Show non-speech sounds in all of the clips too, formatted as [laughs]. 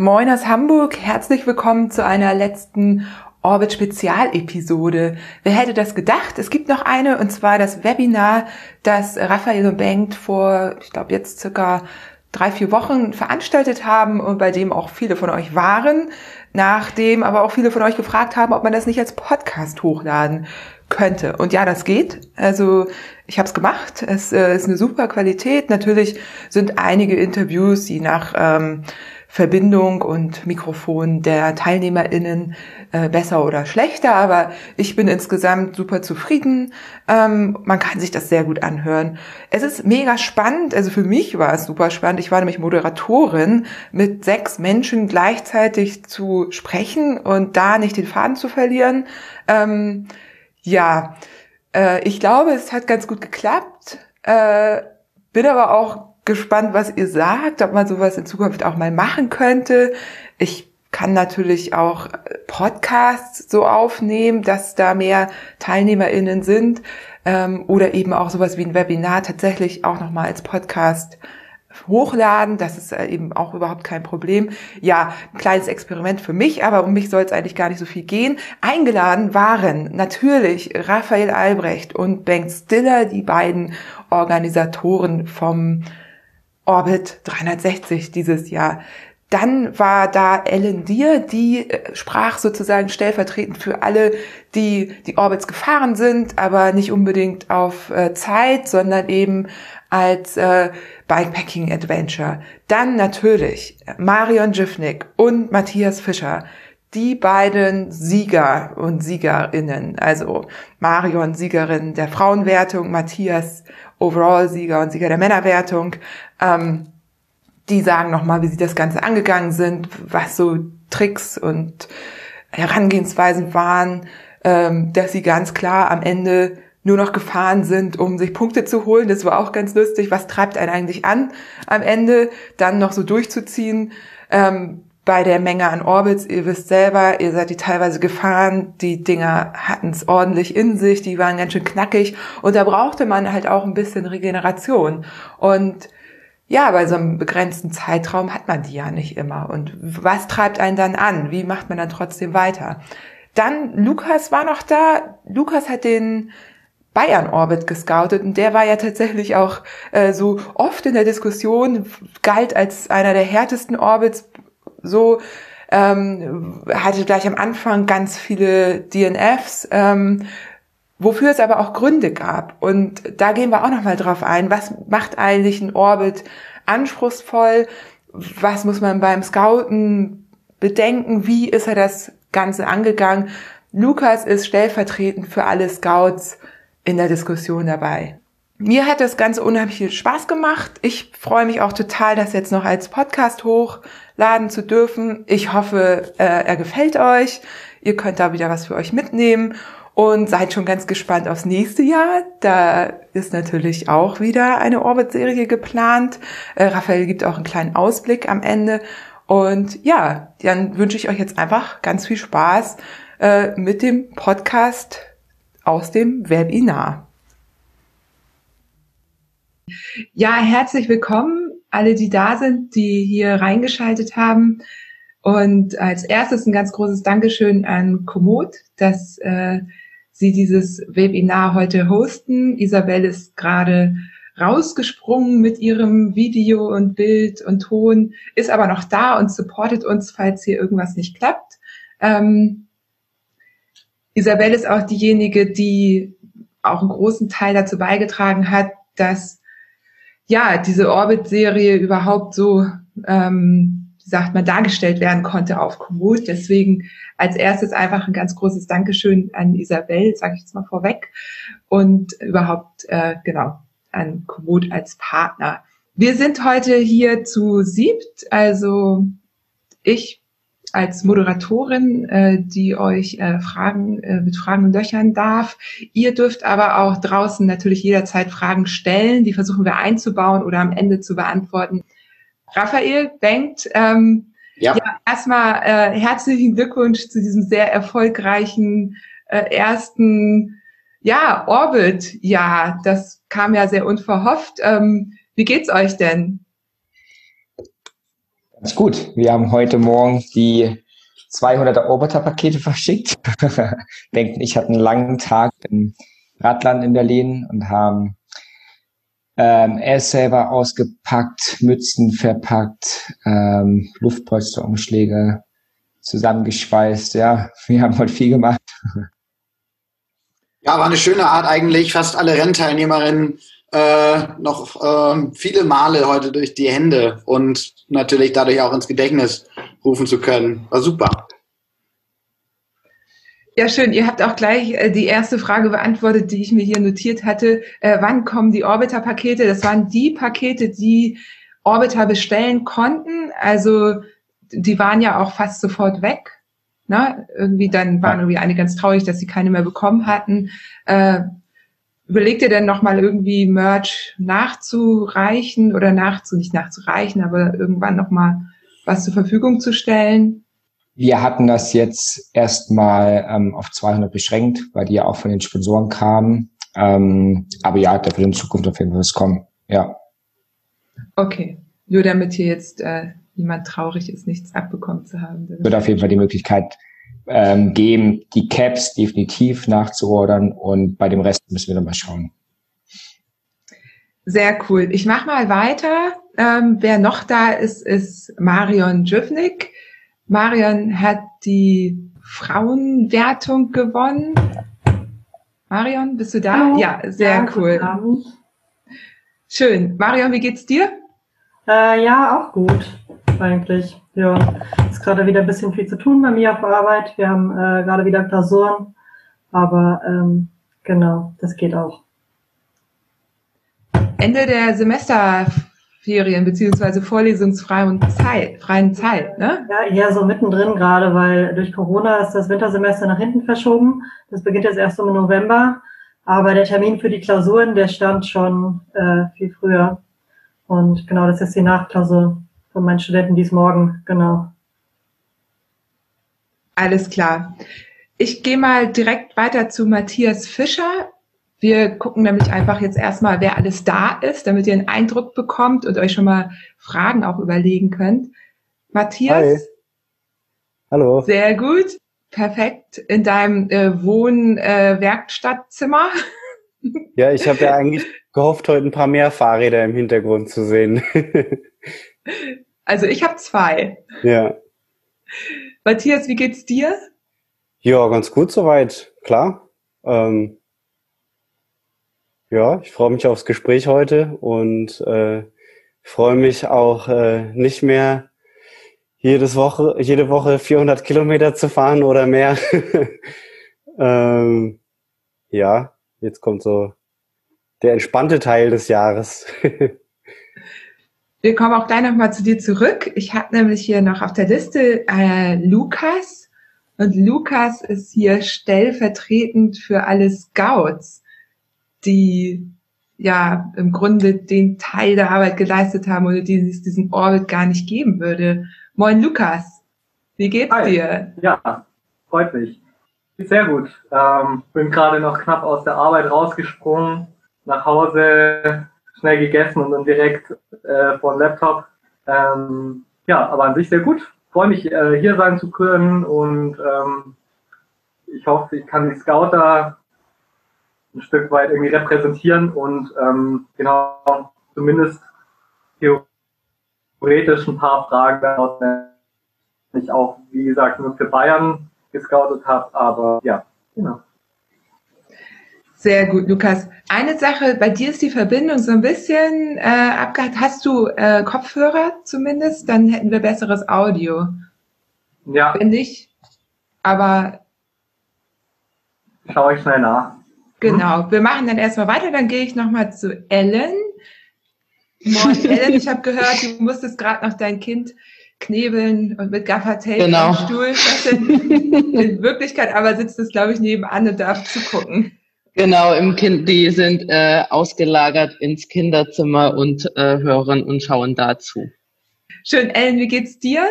Moin aus Hamburg, herzlich willkommen zu einer letzten Orbit Spezialepisode. Wer hätte das gedacht? Es gibt noch eine und zwar das Webinar, das Raphael und Bengt vor, ich glaube jetzt circa drei, vier Wochen veranstaltet haben und bei dem auch viele von euch waren, nachdem aber auch viele von euch gefragt haben, ob man das nicht als Podcast hochladen könnte. Und ja, das geht. Also ich habe es gemacht. Es äh, ist eine super Qualität. Natürlich sind einige Interviews, die nach ähm, Verbindung und Mikrofon der TeilnehmerInnen äh, besser oder schlechter, aber ich bin insgesamt super zufrieden. Ähm, man kann sich das sehr gut anhören. Es ist mega spannend, also für mich war es super spannend. Ich war nämlich Moderatorin, mit sechs Menschen gleichzeitig zu sprechen und da nicht den Faden zu verlieren. Ähm, ja, äh, ich glaube, es hat ganz gut geklappt. Äh, bin aber auch gespannt, was ihr sagt, ob man sowas in Zukunft auch mal machen könnte. Ich kann natürlich auch Podcasts so aufnehmen, dass da mehr TeilnehmerInnen sind ähm, oder eben auch sowas wie ein Webinar tatsächlich auch nochmal als Podcast hochladen. Das ist äh, eben auch überhaupt kein Problem. Ja, ein kleines Experiment für mich, aber um mich soll es eigentlich gar nicht so viel gehen. Eingeladen waren natürlich Raphael Albrecht und Bengt Stiller, die beiden Organisatoren vom Orbit 360 dieses Jahr. Dann war da Ellen Deer, die äh, sprach sozusagen stellvertretend für alle, die die Orbits gefahren sind, aber nicht unbedingt auf äh, Zeit, sondern eben als äh, Bikepacking Adventure. Dann natürlich Marion Jiffnick und Matthias Fischer, die beiden Sieger und Siegerinnen, also Marion Siegerin der Frauenwertung, Matthias Overall-Sieger und Sieger der Männerwertung. Ähm, die sagen nochmal, wie sie das Ganze angegangen sind, was so Tricks und Herangehensweisen waren, ähm, dass sie ganz klar am Ende nur noch gefahren sind, um sich Punkte zu holen. Das war auch ganz lustig. Was treibt einen eigentlich an, am Ende dann noch so durchzuziehen? Ähm, bei der Menge an Orbits, ihr wisst selber, ihr seid die teilweise gefahren, die Dinger hatten es ordentlich in sich, die waren ganz schön knackig und da brauchte man halt auch ein bisschen Regeneration. Und ja, bei so einem begrenzten Zeitraum hat man die ja nicht immer. Und was treibt einen dann an? Wie macht man dann trotzdem weiter? Dann Lukas war noch da. Lukas hat den Bayern Orbit gescoutet und der war ja tatsächlich auch äh, so oft in der Diskussion, galt als einer der härtesten Orbits so ähm, hatte gleich am Anfang ganz viele DNFs, ähm, wofür es aber auch Gründe gab. Und da gehen wir auch nochmal drauf ein. Was macht eigentlich ein Orbit anspruchsvoll? Was muss man beim Scouten bedenken? Wie ist er das Ganze angegangen? Lukas ist stellvertretend für alle Scouts in der Diskussion dabei. Mir hat das Ganze unheimlich viel Spaß gemacht. Ich freue mich auch total, das jetzt noch als Podcast hochladen zu dürfen. Ich hoffe, äh, er gefällt euch. Ihr könnt da wieder was für euch mitnehmen und seid schon ganz gespannt aufs nächste Jahr. Da ist natürlich auch wieder eine Orbit-Serie geplant. Äh, Raphael gibt auch einen kleinen Ausblick am Ende. Und ja, dann wünsche ich euch jetzt einfach ganz viel Spaß äh, mit dem Podcast aus dem Webinar. Ja, herzlich willkommen, alle, die da sind, die hier reingeschaltet haben. Und als erstes ein ganz großes Dankeschön an Komoot, dass äh, Sie dieses Webinar heute hosten. Isabel ist gerade rausgesprungen mit ihrem Video und Bild und Ton, ist aber noch da und supportet uns, falls hier irgendwas nicht klappt. Ähm, Isabel ist auch diejenige, die auch einen großen Teil dazu beigetragen hat, dass ja, diese Orbit-Serie überhaupt so, ähm, wie sagt man, dargestellt werden konnte auf Komoot. Deswegen als erstes einfach ein ganz großes Dankeschön an Isabel, sage ich jetzt mal vorweg, und überhaupt, äh, genau, an Komoot als Partner. Wir sind heute hier zu siebt, also ich als Moderatorin, äh, die euch äh, Fragen äh, mit Fragen löchern darf. Ihr dürft aber auch draußen natürlich jederzeit Fragen stellen. Die versuchen wir einzubauen oder am Ende zu beantworten. Raphael Bengt, ähm, ja. ja erstmal äh, herzlichen Glückwunsch zu diesem sehr erfolgreichen äh, ersten ja Orbit. Ja, das kam ja sehr unverhofft. Ähm, wie geht's euch denn? Ganz gut. Wir haben heute Morgen die 200er Orbiter-Pakete [laughs] verschickt. Denken, ich hatte einen langen Tag im Radland in Berlin und haben ähm, Airsaver ausgepackt, Mützen verpackt, ähm, Luftpolsterumschläge zusammengeschweißt. Ja, wir haben heute viel gemacht. Ja, war eine schöne Art eigentlich. Fast alle Rennteilnehmerinnen äh, noch äh, viele Male heute durch die Hände und natürlich dadurch auch ins Gedächtnis rufen zu können. War super. Ja, schön. Ihr habt auch gleich äh, die erste Frage beantwortet, die ich mir hier notiert hatte. Äh, wann kommen die Orbiter-Pakete? Das waren die Pakete, die Orbiter bestellen konnten. Also die waren ja auch fast sofort weg. Ne? Irgendwie dann waren irgendwie einige ganz traurig, dass sie keine mehr bekommen hatten. Äh, überlegt ihr denn nochmal irgendwie Merch nachzureichen oder nachzu, nicht nachzureichen, aber irgendwann nochmal was zur Verfügung zu stellen? Wir hatten das jetzt erstmal ähm, auf 200 beschränkt, weil die ja auch von den Sponsoren kamen. Ähm, aber ja, da wird in Zukunft auf jeden Fall was kommen. Ja. Okay. Nur damit hier jetzt äh, niemand traurig ist, nichts abbekommen zu haben. Wird auf jeden Fall die Möglichkeit ähm, geben, die Caps definitiv nachzuordern und bei dem Rest müssen wir dann mal schauen. Sehr cool. Ich mache mal weiter. Ähm, wer noch da ist, ist Marion Jüvnik. Marion hat die Frauenwertung gewonnen. Marion, bist du da? Hallo. Ja, sehr ja, cool. Schön. Marion, wie geht's dir? Äh, ja, auch gut, eigentlich. Ja, ist gerade wieder ein bisschen viel zu tun bei mir auf Arbeit. Wir haben äh, gerade wieder Klausuren, aber ähm, genau, das geht auch. Ende der Semesterferien beziehungsweise vorlesungsfreien Zeit, freien Zeit, ne? Ja, eher so mittendrin gerade, weil durch Corona ist das Wintersemester nach hinten verschoben. Das beginnt jetzt erst im November, aber der Termin für die Klausuren, der stand schon äh, viel früher. Und genau, das ist die Nachklausur von meinen Studenten dies morgen, genau. Alles klar. Ich gehe mal direkt weiter zu Matthias Fischer. Wir gucken nämlich einfach jetzt erstmal, wer alles da ist, damit ihr einen Eindruck bekommt und euch schon mal Fragen auch überlegen könnt. Matthias? Hi. Hallo. Sehr gut. Perfekt. In deinem äh, Wohn-Werkstattzimmer. Äh, [laughs] ja, ich habe ja eigentlich gehofft, heute ein paar mehr Fahrräder im Hintergrund zu sehen. [laughs] Also ich habe zwei. Ja. Matthias, wie geht's dir? Ja, ganz gut soweit, klar. Ähm, ja, ich freue mich aufs Gespräch heute und äh, freue mich auch äh, nicht mehr jedes Woche, jede Woche 400 Kilometer zu fahren oder mehr. [laughs] ähm, ja, jetzt kommt so der entspannte Teil des Jahres. [laughs] Wir kommen auch gleich nochmal zu dir zurück. Ich habe nämlich hier noch auf der Liste äh, Lukas. Und Lukas ist hier stellvertretend für alle Scouts, die ja im Grunde den Teil der Arbeit geleistet haben oder die es diesen Orbit gar nicht geben würde. Moin Lukas, wie geht's Hi. dir? Ja, freut mich. Sehr gut. Ähm, bin gerade noch knapp aus der Arbeit rausgesprungen, nach Hause schnell gegessen und dann direkt äh, vor dem Laptop. Ähm, ja, aber an sich sehr gut. Freue mich, äh, hier sein zu können und ähm, ich hoffe, ich kann die Scouter ein Stück weit irgendwie repräsentieren und ähm, genau zumindest theoretisch ein paar Fragen daraus, wenn ich auch, wie gesagt, nur für Bayern gescoutet habe, aber ja, genau. Sehr gut, Lukas. Eine Sache, bei dir ist die Verbindung so ein bisschen äh, abgehakt. Hast du äh, Kopfhörer zumindest? Dann hätten wir besseres Audio. Ja. Wenn nicht, aber. Schaue ich schnell nach. Genau. Wir machen dann erstmal weiter. Dann gehe ich nochmal zu Ellen. [laughs] Moin, Ellen. Ich habe gehört, du musstest gerade noch dein Kind knebeln und mit Gaffertape genau. am Stuhl. In Wirklichkeit aber sitzt es, glaube ich, nebenan und darf zugucken. Genau, im Kind, die sind äh, ausgelagert ins Kinderzimmer und äh, hören und schauen dazu. Schön, Ellen, wie geht's dir?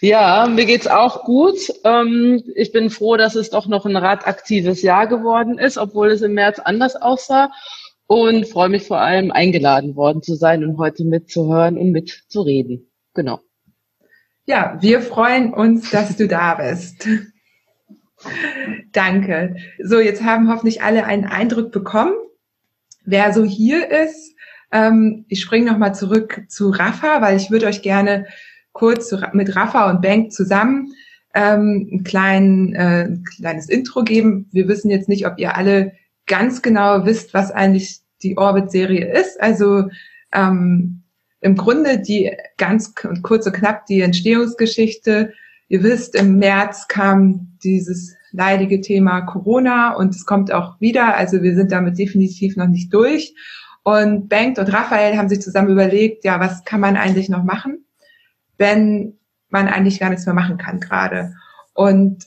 Ja, mir geht's auch gut. Ähm, ich bin froh, dass es doch noch ein radaktives Jahr geworden ist, obwohl es im März anders aussah. Und freue mich vor allem, eingeladen worden zu sein und heute mitzuhören und mitzureden. Genau. Ja, wir freuen uns, dass du da bist. Danke. So, jetzt haben hoffentlich alle einen Eindruck bekommen, wer so hier ist. Ähm, ich springe nochmal zurück zu Rafa, weil ich würde euch gerne kurz mit Rafa und Bank zusammen ähm, ein, klein, äh, ein kleines Intro geben. Wir wissen jetzt nicht, ob ihr alle ganz genau wisst, was eigentlich die Orbit-Serie ist. Also ähm, im Grunde die ganz kurz und knapp die Entstehungsgeschichte. Ihr wisst, im März kam dieses leidige Thema Corona und es kommt auch wieder. Also wir sind damit definitiv noch nicht durch. Und Bengt und Raphael haben sich zusammen überlegt, ja, was kann man eigentlich noch machen, wenn man eigentlich gar nichts mehr machen kann gerade. Und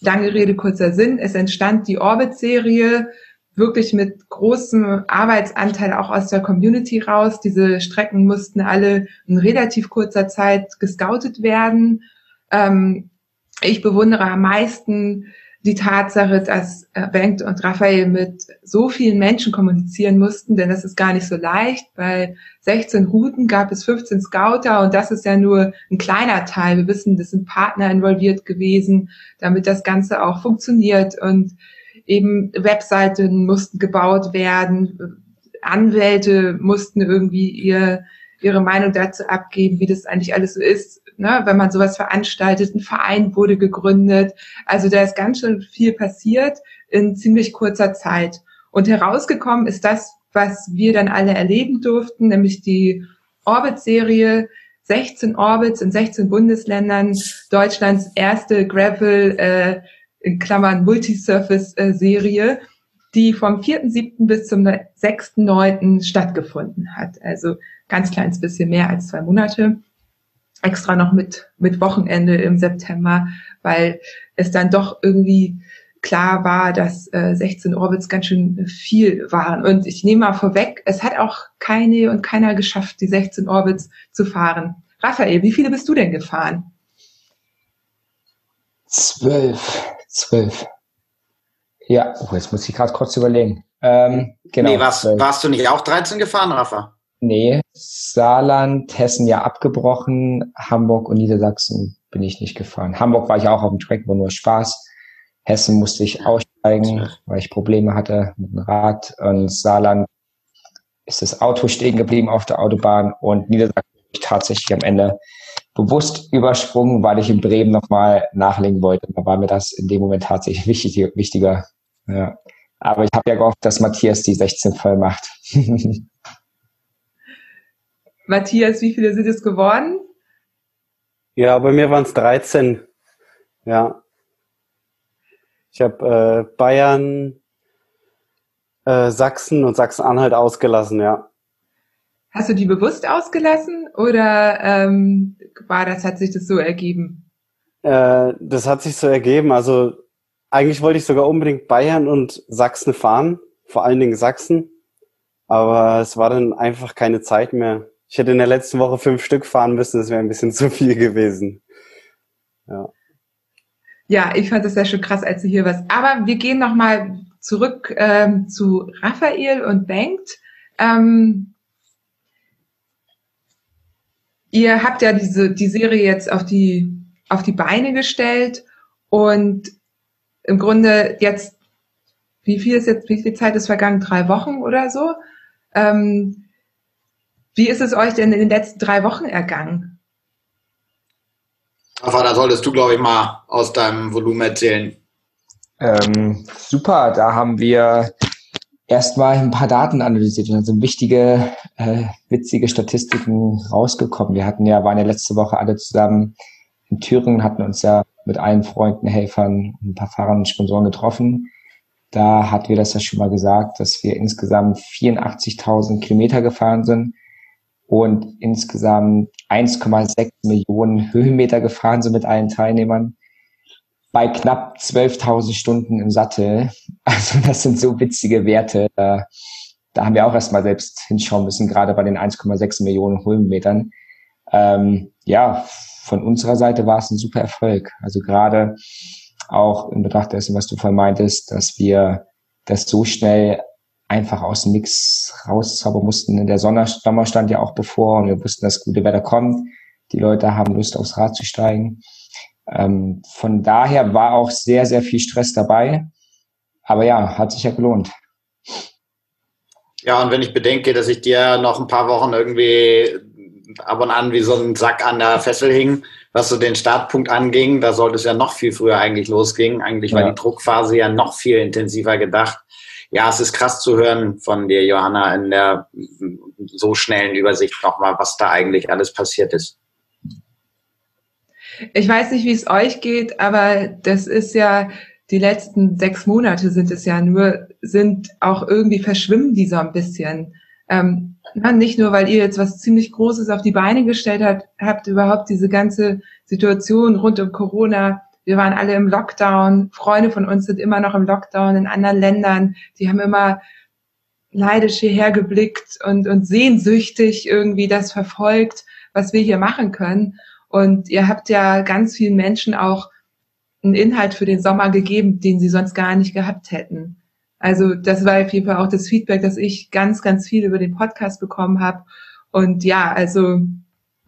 lange Rede, kurzer Sinn, es entstand die Orbit-Serie wirklich mit großem Arbeitsanteil auch aus der Community raus. Diese Strecken mussten alle in relativ kurzer Zeit gescoutet werden. Ähm, ich bewundere am meisten die Tatsache, dass äh, Bengt und Raphael mit so vielen Menschen kommunizieren mussten, denn das ist gar nicht so leicht. Bei 16 Routen gab es 15 Scouter und das ist ja nur ein kleiner Teil. Wir wissen, das sind Partner involviert gewesen, damit das Ganze auch funktioniert und eben Webseiten mussten gebaut werden, Anwälte mussten irgendwie ihr, ihre Meinung dazu abgeben, wie das eigentlich alles so ist ne, wenn man sowas veranstaltet. Ein Verein wurde gegründet. Also da ist ganz schön viel passiert in ziemlich kurzer Zeit. Und herausgekommen ist das, was wir dann alle erleben durften, nämlich die Orbit-Serie, 16 Orbits in 16 Bundesländern, Deutschlands erste Gravel, äh, in Klammern Multisurface-Serie, die vom 4.7. bis zum 6.9. stattgefunden hat. Also ganz kleines bisschen mehr als zwei Monate extra noch mit, mit Wochenende im September, weil es dann doch irgendwie klar war, dass äh, 16 Orbits ganz schön viel waren. Und ich nehme mal vorweg, es hat auch keine und keiner geschafft, die 16 Orbits zu fahren. Raphael, wie viele bist du denn gefahren? Zwölf. Zwölf. Ja, oh, jetzt muss ich gerade kurz überlegen. Ähm, genau. Nee, warst, warst du nicht auch 13 gefahren, Rafa? Nee, Saarland, Hessen ja abgebrochen, Hamburg und Niedersachsen bin ich nicht gefahren. Hamburg war ich auch auf dem Track, wo nur Spaß. Hessen musste ich aussteigen, weil ich Probleme hatte mit dem Rad. Und Saarland ist das Auto stehen geblieben auf der Autobahn und Niedersachsen ich tatsächlich am Ende bewusst übersprungen, weil ich in Bremen nochmal nachlegen wollte. Da war mir das in dem Moment tatsächlich wichtig, wichtiger. Ja. Aber ich habe ja gehofft, dass Matthias die 16 voll macht. [laughs] Matthias, wie viele sind es geworden? Ja, bei mir waren es 13. Ja. Ich habe äh, Bayern, äh, Sachsen und Sachsen-Anhalt ausgelassen, ja. Hast du die bewusst ausgelassen oder ähm, war das, hat sich das so ergeben? Äh, das hat sich so ergeben. Also eigentlich wollte ich sogar unbedingt Bayern und Sachsen fahren, vor allen Dingen Sachsen. Aber es war dann einfach keine Zeit mehr. Ich hätte in der letzten Woche fünf Stück fahren müssen, das wäre ein bisschen [laughs] zu viel gewesen. Ja. Ja, ich fand das ja schon krass, als du hier warst. Aber wir gehen nochmal zurück ähm, zu Raphael und Bengt. Ähm, ihr habt ja diese die Serie jetzt auf die auf die Beine gestellt und im Grunde jetzt wie viel ist jetzt wie viel Zeit ist vergangen drei Wochen oder so ähm, wie ist es euch denn in den letzten drei Wochen ergangen? Aber da solltest du, glaube ich, mal aus deinem Volumen erzählen. Ähm, super, da haben wir erstmal ein paar Daten analysiert und dann sind wichtige, äh, witzige Statistiken rausgekommen. Wir hatten ja, waren ja letzte Woche alle zusammen in Thüringen, hatten uns ja mit allen Freunden, Helfern, ein paar Fahrern und Sponsoren getroffen. Da hatten wir das ja schon mal gesagt, dass wir insgesamt 84.000 Kilometer gefahren sind und insgesamt 1,6 Millionen Höhenmeter gefahren sind mit allen Teilnehmern bei knapp 12.000 Stunden im Sattel. [laughs] Also das sind so witzige Werte. Da, da haben wir auch erstmal selbst hinschauen müssen, gerade bei den 1,6 Millionen Höhenmetern. Ähm, ja, von unserer Seite war es ein super Erfolg. Also gerade auch in Betracht dessen, was du vorhin meintest, dass wir das so schnell einfach aus dem Nix rauszaubern mussten. Der Sommer stand ja auch bevor und wir wussten, dass gute Wetter kommt. Die Leute haben Lust aufs Rad zu steigen. Ähm, von daher war auch sehr, sehr viel Stress dabei. Aber ja, hat sich ja gelohnt. Ja, und wenn ich bedenke, dass ich dir noch ein paar Wochen irgendwie ab und an wie so ein Sack an der Fessel hing, was so den Startpunkt anging, da sollte es ja noch viel früher eigentlich losgehen. Eigentlich war die Druckphase ja noch viel intensiver gedacht. Ja, es ist krass zu hören von dir, Johanna, in der so schnellen Übersicht nochmal, was da eigentlich alles passiert ist. Ich weiß nicht, wie es euch geht, aber das ist ja, die letzten sechs Monate sind es ja nur, sind auch irgendwie verschwimmen die so ein bisschen. Ähm, nicht nur, weil ihr jetzt was ziemlich Großes auf die Beine gestellt habt, habt überhaupt diese ganze Situation rund um Corona. Wir waren alle im Lockdown. Freunde von uns sind immer noch im Lockdown in anderen Ländern. Die haben immer neidisch hierher geblickt und, und sehnsüchtig irgendwie das verfolgt, was wir hier machen können. Und ihr habt ja ganz vielen Menschen auch einen Inhalt für den Sommer gegeben, den sie sonst gar nicht gehabt hätten. Also das war auf jeden Fall auch das Feedback, dass ich ganz, ganz viel über den Podcast bekommen habe. Und ja, also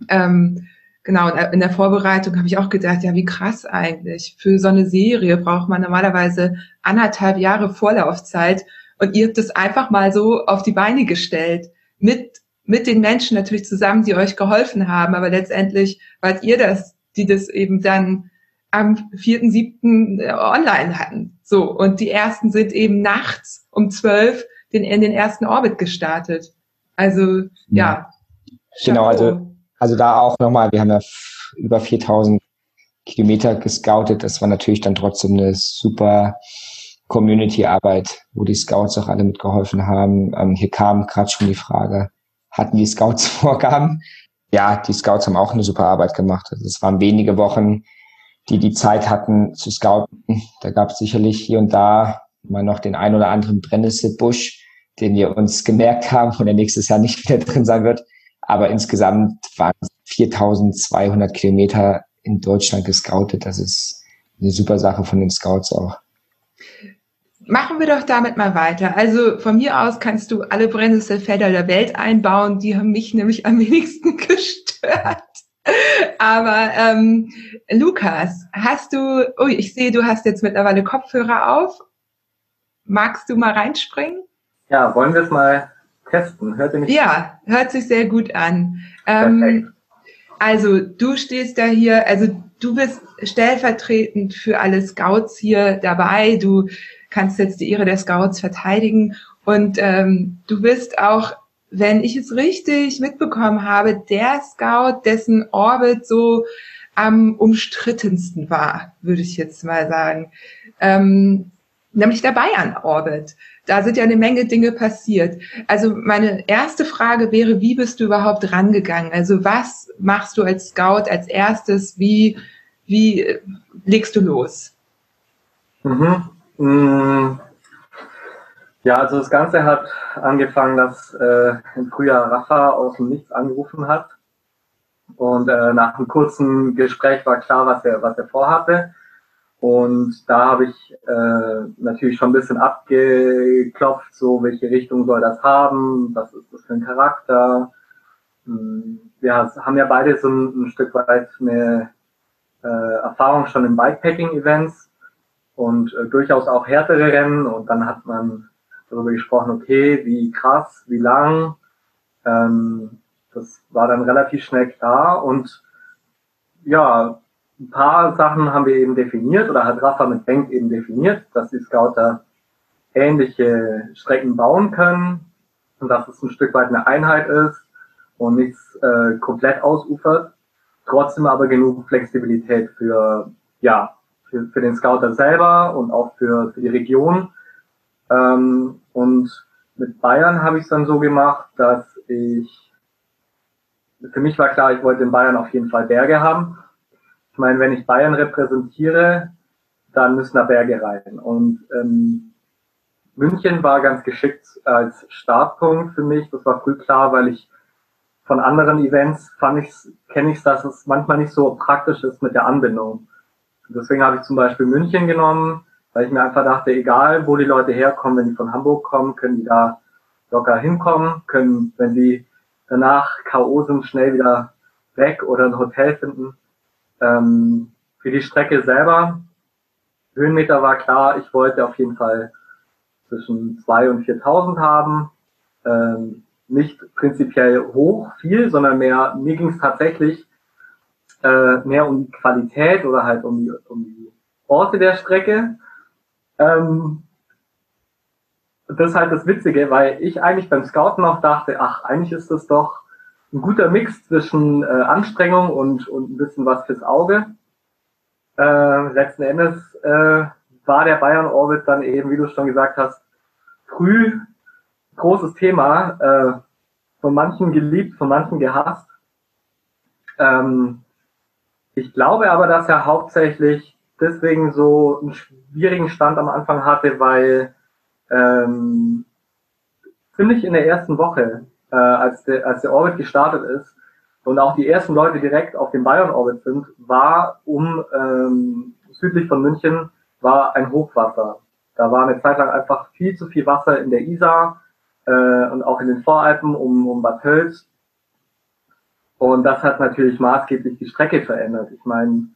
ähm, genau, in der Vorbereitung habe ich auch gedacht, ja, wie krass eigentlich. Für so eine Serie braucht man normalerweise anderthalb Jahre Vorlaufzeit. Und ihr habt es einfach mal so auf die Beine gestellt. Mit mit den Menschen natürlich zusammen, die euch geholfen haben, aber letztendlich wart ihr das, die das eben dann am 4.7. Äh, online hatten. So, und die ersten sind eben nachts um 12 den, in den ersten Orbit gestartet. Also, ja. Genau, also, also da auch nochmal, wir haben ja über 4000 Kilometer gescoutet. Das war natürlich dann trotzdem eine super Community-Arbeit, wo die Scouts auch alle mitgeholfen haben. Ähm, hier kam gerade schon die Frage, hatten die Scouts [laughs] Vorgaben. Ja, die Scouts haben auch eine super Arbeit gemacht. Also es waren wenige Wochen, die die Zeit hatten zu scouten. Da gab es sicherlich hier und da mal noch den ein oder anderen Brennnesselbusch, den wir uns gemerkt haben und der nächstes Jahr nicht [laughs] wieder drin sein wird. Aber insgesamt waren es 4200 Kilometer in Deutschland gescoutet. Das ist eine super Sache von den Scouts auch. Machen wir doch damit mal weiter. Also von mir aus kannst du alle Brennnesselfelder der Welt einbauen. Die haben mich nämlich am wenigsten [laughs] gestört. Aber ähm, Lukas, hast du, oh, ich sehe, du hast jetzt mittlerweile Kopfhörer auf. Magst du mal reinspringen? Ja, wollen wir es mal testen? Hört ihr mich? Ja, hört sich sehr gut an. Ähm, also du stehst da hier, also du bist stellvertretend für alle Scouts hier dabei. Du kannst jetzt die Ehre der Scouts verteidigen. Und ähm, du bist auch, wenn ich es richtig mitbekommen habe, der Scout, dessen Orbit so am umstrittensten war, würde ich jetzt mal sagen. Ähm, nämlich der Bayern-Orbit. Da sind ja eine Menge Dinge passiert. Also meine erste Frage wäre, wie bist du überhaupt rangegangen? Also was machst du als Scout als erstes? Wie, wie legst du los? Mhm. Mm. Ja, also das Ganze hat angefangen, dass äh, im Frühjahr Rafa aus dem Nichts angerufen hat. Und äh, nach einem kurzen Gespräch war klar, was er, was er vorhatte. Und da habe ich äh, natürlich schon ein bisschen abgeklopft, so welche Richtung soll das haben, was ist das für ein Charakter. Wir haben ja beide so ein, ein Stück weit eine äh, Erfahrung schon in Bikepacking-Events und äh, durchaus auch härtere Rennen und dann hat man darüber gesprochen, okay, wie krass, wie lang. Ähm, das war dann relativ schnell klar und ja, ein paar Sachen haben wir eben definiert oder hat Rafa mit Bank eben definiert, dass die Scouter ähnliche Strecken bauen können und dass es ein Stück weit eine Einheit ist und nichts äh, komplett ausufert, trotzdem aber genug Flexibilität für ja für, für den Scouter selber und auch für, für die Region. Ähm, und mit Bayern habe ich es dann so gemacht, dass ich, für mich war klar, ich wollte in Bayern auf jeden Fall Berge haben. Ich meine, wenn ich Bayern repräsentiere, dann müssen da Berge rein. Und ähm, München war ganz geschickt als Startpunkt für mich. Das war früh klar, weil ich von anderen Events fand ich, kenne ich dass es manchmal nicht so praktisch ist mit der Anbindung. Deswegen habe ich zum Beispiel München genommen, weil ich mir einfach dachte, egal wo die Leute herkommen, wenn die von Hamburg kommen, können die da locker hinkommen, können, wenn sie danach K.O. sind, schnell wieder weg oder ein Hotel finden. Ähm, für die Strecke selber, Höhenmeter war klar, ich wollte auf jeden Fall zwischen 2 und 4.000 haben. Ähm, nicht prinzipiell hoch, viel, sondern mehr, mir ging es tatsächlich äh, mehr um die Qualität oder halt um die, um die Orte der Strecke. Ähm, das ist halt das Witzige, weil ich eigentlich beim Scouten auch dachte, ach, eigentlich ist das doch ein guter Mix zwischen äh, Anstrengung und, und ein bisschen was fürs Auge. Äh, letzten Endes äh, war der Bayern Orbit dann eben, wie du schon gesagt hast, früh großes Thema, äh, von manchen geliebt, von manchen gehasst. Ähm, ich glaube aber, dass er hauptsächlich deswegen so einen schwierigen Stand am Anfang hatte, weil ähm, ziemlich in der ersten Woche, äh, als, der, als der Orbit gestartet ist und auch die ersten Leute direkt auf dem Bayern Orbit sind, war um ähm, südlich von München war ein Hochwasser. Da war eine Zeit lang einfach viel zu viel Wasser in der Isar äh, und auch in den Voralpen um, um Bad Hölz. Und das hat natürlich maßgeblich die Strecke verändert. Ich meine,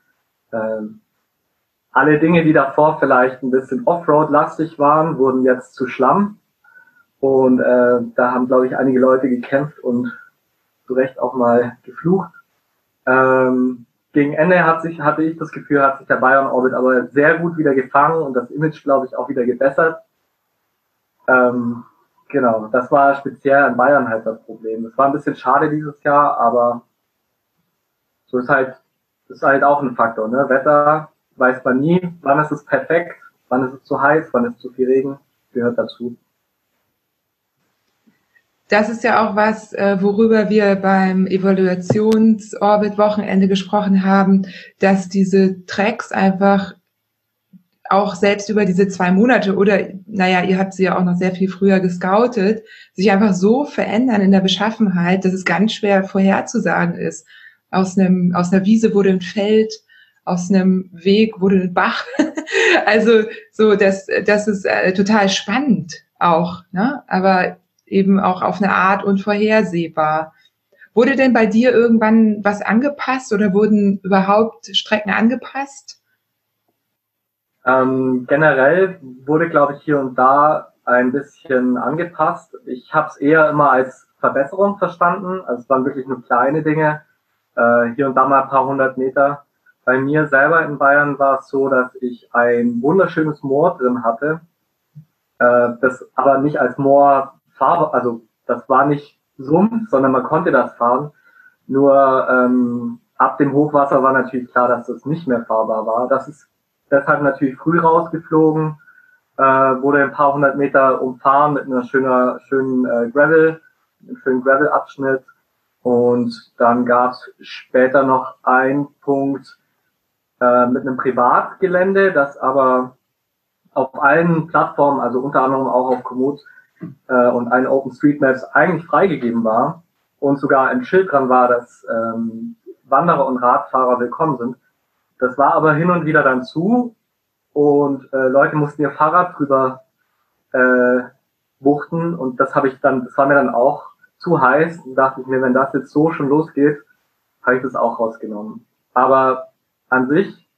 äh, alle Dinge, die davor vielleicht ein bisschen Offroad-lastig waren, wurden jetzt zu Schlamm. Und äh, da haben, glaube ich, einige Leute gekämpft und zu Recht auch mal geflucht. Ähm, gegen Ende hat sich, hatte ich das Gefühl, hat sich der Bayern Orbit aber sehr gut wieder gefangen und das Image, glaube ich, auch wieder gebessert. Ähm, genau, das war speziell an Bayern halt das Problem. Es war ein bisschen schade dieses Jahr, aber so ist halt, ist halt auch ein Faktor, ne? Wetter weiß man nie, wann ist es perfekt, wann ist es zu heiß, wann ist zu viel Regen, gehört dazu. Das ist ja auch was, äh, worüber wir beim Evaluations-Orbit-Wochenende gesprochen haben, dass diese Tracks einfach auch selbst über diese zwei Monate oder, naja, ihr habt sie ja auch noch sehr viel früher gescoutet, sich einfach so verändern in der Beschaffenheit, dass es ganz schwer vorherzusagen ist. Aus einem, aus einer Wiese wurde ein Feld, aus einem Weg wurde ein Bach. [laughs] also so, das, das ist äh, total spannend auch, ne? aber eben auch auf eine Art unvorhersehbar. Wurde denn bei dir irgendwann was angepasst oder wurden überhaupt Strecken angepasst? Ähm, generell wurde, glaube ich, hier und da ein bisschen angepasst. Ich habe es eher immer als Verbesserung verstanden. Also es waren wirklich nur kleine Dinge. Äh, hier und da mal ein paar hundert Meter. Bei mir selber in Bayern war es so, dass ich ein wunderschönes Moor drin hatte, äh, das aber nicht als Moor Farbe, also das war nicht Sumpf, sondern man konnte das fahren. Nur ähm, ab dem Hochwasser war natürlich klar, dass das nicht mehr fahrbar war. Das ist deshalb natürlich früh rausgeflogen, äh, wurde ein paar hundert Meter umfahren mit einer schöner, schönen äh, Gravel, einem schönen Gravel-Abschnitt. Und dann gab es später noch einen Punkt, äh, mit einem Privatgelände, das aber auf allen Plattformen, also unter anderem auch auf Komoot äh, und allen OpenStreetMaps eigentlich freigegeben war und sogar ein Schild dran war, dass ähm, Wanderer und Radfahrer willkommen sind. Das war aber hin und wieder dann zu und äh, Leute mussten ihr Fahrrad drüber äh, buchten und das habe ich dann, das war mir dann auch zu heiß und dachte ich mir, wenn das jetzt so schon losgeht, habe ich das auch rausgenommen. Aber an sich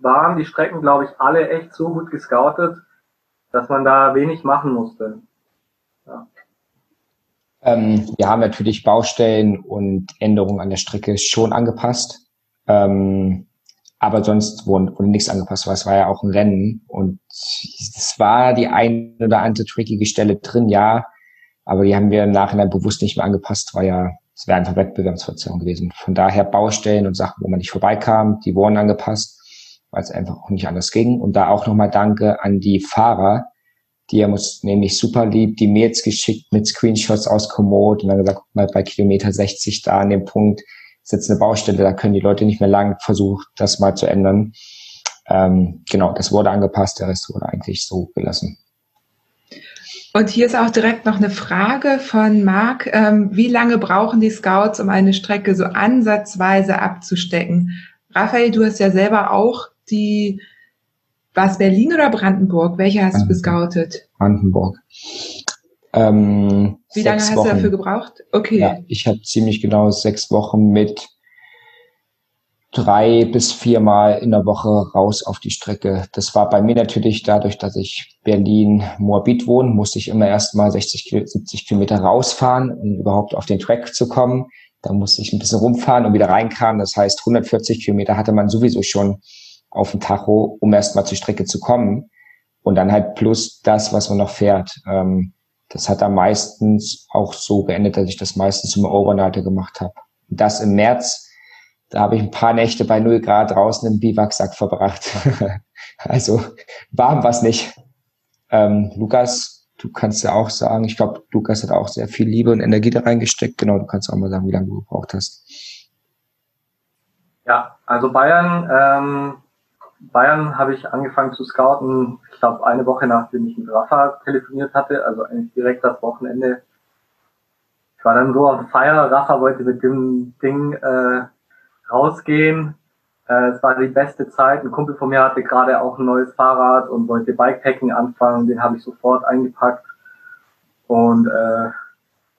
waren die Strecken, glaube ich, alle echt so gut gescoutet, dass man da wenig machen musste. Ähm, wir haben natürlich Baustellen und Änderungen an der Strecke schon angepasst. Ähm, aber sonst wurde, wurde nichts angepasst, weil es war ja auch ein Rennen und es war die ein oder andere trickige Stelle drin, ja, aber die haben wir im Nachhinein bewusst nicht mehr angepasst, weil ja es wäre einfach Wettbewerbsverzerrung gewesen. Von daher Baustellen und Sachen, wo man nicht vorbeikam, die wurden angepasst, weil es einfach auch nicht anders ging. Und da auch nochmal Danke an die Fahrer, die haben uns nämlich super lieb die Mails geschickt mit Screenshots aus Komoot und dann gesagt, guck mal, bei Kilometer 60 da an dem Punkt ist jetzt eine Baustelle, da können die Leute nicht mehr lang versucht, das mal zu ändern. Ähm, genau, das wurde angepasst, der Rest wurde eigentlich so gelassen. Und hier ist auch direkt noch eine Frage von Marc. Ähm, wie lange brauchen die Scouts, um eine Strecke so ansatzweise abzustecken? Raphael, du hast ja selber auch die, war es Berlin oder Brandenburg? Welche hast du gescoutet? Brandenburg. Ähm, wie lange hast Wochen. du dafür gebraucht? Okay. Ja, ich habe ziemlich genau sechs Wochen mit drei bis viermal in der Woche raus auf die Strecke. Das war bei mir natürlich dadurch, dass ich Berlin-Moabit wohne, musste ich immer erst mal 60, 70 Kilometer rausfahren, um überhaupt auf den Track zu kommen. Da musste ich ein bisschen rumfahren und wieder reinkamen. Das heißt, 140 Kilometer hatte man sowieso schon auf dem Tacho, um erst mal zur Strecke zu kommen. Und dann halt plus das, was man noch fährt. Ähm, das hat dann meistens auch so geendet, dass ich das meistens immer Overnighter gemacht habe. Das im März, da habe ich ein paar Nächte bei 0 Grad draußen im Biwaksack verbracht. [laughs] also warm war es nicht. Ähm, Lukas, du kannst ja auch sagen, ich glaube, Lukas hat auch sehr viel Liebe und Energie da reingesteckt. Genau, du kannst auch mal sagen, wie lange du gebraucht hast. Ja, also Bayern, ähm, Bayern habe ich angefangen zu scouten, ich glaube eine Woche nachdem ich mit Rafa telefoniert hatte, also eigentlich direkt das Wochenende. Ich war dann so auf Feier, Rafa wollte mit dem Ding äh, rausgehen. Äh, es war die beste Zeit. Ein Kumpel von mir hatte gerade auch ein neues Fahrrad und wollte Bikepacking anfangen, den habe ich sofort eingepackt. Und äh,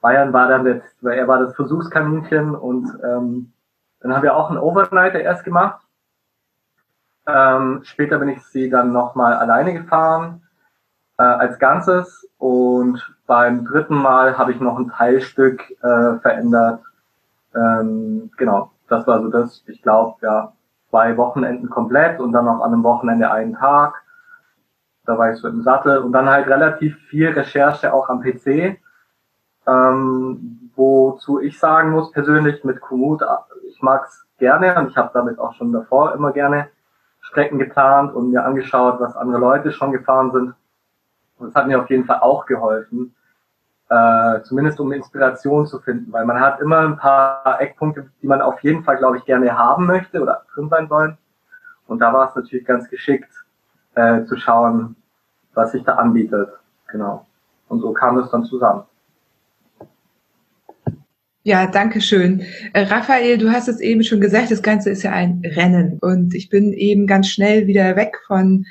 Bayern war dann jetzt, weil er war das Versuchskaninchen und ähm, dann haben wir auch einen Overnighter erst gemacht ähm, später bin ich sie dann nochmal alleine gefahren äh, als Ganzes und beim dritten Mal habe ich noch ein Teilstück äh, verändert. Ähm, genau, das war so das, ich glaube, ja, zwei Wochenenden komplett und dann noch an einem Wochenende einen Tag. Da war ich so im Sattel und dann halt relativ viel Recherche auch am PC. Ähm, wozu ich sagen muss, persönlich mit Komoot, ich mag's gerne und ich habe damit auch schon davor immer gerne Strecken geplant und mir angeschaut, was andere Leute schon gefahren sind. Und das hat mir auf jeden Fall auch geholfen, äh, zumindest um Inspiration zu finden, weil man hat immer ein paar Eckpunkte, die man auf jeden Fall, glaube ich, gerne haben möchte oder drin sein wollen. Und da war es natürlich ganz geschickt, äh, zu schauen, was sich da anbietet. Genau. Und so kam es dann zusammen. Ja, danke schön. Äh, Raphael, du hast es eben schon gesagt, das Ganze ist ja ein Rennen. Und ich bin eben ganz schnell wieder weg von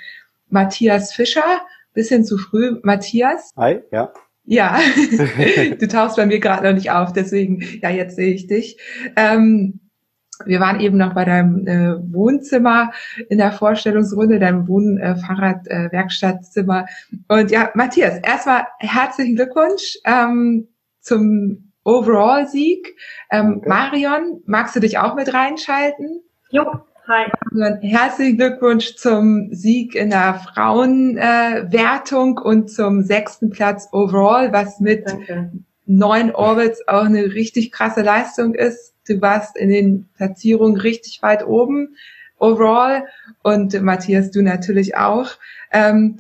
Matthias Fischer, bisschen zu früh. Matthias? Hi, ja. Ja, [laughs] [laughs] du tauchst bei mir gerade noch nicht auf, deswegen, ja, jetzt sehe ich dich. Ähm, wir waren eben noch bei deinem äh, Wohnzimmer in der Vorstellungsrunde, deinem Wohn-Fahrrad-Werkstattzimmer. Äh, Und ja, Matthias, erstmal herzlichen Glückwunsch ähm, zum Overall-Sieg. Ähm, okay. Marion, magst du dich auch mit reinschalten? Jo, hi. Herzlichen Glückwunsch zum Sieg in der Frauenwertung äh, und zum sechsten Platz Overall, was mit Danke. neun Orbits auch eine richtig krasse Leistung ist. Du warst in den Platzierungen richtig weit oben overall und Matthias, du natürlich auch. Ähm,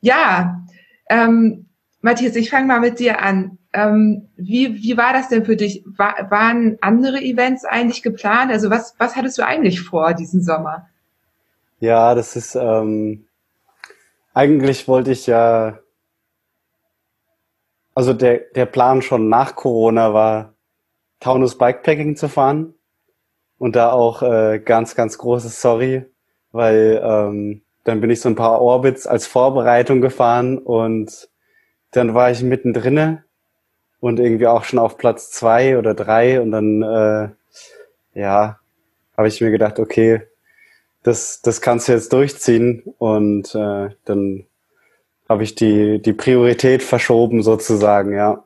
ja, ähm, Matthias, ich fange mal mit dir an. Ähm, wie, wie war das denn für dich? War, waren andere Events eigentlich geplant? Also was, was hattest du eigentlich vor diesen Sommer? Ja, das ist, ähm, eigentlich wollte ich ja, also der, der Plan schon nach Corona war, Taunus Bikepacking zu fahren. Und da auch äh, ganz, ganz großes Sorry, weil ähm, dann bin ich so ein paar Orbits als Vorbereitung gefahren und dann war ich mittendrin und irgendwie auch schon auf Platz zwei oder drei und dann äh, ja habe ich mir gedacht, okay, das das kannst du jetzt durchziehen und äh, dann habe ich die die Priorität verschoben sozusagen, ja,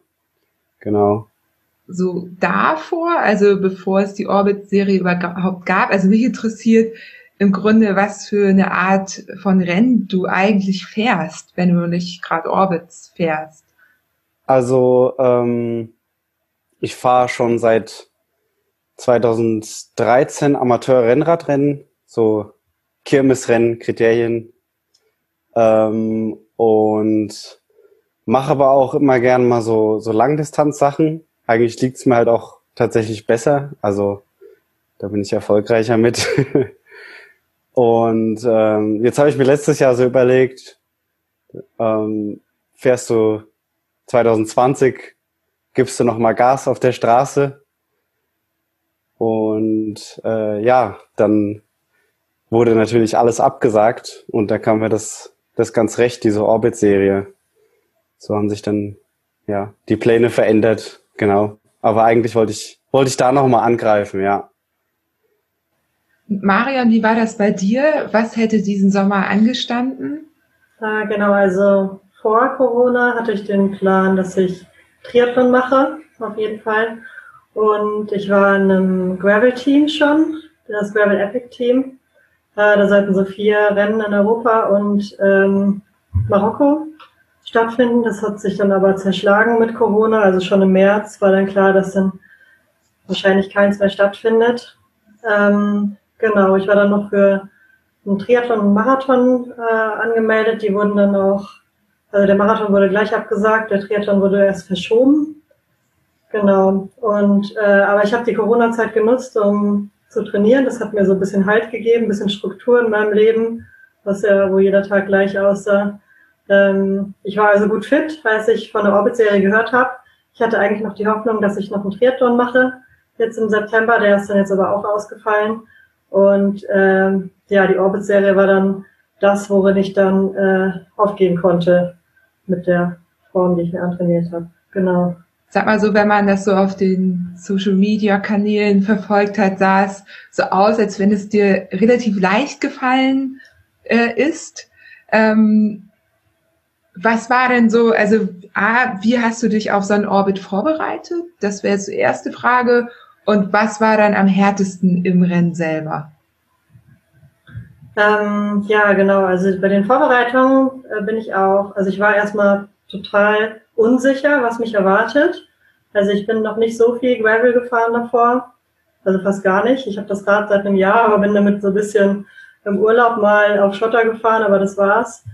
genau. So davor, also bevor es die Orbit-Serie überhaupt gab, also mich interessiert im Grunde, was für eine Art von Rennen du eigentlich fährst, wenn du nicht gerade Orbits fährst. Also ähm, ich fahre schon seit 2013 Amateur-Rennradrennen, so Kirmesrennen, Kriterien ähm, und mache aber auch immer gern mal so, so Langdistanz-Sachen. Eigentlich liegt's mir halt auch tatsächlich besser, also da bin ich erfolgreicher mit. [laughs] und ähm, jetzt habe ich mir letztes Jahr so überlegt, ähm, fährst du 2020 gibst du noch mal Gas auf der Straße. Und äh, ja, dann wurde natürlich alles abgesagt und da kam mir das, das ganz recht, diese Orbit-Serie. So haben sich dann ja die Pläne verändert, genau. Aber eigentlich wollte ich wollte ich da noch mal angreifen, ja. Marion, wie war das bei dir? Was hätte diesen Sommer angestanden? Äh, genau, also vor Corona hatte ich den Plan, dass ich Triathlon mache, auf jeden Fall. Und ich war in einem Gravel-Team schon, das Gravel Epic Team. Äh, da sollten so vier Rennen in Europa und ähm, Marokko stattfinden. Das hat sich dann aber zerschlagen mit Corona. Also schon im März war dann klar, dass dann wahrscheinlich keins mehr stattfindet. Ähm, genau, ich war dann noch für einen Triathlon und Marathon äh, angemeldet. Die wurden dann auch, also der Marathon wurde gleich abgesagt, der Triathlon wurde erst verschoben. Genau. Und äh, aber ich habe die Corona-Zeit genutzt, um zu trainieren. Das hat mir so ein bisschen Halt gegeben, ein bisschen Struktur in meinem Leben, was ja, wo jeder Tag gleich aussah. Ähm, ich war also gut fit, als ich von der Orbit-Serie gehört habe. Ich hatte eigentlich noch die Hoffnung, dass ich noch einen Triathlon mache. Jetzt im September, der ist dann jetzt aber auch ausgefallen. Und ähm, ja, die Orbit-Serie war dann das, worin ich dann äh, aufgehen konnte mit der Form, die ich mir antrainiert habe. Genau. Sag mal so, wenn man das so auf den Social Media Kanälen verfolgt hat, sah es so aus, als wenn es dir relativ leicht gefallen äh, ist. Ähm, was war denn so, also A, wie hast du dich auf so einen Orbit vorbereitet? Das wäre jetzt die erste Frage. Und was war dann am härtesten im Rennen selber? Ähm, ja, genau. Also bei den Vorbereitungen äh, bin ich auch, also ich war erstmal total unsicher, was mich erwartet. Also ich bin noch nicht so viel Gravel gefahren davor, also fast gar nicht. Ich habe das Rad seit einem Jahr, aber bin damit so ein bisschen im Urlaub mal auf Schotter gefahren, aber das war's.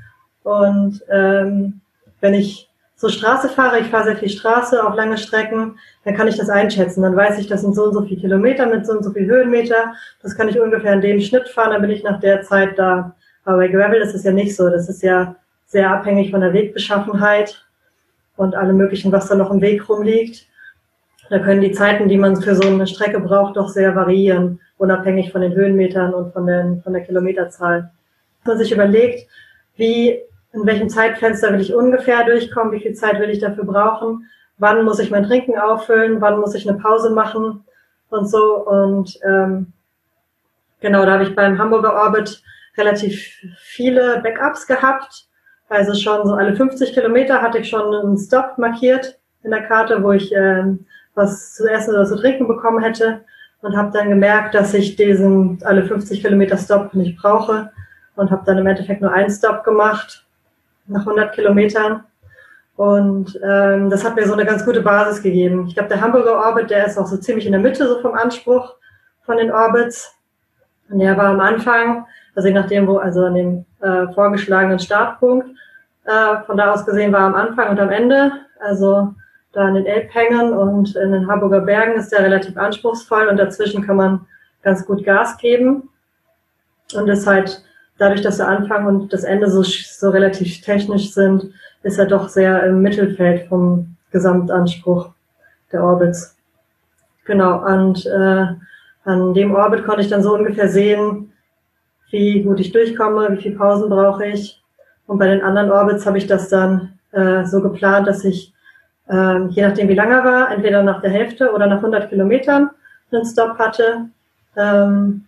Und ähm, wenn ich so Straße fahre, ich fahre sehr viel Straße auf lange Strecken, dann kann ich das einschätzen. Dann weiß ich, das sind so und so viele Kilometer mit so und so viel Höhenmeter. Das kann ich ungefähr in dem Schnitt fahren, dann bin ich nach der Zeit da. Aber bei Gravel ist es ja nicht so. Das ist ja sehr abhängig von der Wegbeschaffenheit und allem möglichen, was da noch im Weg rumliegt. Da können die Zeiten, die man für so eine Strecke braucht, doch sehr variieren, unabhängig von den Höhenmetern und von, den, von der Kilometerzahl. Wenn man sich überlegt, wie in welchem Zeitfenster will ich ungefähr durchkommen, wie viel Zeit will ich dafür brauchen, wann muss ich mein Trinken auffüllen, wann muss ich eine Pause machen? Und so. Und ähm, genau, da habe ich beim Hamburger Orbit relativ viele Backups gehabt. Also schon so alle 50 Kilometer hatte ich schon einen Stop markiert in der Karte, wo ich ähm, was zu essen oder zu trinken bekommen hätte. Und habe dann gemerkt, dass ich diesen alle 50 Kilometer Stop nicht brauche. Und habe dann im Endeffekt nur einen Stop gemacht nach 100 Kilometern. Und ähm, das hat mir so eine ganz gute Basis gegeben. Ich glaube, der Hamburger Orbit, der ist auch so ziemlich in der Mitte so vom Anspruch von den Orbits. Und der war am Anfang, also je nachdem, wo, also an dem äh, vorgeschlagenen Startpunkt, äh, von da aus gesehen war am Anfang und am Ende, also da an den Elbhängen und in den Hamburger Bergen ist der relativ anspruchsvoll und dazwischen kann man ganz gut Gas geben. Und ist halt dadurch, dass der Anfang und das Ende so, so relativ technisch sind, ist er doch sehr im Mittelfeld vom Gesamtanspruch der Orbits. Genau, und äh, an dem Orbit konnte ich dann so ungefähr sehen, wie gut ich durchkomme, wie viel Pausen brauche ich. Und bei den anderen Orbits habe ich das dann äh, so geplant, dass ich, äh, je nachdem wie lange er war, entweder nach der Hälfte oder nach 100 Kilometern einen Stop hatte. Ähm,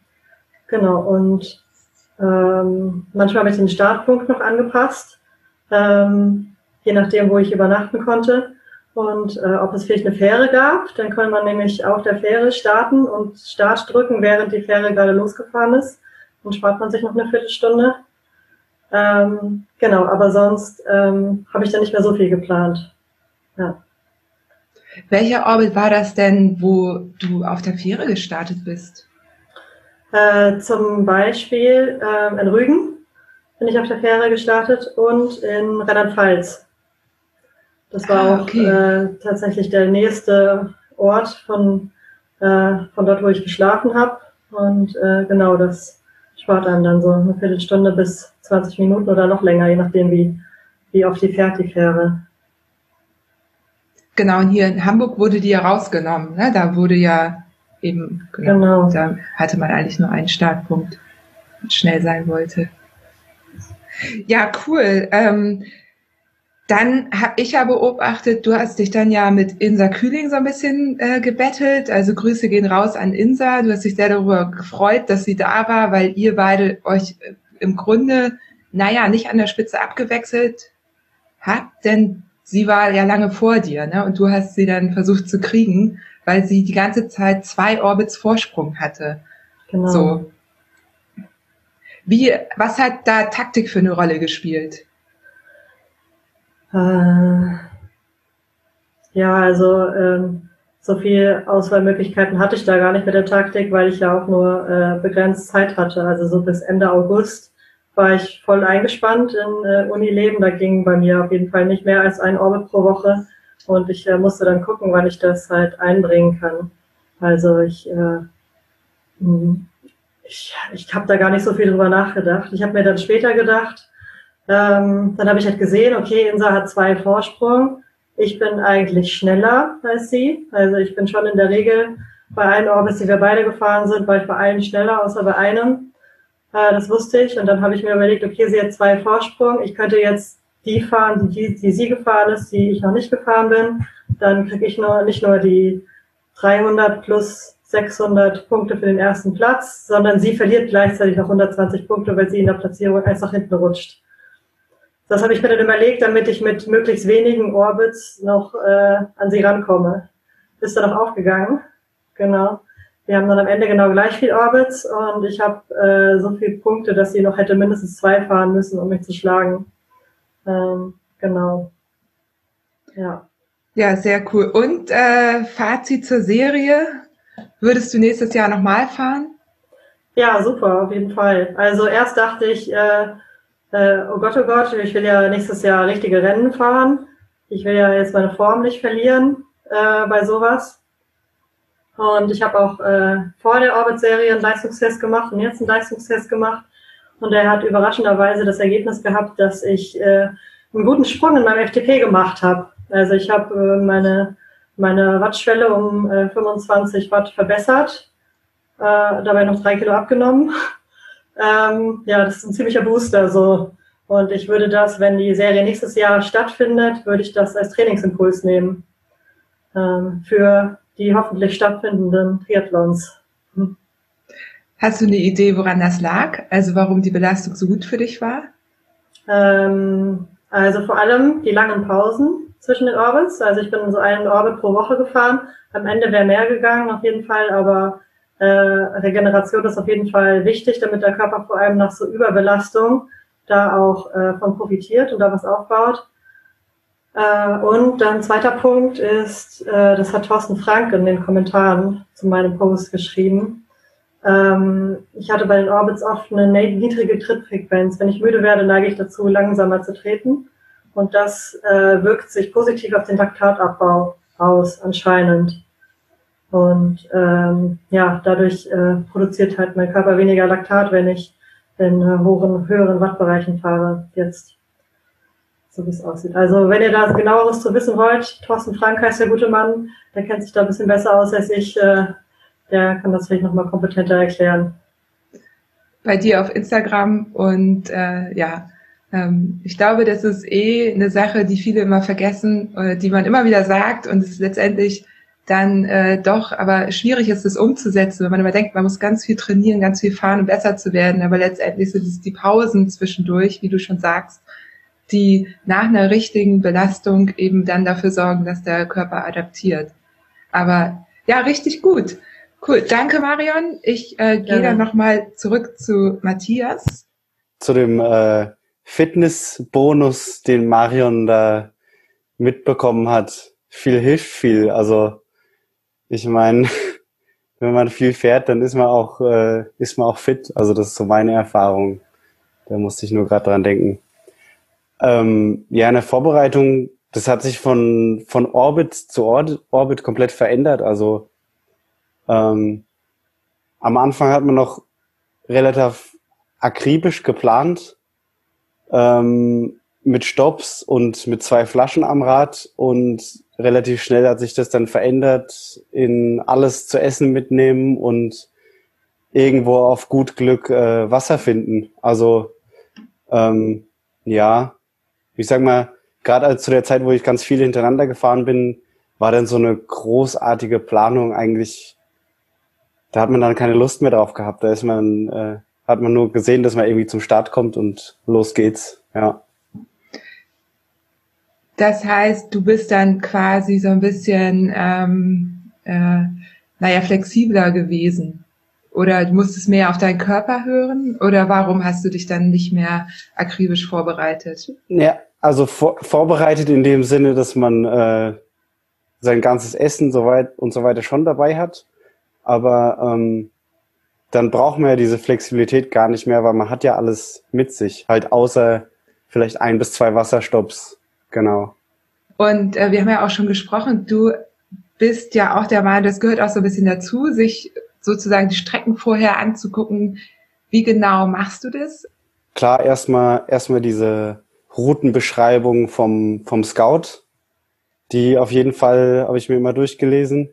genau, und ähm, manchmal habe ich den Startpunkt noch angepasst, ähm, je nachdem, wo ich übernachten konnte. Und äh, ob es vielleicht eine Fähre gab, dann konnte man nämlich auf der Fähre starten und Start drücken, während die Fähre gerade losgefahren ist. Dann spart man sich noch eine Viertelstunde. Ähm, genau, aber sonst ähm, habe ich da nicht mehr so viel geplant. Ja. Welcher Orbit war das denn, wo du auf der Fähre gestartet bist? Äh, zum Beispiel äh, in Rügen bin ich auf der Fähre gestartet und in Rheinland-Pfalz. Das war ah, okay. auch äh, tatsächlich der nächste Ort von, äh, von dort, wo ich geschlafen habe. Und äh, genau, das spart einem dann so eine Viertelstunde bis 20 Minuten oder noch länger, je nachdem, wie, wie oft die fährt, die Fähre. Genau, und hier in Hamburg wurde die ja rausgenommen. Ne? Da wurde ja eben, genau, genau. da hatte man eigentlich nur einen Startpunkt und schnell sein wollte. Ja, cool. Ähm, Dann habe ich ja beobachtet, du hast dich dann ja mit Insa Kühling so ein bisschen äh, gebettelt. Also Grüße gehen raus an Insa. Du hast dich sehr darüber gefreut, dass sie da war, weil ihr beide euch äh, im Grunde, naja, nicht an der Spitze abgewechselt habt, denn sie war ja lange vor dir, ne? Und du hast sie dann versucht zu kriegen, weil sie die ganze Zeit zwei Orbits Vorsprung hatte. Genau. So. Wie, was hat da Taktik für eine Rolle gespielt? Äh, ja, also ähm, so viel Auswahlmöglichkeiten hatte ich da gar nicht mit der Taktik, weil ich ja auch nur äh, begrenzt Zeit hatte. Also so bis Ende August war ich voll eingespannt in äh, Unileben. Da ging bei mir auf jeden Fall nicht mehr als ein Orbit pro Woche. Und ich äh, musste dann gucken, wann ich das halt einbringen kann. Also ich, äh, hm, ich, ich habe da gar nicht so viel drüber nachgedacht. Ich habe mir dann später gedacht, ähm, dann habe ich halt gesehen, okay, Insa hat zwei Vorsprung. Ich bin eigentlich schneller als sie. Also ich bin schon in der Regel bei allen Orbits, die wir beide gefahren sind, war ich bei allen schneller, außer bei einem. Äh, das wusste ich. Und dann habe ich mir überlegt, okay, sie hat zwei Vorsprung. Ich könnte jetzt die fahren, die, die sie gefahren ist, die ich noch nicht gefahren bin. Dann kriege ich nur, nicht nur die 300 plus 600 Punkte für den ersten Platz, sondern sie verliert gleichzeitig noch 120 Punkte, weil sie in der Platzierung eins nach hinten rutscht. Das habe ich mir dann überlegt, damit ich mit möglichst wenigen Orbits noch äh, an sie rankomme. Ist dann auch aufgegangen. Genau. Wir haben dann am Ende genau gleich viel Orbits und ich habe äh, so viele Punkte, dass sie noch hätte mindestens zwei fahren müssen, um mich zu schlagen. Ähm, genau. Ja. Ja, sehr cool. Und äh, Fazit zur Serie? Würdest du nächstes Jahr nochmal fahren? Ja, super, auf jeden Fall. Also erst dachte ich, äh, äh, oh Gott, oh Gott, ich will ja nächstes Jahr richtige Rennen fahren. Ich will ja jetzt meine Form nicht verlieren äh, bei sowas. Und ich habe auch äh, vor der Orbit-Serie einen Leistungstest gemacht und jetzt einen Leistungstest gemacht. Und er hat überraschenderweise das Ergebnis gehabt, dass ich äh, einen guten Sprung in meinem FTP gemacht habe. Also ich habe äh, meine, meine Wattschwelle um äh, 25 Watt verbessert, äh, dabei noch drei Kilo abgenommen. [laughs] ähm, ja, das ist ein ziemlicher Booster so. Und ich würde das, wenn die Serie nächstes Jahr stattfindet, würde ich das als Trainingsimpuls nehmen. Ähm, für die hoffentlich stattfindenden Triathlons. Hm. Hast du eine Idee, woran das lag? Also warum die Belastung so gut für dich war? Ähm, also vor allem die langen Pausen zwischen den Orbits. Also ich bin so einen Orbit pro Woche gefahren. Am Ende wäre mehr gegangen auf jeden Fall, aber äh, Regeneration ist auf jeden Fall wichtig, damit der Körper vor allem nach so Überbelastung da auch äh, von profitiert und da was aufbaut. Äh, und dann zweiter Punkt ist, äh, das hat Thorsten Frank in den Kommentaren zu meinem Post geschrieben. Ähm, ich hatte bei den Orbits oft eine niedrige Trittfrequenz. Wenn ich müde werde, neige ich dazu, langsamer zu treten. Und das äh, wirkt sich positiv auf den Laktatabbau aus, anscheinend. Und ähm, ja, dadurch äh, produziert halt mein Körper weniger Laktat, wenn ich in äh, hohen, höheren Wattbereichen fahre jetzt so wie es aussieht. Also wenn ihr da genaueres zu wissen wollt, Thorsten Frank heißt der gute Mann, der kennt sich da ein bisschen besser aus als ich, äh, der kann das vielleicht nochmal kompetenter erklären. Bei dir auf Instagram und äh, ja, ähm, ich glaube, das ist eh eine Sache, die viele immer vergessen, äh, die man immer wieder sagt und es ist letztendlich dann äh, doch aber schwierig ist, das umzusetzen, wenn man immer denkt, man muss ganz viel trainieren, ganz viel fahren, um besser zu werden, aber letztendlich sind es die Pausen zwischendurch, wie du schon sagst, die nach einer richtigen Belastung eben dann dafür sorgen, dass der Körper adaptiert. Aber ja, richtig gut. Cool. Danke, Marion. Ich äh, gehe dann nochmal zurück zu Matthias. Zu dem äh, Fitnessbonus, den Marion da mitbekommen hat. Viel hilft viel. Also ich meine, [laughs] wenn man viel fährt, dann ist man auch äh, ist man auch fit. Also das ist so meine Erfahrung. Da musste ich nur gerade dran denken. Ähm, ja, in der Vorbereitung, das hat sich von, von Orbit zu Orbit, Orbit komplett verändert. Also ähm, am Anfang hat man noch relativ akribisch geplant ähm, mit Stops und mit zwei Flaschen am Rad und relativ schnell hat sich das dann verändert in alles zu essen mitnehmen und irgendwo auf gut Glück äh, Wasser finden. Also ähm, ja, ich sag mal, gerade zu der Zeit, wo ich ganz viele hintereinander gefahren bin, war dann so eine großartige Planung eigentlich, da hat man dann keine Lust mehr drauf gehabt. Da ist man, äh, hat man nur gesehen, dass man irgendwie zum Start kommt und los geht's, ja. Das heißt, du bist dann quasi so ein bisschen, ähm, äh, naja, flexibler gewesen. Oder du musstest mehr auf deinen Körper hören? Oder warum hast du dich dann nicht mehr akribisch vorbereitet? Ja, also vor, vorbereitet in dem Sinne, dass man äh, sein ganzes Essen soweit und so weiter schon dabei hat. Aber ähm, dann braucht man ja diese Flexibilität gar nicht mehr, weil man hat ja alles mit sich. Halt außer vielleicht ein bis zwei Wasserstopps. Genau. Und äh, wir haben ja auch schon gesprochen, du bist ja auch der Meinung, das gehört auch so ein bisschen dazu, sich sozusagen die Strecken vorher anzugucken. Wie genau machst du das? Klar, erstmal erstmal diese Routenbeschreibung vom, vom Scout. Die auf jeden Fall habe ich mir immer durchgelesen.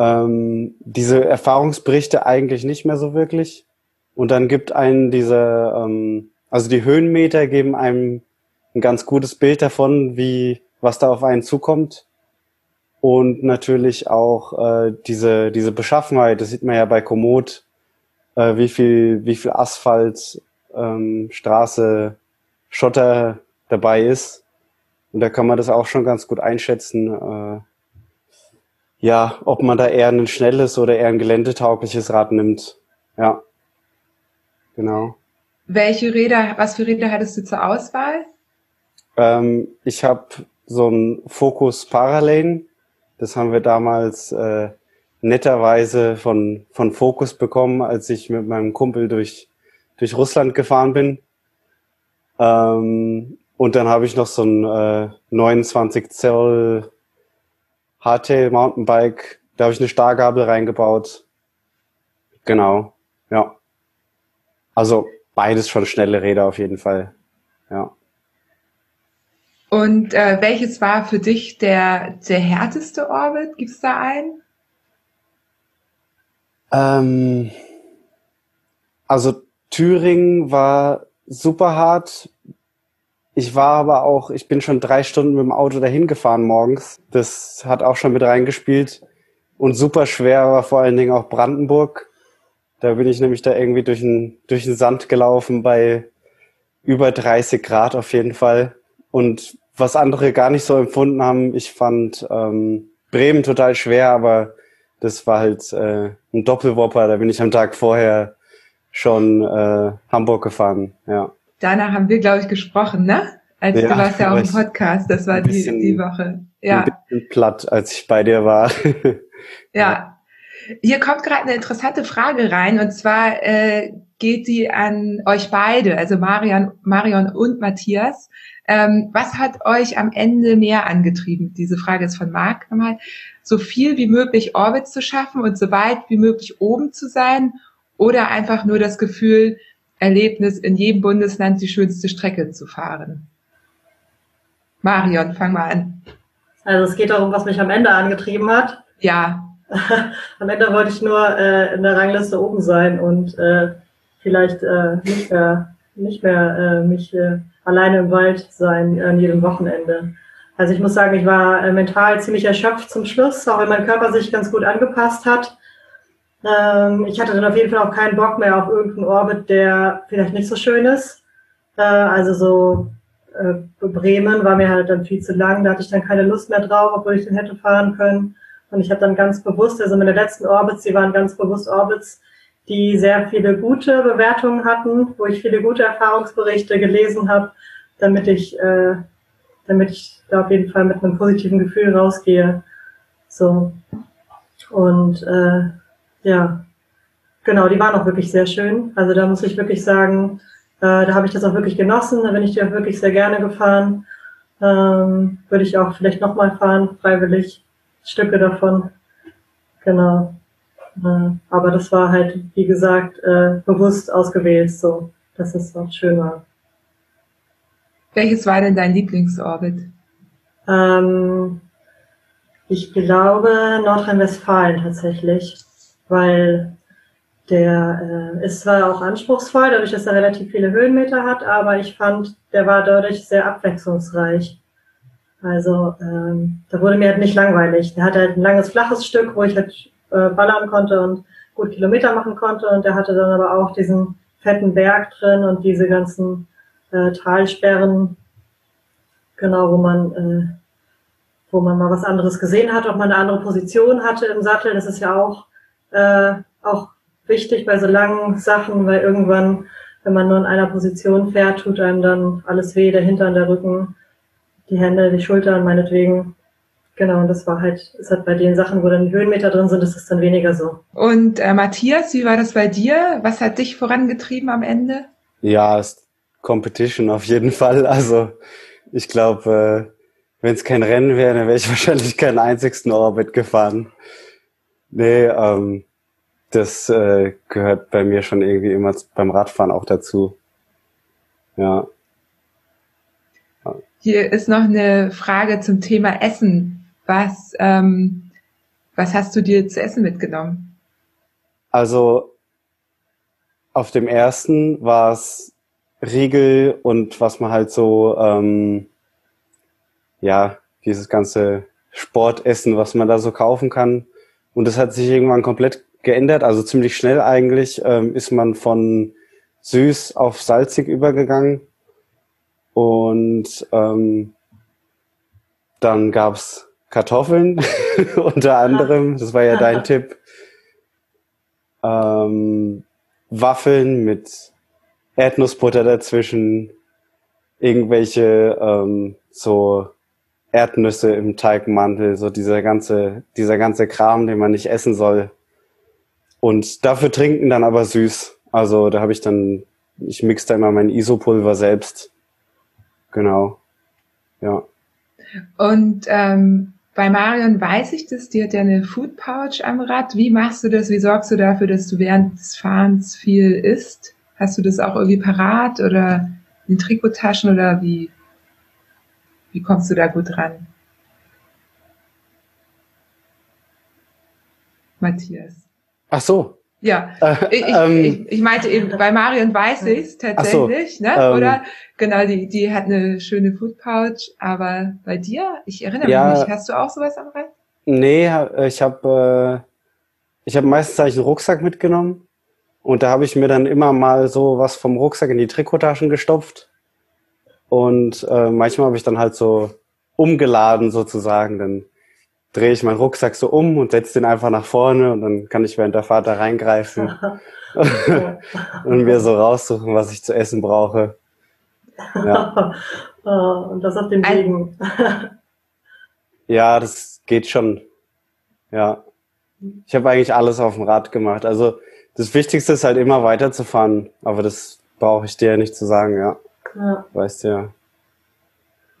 Ähm, diese Erfahrungsberichte eigentlich nicht mehr so wirklich. Und dann gibt einen diese, ähm, also die Höhenmeter geben einem ein ganz gutes Bild davon, wie, was da auf einen zukommt und natürlich auch äh, diese diese Beschaffenheit. Das sieht man ja bei Komoot, äh, wie viel wie viel Asphalt, ähm, Straße, Schotter dabei ist. Und da kann man das auch schon ganz gut einschätzen. Äh, ja, ob man da eher ein schnelles oder eher ein geländetaugliches Rad nimmt. Ja, genau. Welche Räder, was für Räder hattest du zur Auswahl? Ähm, ich habe so ein Focus Paralane das haben wir damals äh, netterweise von, von Focus bekommen, als ich mit meinem Kumpel durch, durch Russland gefahren bin. Ähm, und dann habe ich noch so ein äh, 29 Zoll Hardtail Mountainbike. Da habe ich eine Stargabel reingebaut. Genau, ja. Also beides schon schnelle Räder auf jeden Fall. Ja. Und äh, welches war für dich der, der härteste Orbit? Gibt es da einen? Ähm, also Thüringen war super hart. Ich war aber auch, ich bin schon drei Stunden mit dem Auto dahin gefahren morgens. Das hat auch schon mit reingespielt. Und super schwer war vor allen Dingen auch Brandenburg. Da bin ich nämlich da irgendwie durch den, durch den Sand gelaufen bei über 30 Grad auf jeden Fall. Und was andere gar nicht so empfunden haben. Ich fand ähm, Bremen total schwer, aber das war halt äh, ein Doppelwopper. Da bin ich am Tag vorher schon äh, Hamburg gefahren. Ja. Danach haben wir, glaube ich, gesprochen, ne? Als ja, du warst ja auch im Podcast. Das war die, die Woche. Ja. Ein bisschen platt, als ich bei dir war. [laughs] ja. Hier kommt gerade eine interessante Frage rein und zwar äh, geht die an euch beide, also Marion, Marion und Matthias. Ähm, was hat euch am Ende mehr angetrieben? Diese Frage ist von Marc nochmal. So viel wie möglich Orbits zu schaffen und so weit wie möglich oben zu sein oder einfach nur das Gefühl, Erlebnis in jedem Bundesland die schönste Strecke zu fahren? Marion, fang mal an. Also es geht darum, was mich am Ende angetrieben hat. Ja. [laughs] am Ende wollte ich nur äh, in der Rangliste oben sein und äh, vielleicht äh, nicht mehr, nicht mehr äh, mich äh, alleine im Wald sein an jedem Wochenende. Also ich muss sagen, ich war äh, mental ziemlich erschöpft zum Schluss, auch wenn mein Körper sich ganz gut angepasst hat. Ähm, ich hatte dann auf jeden Fall auch keinen Bock mehr auf irgendeinen Orbit, der vielleicht nicht so schön ist. Äh, also so äh, Bremen war mir halt dann viel zu lang, da hatte ich dann keine Lust mehr drauf, obwohl ich den hätte fahren können. Und ich habe dann ganz bewusst, also meine letzten Orbits, die waren ganz bewusst Orbits, die sehr viele gute Bewertungen hatten, wo ich viele gute Erfahrungsberichte gelesen habe, damit ich, äh, damit ich da auf jeden Fall mit einem positiven Gefühl rausgehe. So. Und äh, ja, genau, die waren auch wirklich sehr schön. Also da muss ich wirklich sagen, äh, da habe ich das auch wirklich genossen, da bin ich die auch wirklich sehr gerne gefahren. Ähm, würde ich auch vielleicht nochmal fahren, freiwillig. Stücke davon. Genau. Äh, aber das war halt, wie gesagt, äh, bewusst ausgewählt, so, dass es auch schön war. Welches war denn dein Lieblingsorbit? Ähm, ich glaube Nordrhein-Westfalen tatsächlich, weil der äh, ist zwar auch anspruchsvoll, dadurch, dass er relativ viele Höhenmeter hat, aber ich fand, der war dadurch sehr abwechslungsreich. Also ähm, da wurde mir halt nicht langweilig. Der hatte halt ein langes, flaches Stück, wo ich halt äh, ballern konnte und gut Kilometer machen konnte. Und der hatte dann aber auch diesen fetten Berg drin und diese ganzen äh, Talsperren, genau, wo man, äh, wo man mal was anderes gesehen hat, ob man eine andere Position hatte im Sattel. Das ist ja auch, äh, auch wichtig bei so langen Sachen, weil irgendwann, wenn man nur in einer Position fährt, tut einem dann alles weh, der Hintern, der Rücken die Hände, die Schultern meinetwegen. Genau, und das war halt, es hat bei den Sachen, wo dann die Höhenmeter drin sind, ist es dann weniger so. Und äh, Matthias, wie war das bei dir? Was hat dich vorangetrieben am Ende? Ja, ist Competition auf jeden Fall. Also ich glaube, äh, wenn es kein Rennen wäre, dann wäre ich [laughs] wahrscheinlich keinen einzigsten Orbit gefahren. Nee, ähm, das äh, gehört bei mir schon irgendwie immer beim Radfahren auch dazu. Ja. Hier ist noch eine Frage zum Thema Essen. Was, ähm, was hast du dir zu essen mitgenommen? Also auf dem ersten war es Riegel und was man halt so, ähm, ja, dieses ganze Sportessen, was man da so kaufen kann. Und das hat sich irgendwann komplett geändert, also ziemlich schnell eigentlich ähm, ist man von süß auf salzig übergegangen. Und ähm, dann gab's Kartoffeln [laughs] unter anderem, das war ja dein [laughs] Tipp. Ähm, Waffeln mit Erdnussbutter dazwischen, irgendwelche ähm, so Erdnüsse im Teigmantel, so dieser ganze, dieser ganze Kram, den man nicht essen soll. Und dafür trinken dann aber süß. Also da habe ich dann, ich mix da immer mein Isopulver selbst Genau. Ja. Und ähm, bei Marion weiß ich das, die hat ja eine Food Pouch am Rad. Wie machst du das? Wie sorgst du dafür, dass du während des Fahrens viel isst? Hast du das auch irgendwie parat oder in Trikottaschen oder wie, wie kommst du da gut ran? Matthias. Ach so, ja, äh, ich, ähm, ich, ich, meinte eben, bei Marion weiß ich es tatsächlich, so, ne? Ähm, Oder genau, die, die hat eine schöne Food Pouch, aber bei dir, ich erinnere ja, mich nicht, hast du auch sowas am Rad? Nee, ich habe äh, ich habe meistens einen Rucksack mitgenommen und da habe ich mir dann immer mal so was vom Rucksack in die Trikottaschen gestopft und äh, manchmal habe ich dann halt so umgeladen sozusagen, dann drehe ich meinen Rucksack so um und setze den einfach nach vorne und dann kann ich während der Fahrt da reingreifen [laughs] und mir so raussuchen, was ich zu essen brauche. Ja. [laughs] und das auf den Wegen. [laughs] ja, das geht schon. Ja. Ich habe eigentlich alles auf dem Rad gemacht. Also das Wichtigste ist halt immer weiterzufahren, aber das brauche ich dir ja nicht zu sagen, ja. Ja. Weißt du ja.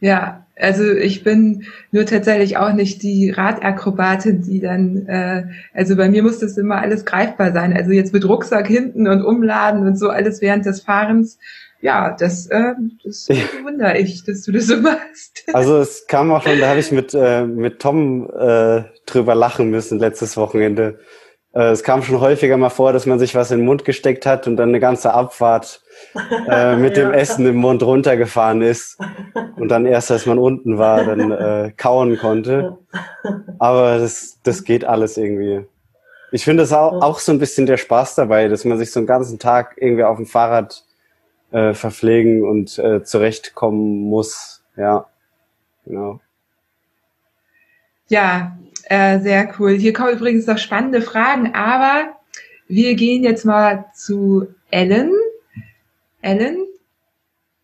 Ja, also ich bin nur tatsächlich auch nicht die Radakrobatin, die dann, äh, also bei mir muss das immer alles greifbar sein. Also jetzt mit Rucksack hinten und Umladen und so alles während des Fahrens. Ja, das, äh, das [laughs] wundere ich, dass du das so machst. [laughs] Also es kam auch schon, da habe ich mit, äh, mit Tom äh, drüber lachen müssen letztes Wochenende. Äh, es kam schon häufiger mal vor, dass man sich was in den Mund gesteckt hat und dann eine ganze Abfahrt äh, [laughs] mit ja. dem Essen im Mund runtergefahren ist und dann erst, als man unten war, dann äh, kauen konnte. Aber das, das geht alles irgendwie. Ich finde es auch, auch so ein bisschen der Spaß dabei, dass man sich so einen ganzen Tag irgendwie auf dem Fahrrad äh, verpflegen und äh, zurechtkommen muss. Ja, genau. Ja, äh, sehr cool. Hier kommen übrigens noch spannende Fragen, aber wir gehen jetzt mal zu Ellen. Ellen?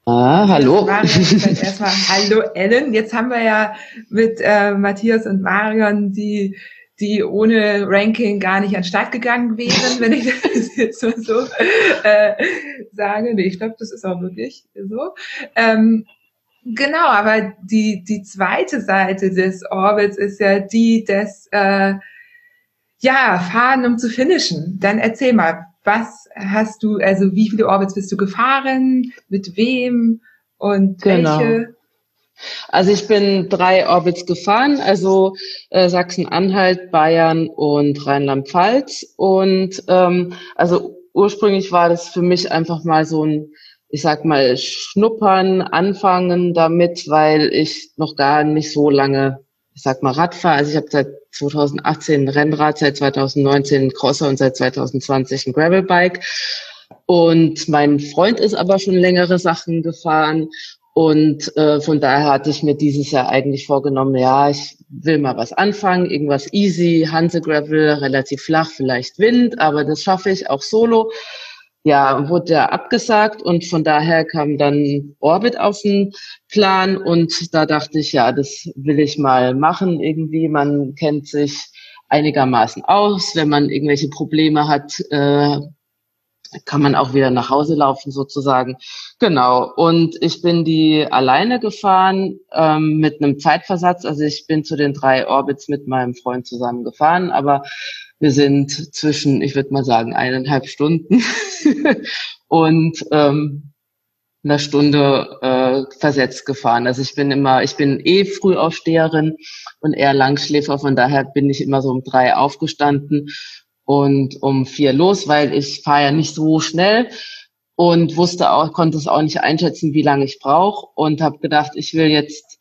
Ah, hallo. Erstmal [laughs] hallo Ellen. Jetzt haben wir ja mit äh, Matthias und Marion die die ohne Ranking gar nicht an Start gegangen wären, wenn ich das [laughs] jetzt mal so äh, sage. Nee, ich glaube, das ist auch wirklich so. Ähm, Genau, aber die, die zweite Seite des Orbits ist ja die des, äh, ja, Fahren, um zu finishen. Dann erzähl mal, was hast du, also wie viele Orbits bist du gefahren, mit wem und genau. welche? Also ich bin drei Orbits gefahren, also äh, Sachsen-Anhalt, Bayern und Rheinland-Pfalz. Und ähm, also ursprünglich war das für mich einfach mal so ein ich sag mal, schnuppern, anfangen damit, weil ich noch gar nicht so lange, ich sag mal, Rad fahre. Also ich habe seit 2018 ein Rennrad, seit 2019 ein Crosser und seit 2020 ein Gravelbike. Und mein Freund ist aber schon längere Sachen gefahren. Und äh, von daher hatte ich mir dieses Jahr eigentlich vorgenommen, ja, ich will mal was anfangen, irgendwas easy, Hanse Gravel, relativ flach, vielleicht Wind, aber das schaffe ich auch solo ja, wurde ja abgesagt und von daher kam dann Orbit auf den Plan und da dachte ich, ja, das will ich mal machen irgendwie. Man kennt sich einigermaßen aus. Wenn man irgendwelche Probleme hat, äh, kann man auch wieder nach Hause laufen sozusagen. Genau. Und ich bin die alleine gefahren ähm, mit einem Zeitversatz. Also ich bin zu den drei Orbits mit meinem Freund zusammen gefahren, aber wir sind zwischen, ich würde mal sagen, eineinhalb Stunden. [laughs] Und ähm, einer Stunde äh, versetzt gefahren. Also ich bin immer, ich bin eh Frühaufsteherin und eher Langschläfer, von daher bin ich immer so um drei aufgestanden und um vier los, weil ich fahre ja nicht so schnell und wusste auch, konnte es auch nicht einschätzen, wie lange ich brauche und habe gedacht, ich will jetzt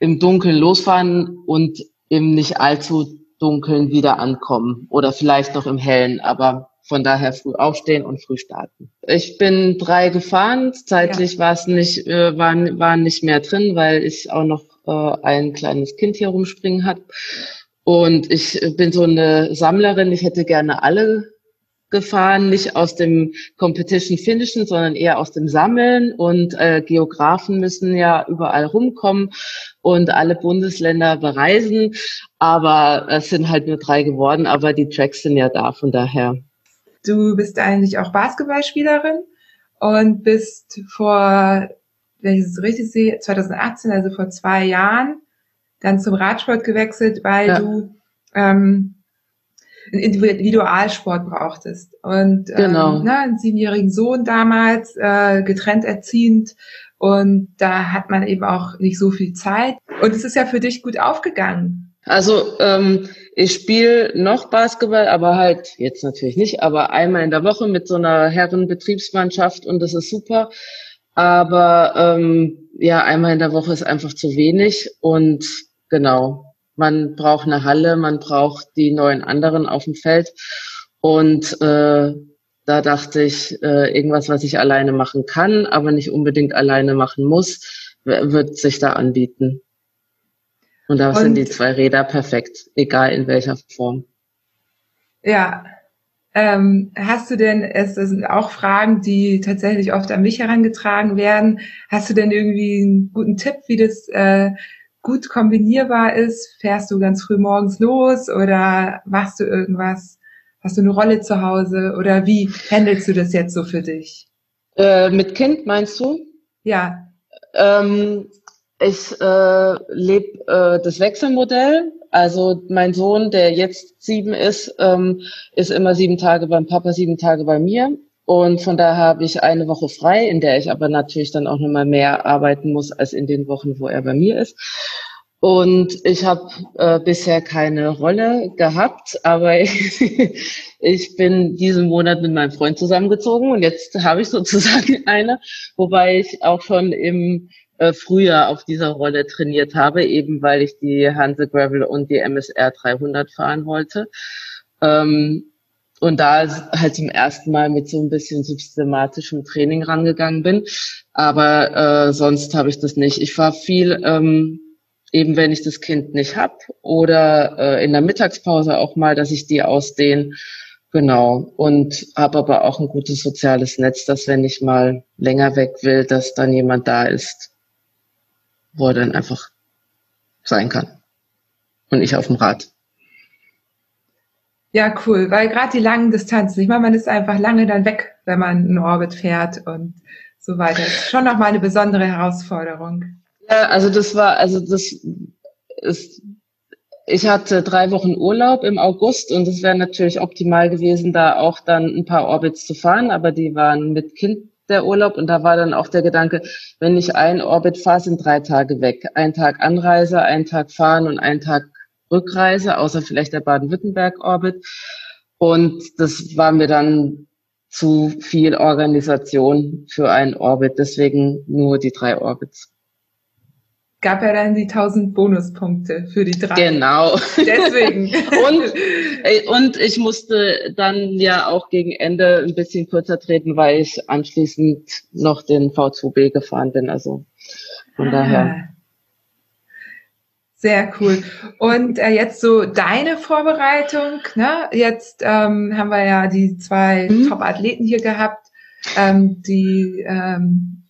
im Dunkeln losfahren und im nicht allzu Dunkeln wieder ankommen oder vielleicht noch im Hellen, aber von daher früh aufstehen und früh starten. Ich bin drei gefahren. Zeitlich ja. war es nicht, äh, war, war nicht mehr drin, weil ich auch noch äh, ein kleines Kind hier rumspringen hat. Und ich bin so eine Sammlerin. Ich hätte gerne alle gefahren, nicht aus dem Competition Finishen, sondern eher aus dem Sammeln. Und äh, Geografen müssen ja überall rumkommen und alle Bundesländer bereisen. Aber es sind halt nur drei geworden, aber die Tracks sind ja da, von daher. Du bist eigentlich auch Basketballspielerin und bist vor, wenn ich es richtig sehe, 2018, also vor zwei Jahren, dann zum Radsport gewechselt, weil ja. du ähm, einen Individualsport brauchtest. Und ähm, genau. ähm, ne, einen siebenjährigen Sohn damals, äh, getrennt erziehend. Und da hat man eben auch nicht so viel Zeit. Und es ist ja für dich gut aufgegangen. Also ähm, ich spiele noch Basketball, aber halt jetzt natürlich nicht, aber einmal in der Woche mit so einer Herrenbetriebsmannschaft und das ist super. Aber ähm, ja, einmal in der Woche ist einfach zu wenig und genau, man braucht eine Halle, man braucht die neuen anderen auf dem Feld. Und äh, da dachte ich, äh, irgendwas, was ich alleine machen kann, aber nicht unbedingt alleine machen muss, wird sich da anbieten. Und da sind die zwei Räder perfekt, egal in welcher Form. Ja. Ähm, hast du denn, es sind auch Fragen, die tatsächlich oft an mich herangetragen werden. Hast du denn irgendwie einen guten Tipp, wie das äh, gut kombinierbar ist? Fährst du ganz früh morgens los oder machst du irgendwas? Hast du eine Rolle zu Hause oder wie handelst du das jetzt so für dich? Äh, mit Kind meinst du? Ja. Ähm, ich äh, lebe äh, das Wechselmodell. Also mein Sohn, der jetzt sieben ist, ähm, ist immer sieben Tage beim Papa, sieben Tage bei mir. Und von daher habe ich eine Woche frei, in der ich aber natürlich dann auch nochmal mehr arbeiten muss als in den Wochen, wo er bei mir ist. Und ich habe äh, bisher keine Rolle gehabt, aber [laughs] ich bin diesen Monat mit meinem Freund zusammengezogen und jetzt habe ich sozusagen [laughs] eine, wobei ich auch schon im äh, Frühjahr auf dieser Rolle trainiert habe, eben weil ich die Hanse Gravel und die MSR 300 fahren wollte. Ähm, und da halt zum ersten Mal mit so ein bisschen systematischem Training rangegangen bin. Aber äh, sonst habe ich das nicht. Ich fahre viel, ähm, eben wenn ich das Kind nicht hab oder äh, in der Mittagspause auch mal, dass ich die ausdehne. Genau. Und habe aber auch ein gutes soziales Netz, dass wenn ich mal länger weg will, dass dann jemand da ist, wo er dann einfach sein kann. Und ich auf dem Rad. Ja, cool, weil gerade die langen Distanzen, ich meine, man ist einfach lange dann weg, wenn man einen Orbit fährt und so weiter. Ist schon nochmal eine besondere Herausforderung. Ja, also das war, also das ist, ich hatte drei Wochen Urlaub im August und es wäre natürlich optimal gewesen, da auch dann ein paar Orbits zu fahren, aber die waren mit Kind der Urlaub und da war dann auch der Gedanke, wenn ich ein Orbit fahre, sind drei Tage weg. Ein Tag Anreise, ein Tag fahren und ein Tag Rückreise, außer vielleicht der Baden-Württemberg-Orbit. Und das war mir dann zu viel Organisation für einen Orbit, deswegen nur die drei Orbits. Gab ja dann die 1000 Bonuspunkte für die drei. Genau. Deswegen. [laughs] und, äh, und ich musste dann ja auch gegen Ende ein bisschen kürzer treten, weil ich anschließend noch den V2B gefahren bin. Also von ah. daher. Sehr cool. Und äh, jetzt so deine Vorbereitung. Ne? Jetzt ähm, haben wir ja die zwei mhm. Top-Athleten hier gehabt, ähm, die ähm,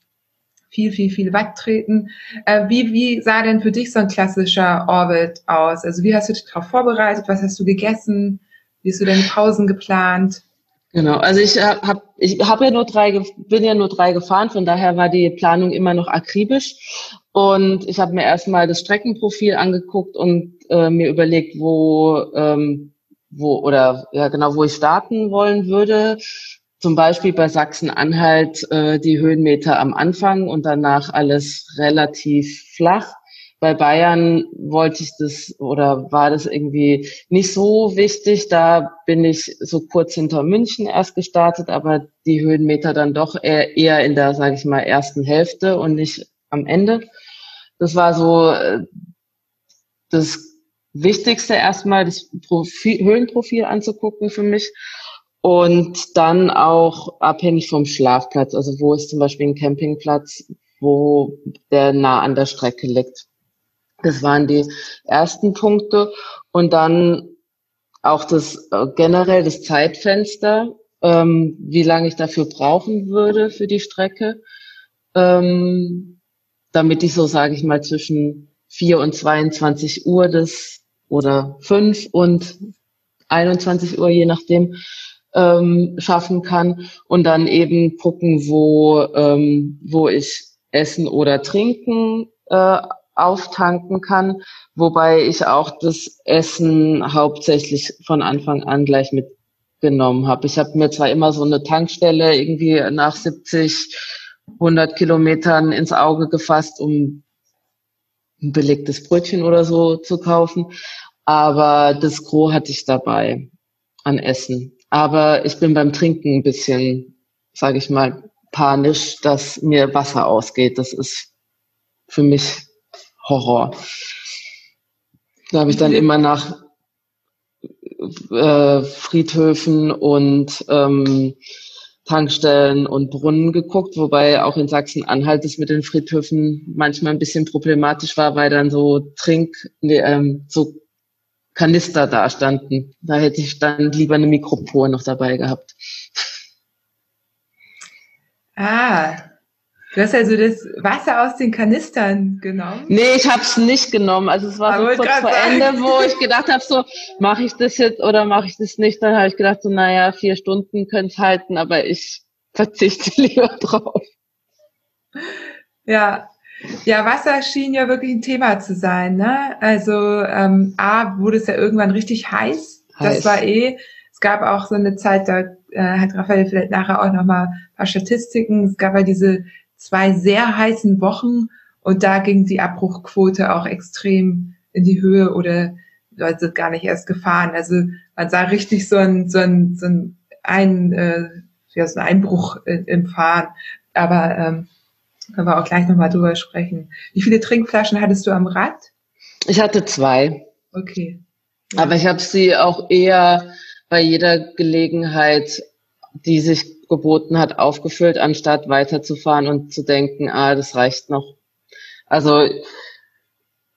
viel, viel, viel Watt treten. Äh, wie, wie sah denn für dich so ein klassischer Orbit aus? Also wie hast du dich darauf vorbereitet? Was hast du gegessen? Wie hast du deine Pausen geplant? Genau, also ich habe ich hab ja nur drei, bin ja nur drei gefahren, von daher war die Planung immer noch akribisch. Und ich habe mir erstmal das Streckenprofil angeguckt und äh, mir überlegt, wo, ähm, wo oder ja genau, wo ich starten wollen würde. Zum Beispiel bei Sachsen-Anhalt äh, die Höhenmeter am Anfang und danach alles relativ flach. Bei Bayern wollte ich das oder war das irgendwie nicht so wichtig. Da bin ich so kurz hinter München erst gestartet, aber die Höhenmeter dann doch eher, eher in der, sage ich mal, ersten Hälfte und nicht am Ende. Das war so äh, das Wichtigste erstmal, das Profil, Höhenprofil anzugucken für mich. Und dann auch abhängig vom Schlafplatz, also wo ist zum Beispiel ein Campingplatz, wo der nah an der Strecke liegt. Das waren die ersten Punkte. Und dann auch das äh, generell das Zeitfenster, ähm, wie lange ich dafür brauchen würde für die Strecke, ähm, damit ich so, sage ich mal, zwischen 4 und 22 Uhr das oder 5 und 21 Uhr, je nachdem, ähm, schaffen kann und dann eben gucken, wo, ähm, wo ich Essen oder Trinken äh, auftanken kann, wobei ich auch das Essen hauptsächlich von Anfang an gleich mitgenommen habe. Ich habe mir zwar immer so eine Tankstelle irgendwie nach 70, 100 Kilometern ins Auge gefasst, um ein belegtes Brötchen oder so zu kaufen, aber das Gros hatte ich dabei an Essen. Aber ich bin beim Trinken ein bisschen, sage ich mal, panisch, dass mir Wasser ausgeht. Das ist für mich Horror. Da habe ich dann immer nach äh, Friedhöfen und ähm, Tankstellen und Brunnen geguckt, wobei auch in Sachsen-Anhalt es mit den Friedhöfen manchmal ein bisschen problematisch war, weil dann so Trink, nee, ähm, so Kanister da standen. Da hätte ich dann lieber eine Mikropore noch dabei gehabt. Ah, du hast also das Wasser aus den Kanistern genommen? Nee, ich habe es nicht genommen. Also es war Aber so kurz vor sagen. Ende, wo ich gedacht habe, so mache ich das jetzt oder mache ich das nicht. Dann habe ich gedacht, so naja, vier Stunden könnte es halten, aber ich verzichte [laughs] lieber drauf. Ja, ja, Wasser schien ja wirklich ein Thema zu sein. Ne? Also ähm, A, wurde es ja irgendwann richtig heiß. heiß. Das war eh, es gab auch so eine Zeit, da äh, hat Raphael vielleicht nachher auch nochmal ein paar Statistiken. Es gab ja diese zwei sehr heißen Wochen und da ging die Abbruchquote auch extrem in die Höhe oder Leute sind gar nicht erst gefahren. Also man sah richtig so ein, so ein, so ein, ein, äh, ja, so ein Einbruch im Fahren. Aber ähm, können wir auch gleich nochmal drüber sprechen. Wie viele Trinkflaschen hattest du am Rad? Ich hatte zwei. Okay. Ja. Aber ich habe sie auch eher bei jeder Gelegenheit, die sich geboten hat, aufgefüllt, anstatt weiterzufahren und zu denken, ah, das reicht noch. Also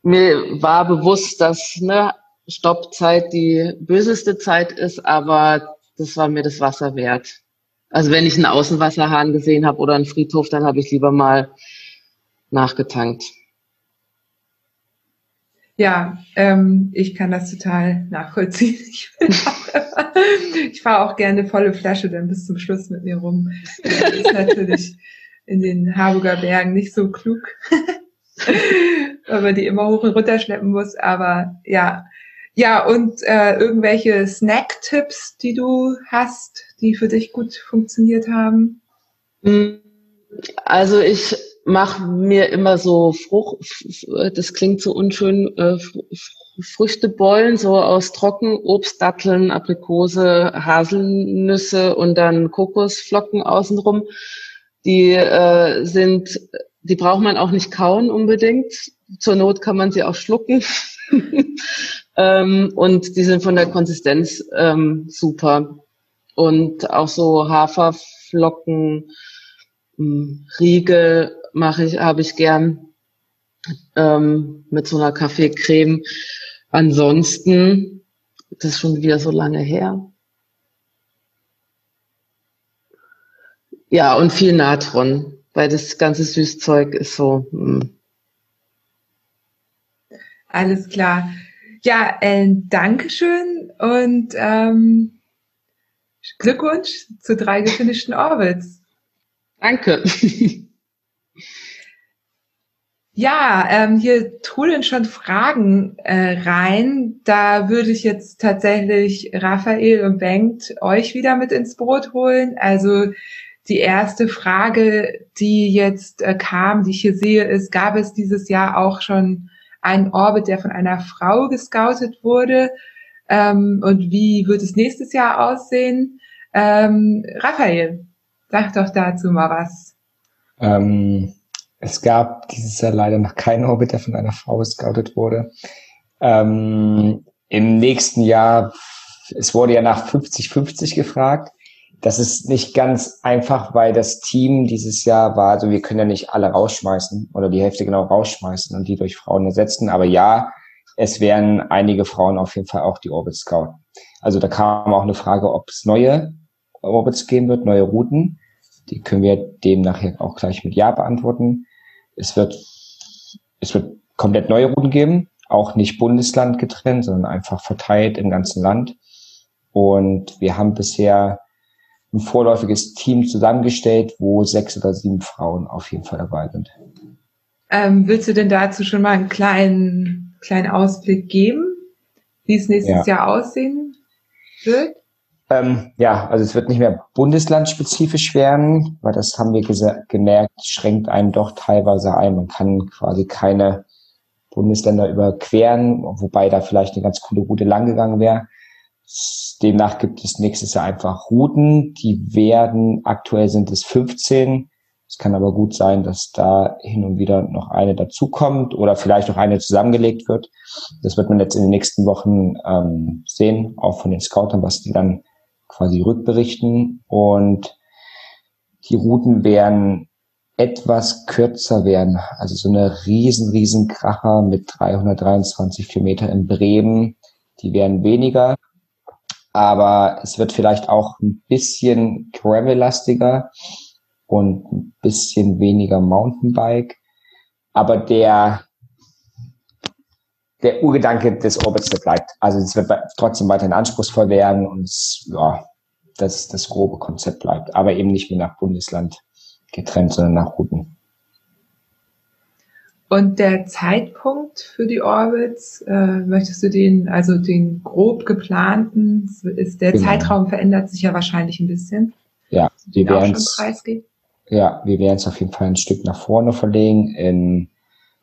mir war bewusst, dass ne, Stoppzeit die böseste Zeit ist, aber das war mir das Wasser wert. Also wenn ich einen Außenwasserhahn gesehen habe oder einen Friedhof, dann habe ich lieber mal nachgetankt. Ja, ähm, ich kann das total nachvollziehen. Ich, [laughs] ich fahre auch gerne volle Flasche dann bis zum Schluss mit mir rum. Das ist natürlich in den Harburger Bergen nicht so klug, [laughs] weil man die immer hoch und runter schleppen muss. Aber ja, ja, und äh, irgendwelche Snack-Tipps, die du hast, die für dich gut funktioniert haben? Mm, also ich mache mir immer so Frucht, das klingt so unschön, äh, Früchtebollen, so aus Trockenobst, Datteln, Aprikose, Haselnüsse und dann Kokosflocken außenrum. Die äh, sind, die braucht man auch nicht kauen unbedingt. Zur Not kann man sie auch schlucken. [laughs] ähm, und die sind von der Konsistenz ähm, super. Und auch so Haferflocken, hm, Riegel mache ich, habe ich gern ähm, mit so einer Kaffeecreme. Ansonsten, das ist schon wieder so lange her. Ja, und viel Natron, weil das ganze Süßzeug ist so. Mh. Hm. Alles klar. Ja, äh, Dankeschön und ähm, Glückwunsch zu drei gefinischten Orbits. Danke. [laughs] Ja, ähm, hier trudeln schon Fragen äh, rein. Da würde ich jetzt tatsächlich Raphael und Bengt euch wieder mit ins Boot holen. Also die erste Frage, die jetzt äh, kam, die ich hier sehe, ist, gab es dieses Jahr auch schon einen Orbit, der von einer Frau gescoutet wurde? Ähm, und wie wird es nächstes Jahr aussehen? Ähm, Raphael, sag doch dazu mal was. Ähm es gab dieses Jahr leider noch keinen Orbit, der von einer Frau gescoutet wurde. Ähm, Im nächsten Jahr, es wurde ja nach 50-50 gefragt. Das ist nicht ganz einfach, weil das Team dieses Jahr war, also wir können ja nicht alle rausschmeißen oder die Hälfte genau rausschmeißen und die durch Frauen ersetzen. Aber ja, es werden einige Frauen auf jeden Fall auch die Orbit scouten. Also da kam auch eine Frage, ob es neue Orbits geben wird, neue Routen. Die können wir dem nachher auch gleich mit Ja beantworten. Es wird, es wird komplett neue Routen geben, auch nicht Bundesland getrennt, sondern einfach verteilt im ganzen Land. Und wir haben bisher ein vorläufiges Team zusammengestellt, wo sechs oder sieben Frauen auf jeden Fall dabei sind. Ähm, willst du denn dazu schon mal einen kleinen, kleinen Ausblick geben, wie es nächstes ja. Jahr aussehen wird? Ähm, ja, also es wird nicht mehr bundeslandspezifisch werden, weil das haben wir gemerkt, schränkt einen doch teilweise ein. Man kann quasi keine Bundesländer überqueren, wobei da vielleicht eine ganz coole Route langgegangen wäre. Demnach gibt es nächstes Jahr einfach Routen, die werden, aktuell sind es 15. Es kann aber gut sein, dass da hin und wieder noch eine dazukommt oder vielleicht noch eine zusammengelegt wird. Das wird man jetzt in den nächsten Wochen ähm, sehen, auch von den Scoutern, was die dann quasi rückberichten und die Routen werden etwas kürzer werden. Also so eine riesen, riesen Kracher mit 323 Kilometer in Bremen, die werden weniger. Aber es wird vielleicht auch ein bisschen Gravel-lastiger und ein bisschen weniger Mountainbike. Aber der, der Urgedanke des Orbits der bleibt. Also es wird trotzdem weiterhin anspruchsvoll werden und es, ja, das, das grobe Konzept bleibt. Aber eben nicht mehr nach Bundesland getrennt, sondern nach Routen. Und der Zeitpunkt für die Orbits, äh, möchtest du den, also den grob geplanten, ist der genau. Zeitraum verändert sich ja wahrscheinlich ein bisschen. Ja, wir werden ja, wir werden es auf jeden Fall ein Stück nach vorne verlegen. In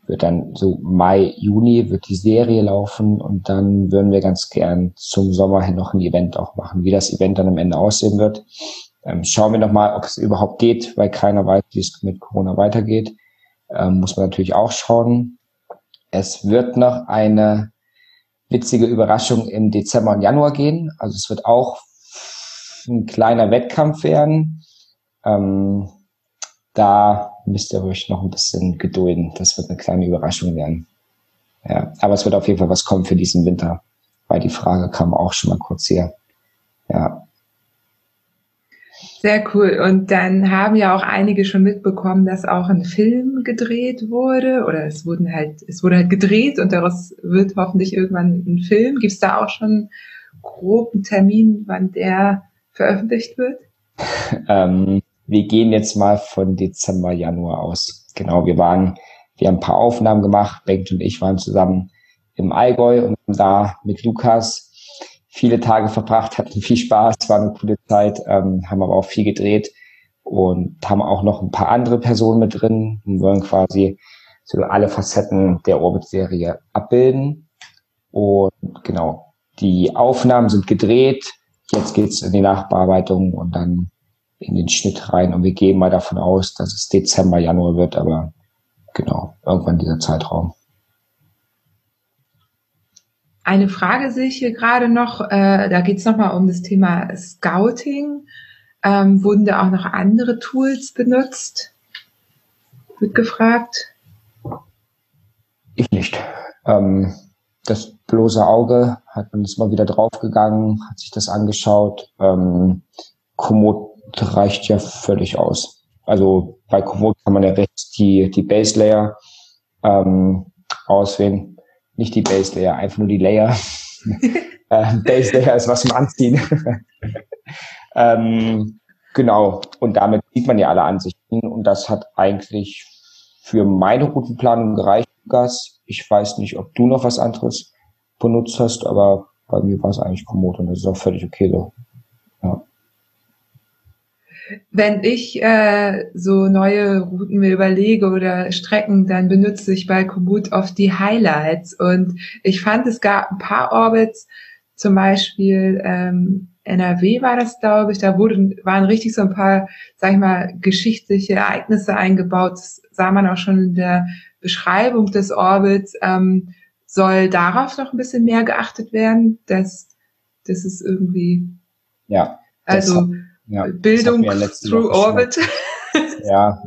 wird dann so Mai, Juni wird die Serie laufen und dann würden wir ganz gern zum Sommer hin noch ein Event auch machen. Wie das Event dann am Ende aussehen wird, ähm, schauen wir nochmal, ob es überhaupt geht, weil keiner weiß, wie es mit Corona weitergeht. Ähm, muss man natürlich auch schauen. Es wird noch eine witzige Überraschung im Dezember und Januar gehen. Also es wird auch ein kleiner Wettkampf werden. Ähm, da müsst ihr euch noch ein bisschen gedulden. Das wird eine kleine Überraschung werden. Ja, aber es wird auf jeden Fall was kommen für diesen Winter, weil die Frage kam auch schon mal kurz hier. Ja. Sehr cool. Und dann haben ja auch einige schon mitbekommen, dass auch ein Film gedreht wurde oder es wurden halt, es wurde halt gedreht und daraus wird hoffentlich irgendwann ein Film. Gibt es da auch schon groben Termin, wann der veröffentlicht wird? [laughs] ähm, wir gehen jetzt mal von Dezember, Januar aus. Genau, wir waren, wir haben ein paar Aufnahmen gemacht. Bengt und ich waren zusammen im Allgäu und da mit Lukas viele Tage verbracht, hatten viel Spaß, war eine coole Zeit, ähm, haben aber auch viel gedreht. und haben auch noch ein paar andere Personen mit drin und wollen quasi so alle Facetten der Orbit-Serie abbilden. Und genau, die Aufnahmen sind gedreht. Jetzt geht's in die Nachbearbeitung und dann in den Schnitt rein. Und wir gehen mal davon aus, dass es Dezember, Januar wird, aber genau, irgendwann dieser Zeitraum. Eine Frage sehe ich hier gerade noch, äh, da geht es nochmal um das Thema Scouting. Ähm, wurden da auch noch andere Tools benutzt? Wird gefragt. Ich nicht. Ähm, das bloße Auge hat man ist mal wieder draufgegangen, hat sich das angeschaut. Ähm, Komoot reicht ja völlig aus. Also bei Komoot kann man ja rechts die, die Base Layer ähm, auswählen. Nicht die Base Layer, einfach nur die Layer. [laughs] äh, Base Layer ist was zum Anziehen. [laughs] ähm, genau. Und damit sieht man ja alle Ansichten. Und das hat eigentlich für meine Routenplanung gereicht, Gas. Ich weiß nicht, ob du noch was anderes benutzt hast, aber bei mir war es eigentlich Komoot und das ist auch völlig okay so. Wenn ich äh, so neue Routen mir überlege oder Strecken, dann benutze ich bei Komoot oft die Highlights. Und ich fand, es gab ein paar Orbits, zum Beispiel ähm, NRW war das, glaube ich, da wurden, waren richtig so ein paar, sag ich mal, geschichtliche Ereignisse eingebaut. Das sah man auch schon in der Beschreibung des Orbits. Ähm, soll darauf noch ein bisschen mehr geachtet werden, dass, dass es irgendwie, ja, also ja, Bildung through Orbit. [laughs] Ja,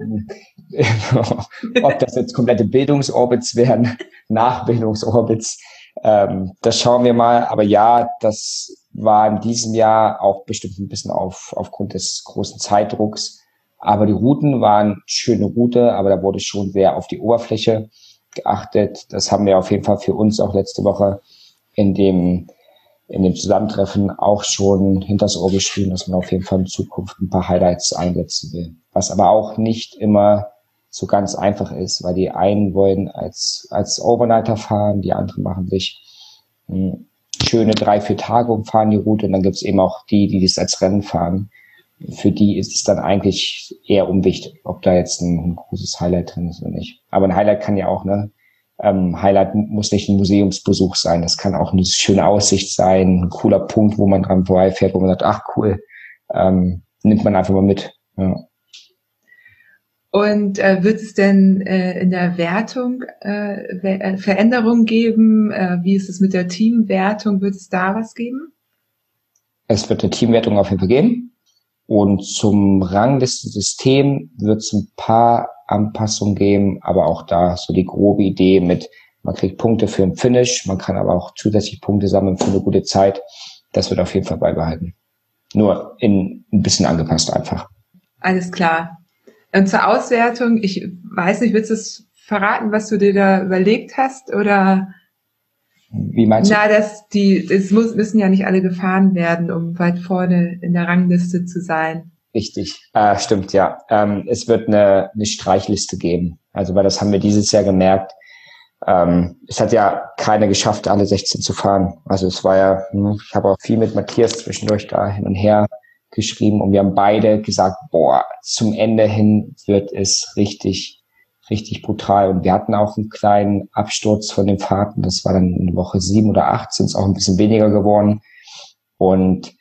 [laughs] ob das jetzt komplette Bildungsorbits werden, [laughs] Nachbildungsorbits, ähm, das schauen wir mal. Aber ja, das war in diesem Jahr auch bestimmt ein bisschen auf, aufgrund des großen Zeitdrucks. Aber die Routen waren schöne Route, aber da wurde schon sehr auf die Oberfläche geachtet. Das haben wir auf jeden Fall für uns auch letzte Woche in dem, in dem Zusammentreffen auch schon hinters Ohr geschrieben, dass man auf jeden Fall in Zukunft ein paar Highlights einsetzen will. Was aber auch nicht immer so ganz einfach ist, weil die einen wollen als, als Overnighter fahren, die anderen machen sich hm, schöne drei, vier Tage umfahren die Route und dann gibt's eben auch die, die das als Rennen fahren. Für die ist es dann eigentlich eher unwichtig, ob da jetzt ein, ein großes Highlight drin ist oder nicht. Aber ein Highlight kann ja auch, ne? Ähm, Highlight muss nicht ein Museumsbesuch sein. Das kann auch eine schöne Aussicht sein, ein cooler Punkt, wo man dran vorbeifährt, wo man sagt, ach cool, ähm, nimmt man einfach mal mit. Ja. Und äh, wird es denn äh, in der Wertung äh, äh, Veränderungen geben? Äh, wie ist es mit der Teamwertung? Wird es da was geben? Es wird eine Teamwertung auf jeden Fall geben. Und zum Ranglistensystem wird es ein paar Anpassungen geben, aber auch da so die grobe Idee mit, man kriegt Punkte für ein Finish, man kann aber auch zusätzlich Punkte sammeln für eine gute Zeit. Das wird auf jeden Fall beibehalten. Nur in ein bisschen angepasst einfach. Alles klar. Und zur Auswertung, ich weiß nicht, willst du es verraten, was du dir da überlegt hast oder? Wie meinst du? Na, dass die, es muss, müssen ja nicht alle gefahren werden, um weit vorne in der Rangliste zu sein. Richtig, äh, stimmt, ja. Ähm, es wird eine, eine Streichliste geben. Also, weil das haben wir dieses Jahr gemerkt. Ähm, es hat ja keiner geschafft, alle 16 zu fahren. Also es war ja, hm, ich habe auch viel mit Matthias zwischendurch da hin und her geschrieben und wir haben beide gesagt, boah, zum Ende hin wird es richtig, richtig brutal. Und wir hatten auch einen kleinen Absturz von den Fahrten. Das war dann in Woche sieben oder acht, sind es auch ein bisschen weniger geworden. Und